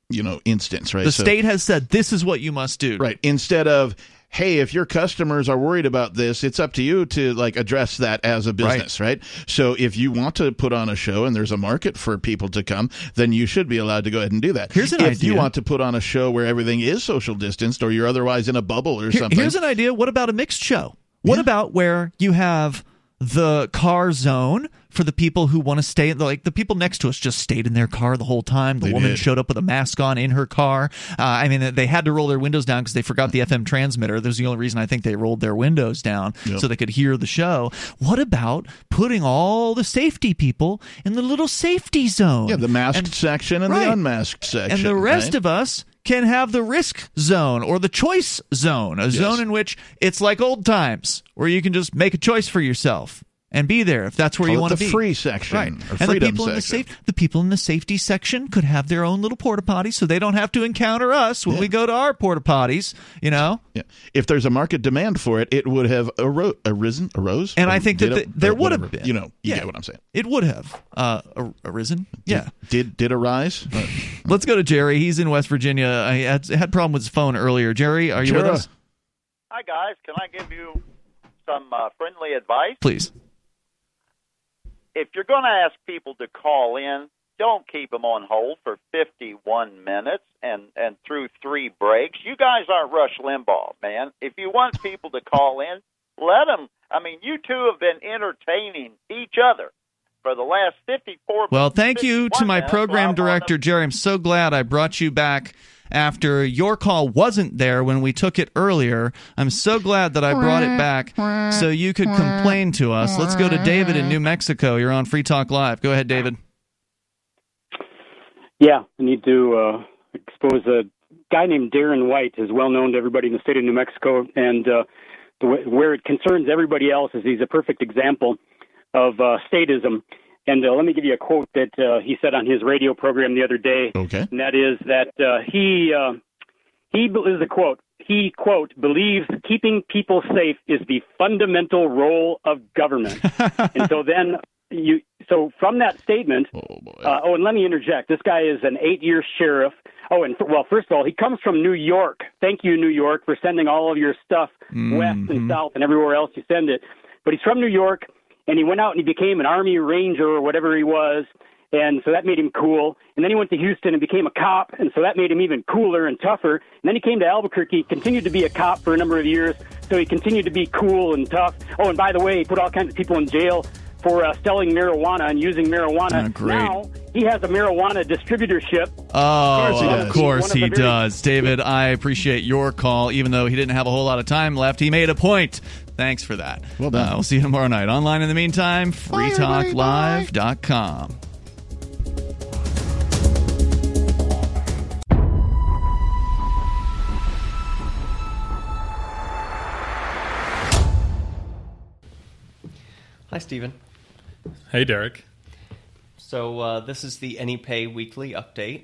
you know, instance. Right. The So- state has said this is what you must do. Right. Instead of, hey, if your customers are worried about this, it's up to you to like address that as a business, right? So if you want to put on a show and there's a market for people to come, then you should be allowed to go ahead and do that. Here's an idea. if you want to put on a show where everything is social distanced or you're otherwise in a bubble or Here- something. Here's an idea. What about a mixed show? What about where you have the car zone for the people who want to stay like the people next to us just stayed in their car the whole time the They woman did. showed up with a mask on in her car uh, i mean they had to roll their windows down because they forgot the fm transmitter that was the only reason i think they rolled their windows down Yep. so they could hear the show what about putting all the safety people in the little safety zone yeah, the masked And- section and Right. the unmasked section. and the rest right? of us can have the risk zone or the choice zone, a zone in which it's like old times where you can just make a choice for yourself and be there if that's where Call you want to be. the be. free section, right? or and the freedom people in the safe, the people in the safety section could have their own little porta potties, so they don't have to encounter us when we go to our porta potties. You know, Yeah. If there's a market demand for it, it would have aro- arisen, arose. And I think that the- there would have been. You know, you Yeah. get what I'm saying. it would have uh, ar- arisen. Yeah. Did did arise? Let's go to Jerry. He's in West Virginia. I had, had a problem with his phone earlier. Jerry, are you with us? Hi, guys. Can I give you some uh, friendly advice? Please. If you're going to ask people to call in, don't keep them on hold for 51 minutes and, and through three breaks. You guys aren't Rush Limbaugh, man. If you want people to call in, let them. I mean, you two have been entertaining each other for the last 54 Well, thank you to my minutes program I'm on the director, Jerry. I'm so glad I brought you back after your call wasn't there when we took it earlier. I'm so glad that I brought it back so you could complain to us. Let's go to David in New Mexico. You're on Free Talk Live. Go ahead, David. Yeah, I need to uh, expose a guy named Darren White is well known to everybody in the state of New Mexico, and uh, the, where it concerns everybody else is he's a perfect example of uh, statism. And uh, let me give you a quote that uh, he said on his radio program the other day. Okay. And that is that uh, he uh, he this is a quote. He quote believes keeping people safe is the fundamental role of government. and so then you so from that statement. Oh, Uh, oh, and let me interject. This guy is an eight-year sheriff. Oh, and well, first of all, he comes from New York. Thank you, New York, for sending all of your stuff west and south and everywhere else you send it. But he's from New York, and he went out and he became an Army Ranger or whatever he was. And so that made him cool. And then he went to Houston and became a cop, and so that made him even cooler and tougher. And then he came to Albuquerque, continued to be a cop for a number of years, so he continued to be cool and tough. Oh, and by the way, he put all kinds of people in jail for uh, selling marijuana and using marijuana. Ah, great. Now he has a marijuana distributorship. Oh, he of does. course he does. David, I appreciate your call, even though he didn't have a whole lot of time left. He made a point. Thanks for that. Well done. Uh, we'll see you tomorrow night. Online in the meantime, freetalklive.com. Hi, Stephen. Hey, Derek. So uh, this is the AnyPay weekly update.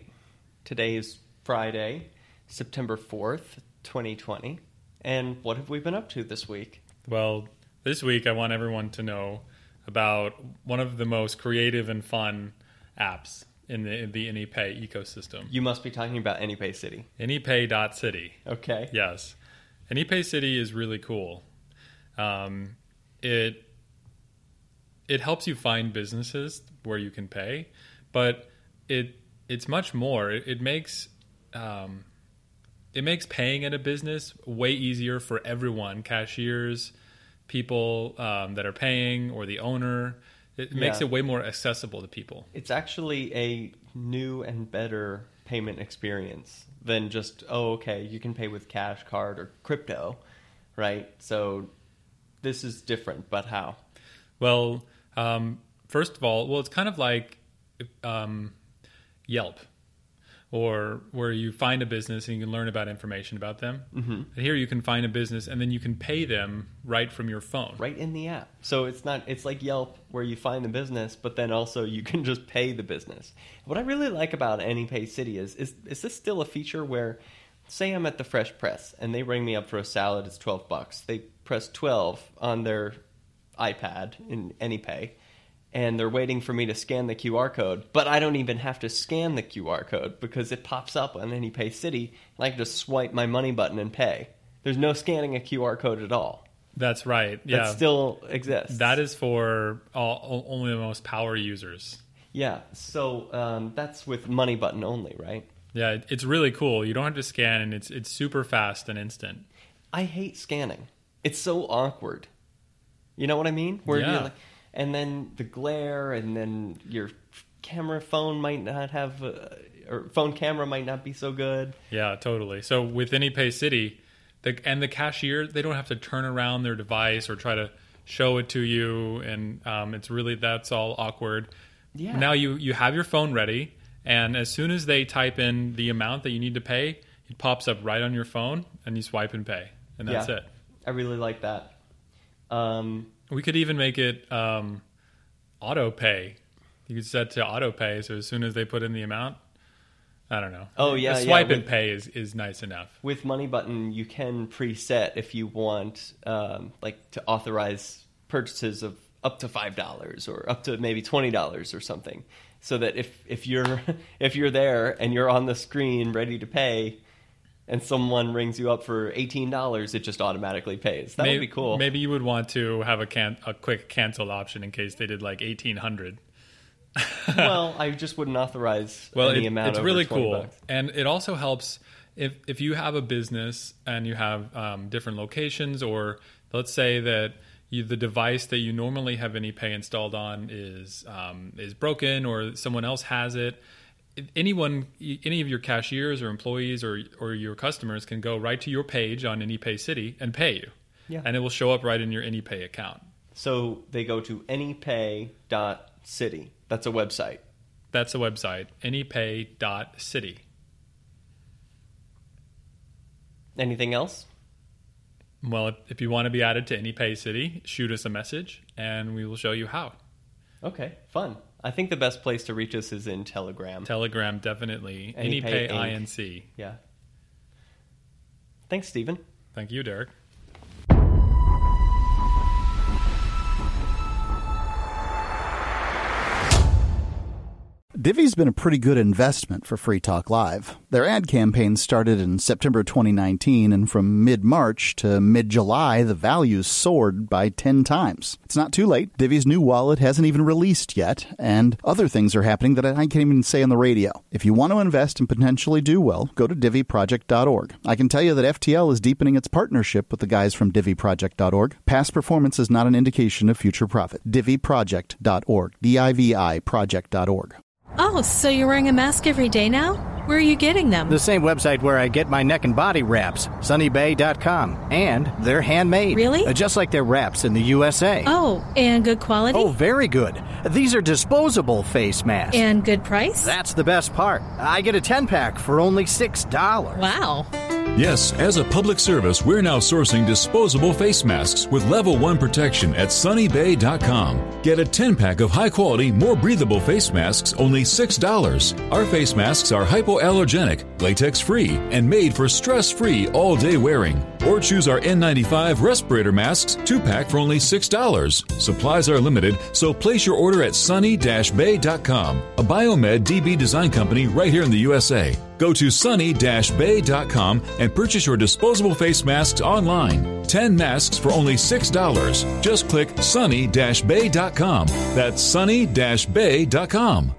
Today is Friday, September fourth, twenty twenty. And what have we been up to this week? Well, this week I want everyone to know about one of the most creative and fun apps in the, in the AnyPay ecosystem. You must be talking about AnyPay City. AnyPay.city. Okay. Yes. AnyPay City is really cool. Um, it it helps you find businesses where you can pay, but it it's much more. It, it makes um, it makes paying at a business way easier for everyone, cashiers, people um, that are paying, or the owner. It makes it way more accessible to people. It's actually a new and better payment experience than just oh okay you can pay with cash card or crypto, right? So this is different, but how? Well, um, first of all, well, it's kind of like um, Yelp, or where you find a business and you can learn about information about them. Mhm. And here you can find a business and then you can pay them right from your phone. Right in the app. So it's not it's like Yelp where you find the business, but then also you can just pay the business. What I really like about AnyPay City is is is this still a feature where say I'm at the Fresh Press and they ring me up for a salad, it's twelve bucks. They press twelve on their iPad in AnyPay and they're waiting for me to scan the QR code, but I don't even have to scan the QR code because it pops up on AnyPay City and I can just swipe my money button and pay. There's no scanning a QR code at all. That's right. That Yeah, still exists. That is for all, only the most power users. Yeah, so um, that's with money button only, right? Yeah, it's really cool. You don't have to scan, and it's it's super fast and instant. I hate scanning. It's so awkward. You know what I mean? Where Yeah. you're like, and then the glare, and then your camera phone might not have, uh, or phone camera might not be so good. Yeah, totally. So with AnyPay City, the and the cashier, they don't have to turn around their device or try to show it to you, and um, it's really that's all awkward. Yeah. Now you you have your phone ready, and as soon as they type in the amount that you need to pay, It pops up right on your phone, and you swipe and pay, and that's Yeah. it. I really like that. Um, We could even make it um, auto pay. You could set to auto pay, so as soon as they put in the amount, I don't know. Oh, yeah, the yeah, swipe and with- pay is, is nice enough. with Money Button, you can preset if you want, um, like, to authorize purchases of up to five dollars or up to maybe twenty dollars or something, so that if if you're if you're there and you're on the screen ready to pay, and someone rings you up for eighteen dollars, it just automatically pays. That maybe, would be cool. Maybe you would want to have a can a quick cancel option in case they did like eighteen hundred. well, I just wouldn't authorize well, any it- amount. it's really cool, bucks. and it also helps if if you have a business and you have um, different locations, or let's say that you, the device that you normally have AnyPay installed on is um, is broken, or someone else has it. If Anyone, any of your cashiers or employees or or your customers can go right to your page on AnyPay City and pay you, Yeah. and it will show up right in your AnyPay account. So they go to anypay.city. That's a website. That's a website, anypay.city. Anything else? Well, if, if you want to be added to AnyPay City, shoot us a message and we will show you how. Okay, fun. I think the best place to reach us is in Telegram. Telegram, definitely. AnyPay AnyPay Inc. INC. Yeah. Thanks, Stephen. Thank you, Derek. Divi's been a pretty good investment for Free Talk Live. Their ad campaign started in September 2019, and from mid March to mid July, the values soared by 10 times. It's not too late. Divi's new wallet hasn't even released yet, and other things are happening that I can't even say on the radio. If you want to invest and potentially do well, go to diviproject.org. I can tell you that FTL is deepening its partnership with the guys from diviproject.org. Past performance is not an indication of future profit. diviproject.org. D I V I project.org. Oh, so you're wearing a mask every day now? Where are you getting them? The same website where I get my neck and body wraps, sunnybay.com. And they're handmade. Really? Uh, Just like their wraps in the USA. Oh, and good quality? Oh, very good. These are disposable face masks. And good price? That's the best part. I get a 10 pack for only $6. Wow. Yes, as a public service, we're now sourcing disposable face masks with level 1 protection at sunnybay.com. Get a 10 pack of high quality, more breathable face masks, only $6. Our face masks are hypoallergenic, latex free, and made for stress free all day wearing. Or choose our N95 respirator masks 2 pack for only $6. Supplies are limited, so place your order at sunny-bay.com, a Biomed DB design company right here in the USA. Go to sunny-bay.com and purchase your disposable face masks online. 10 masks for only $6. Just click sunny-bay.com. That's sunny-bay.com.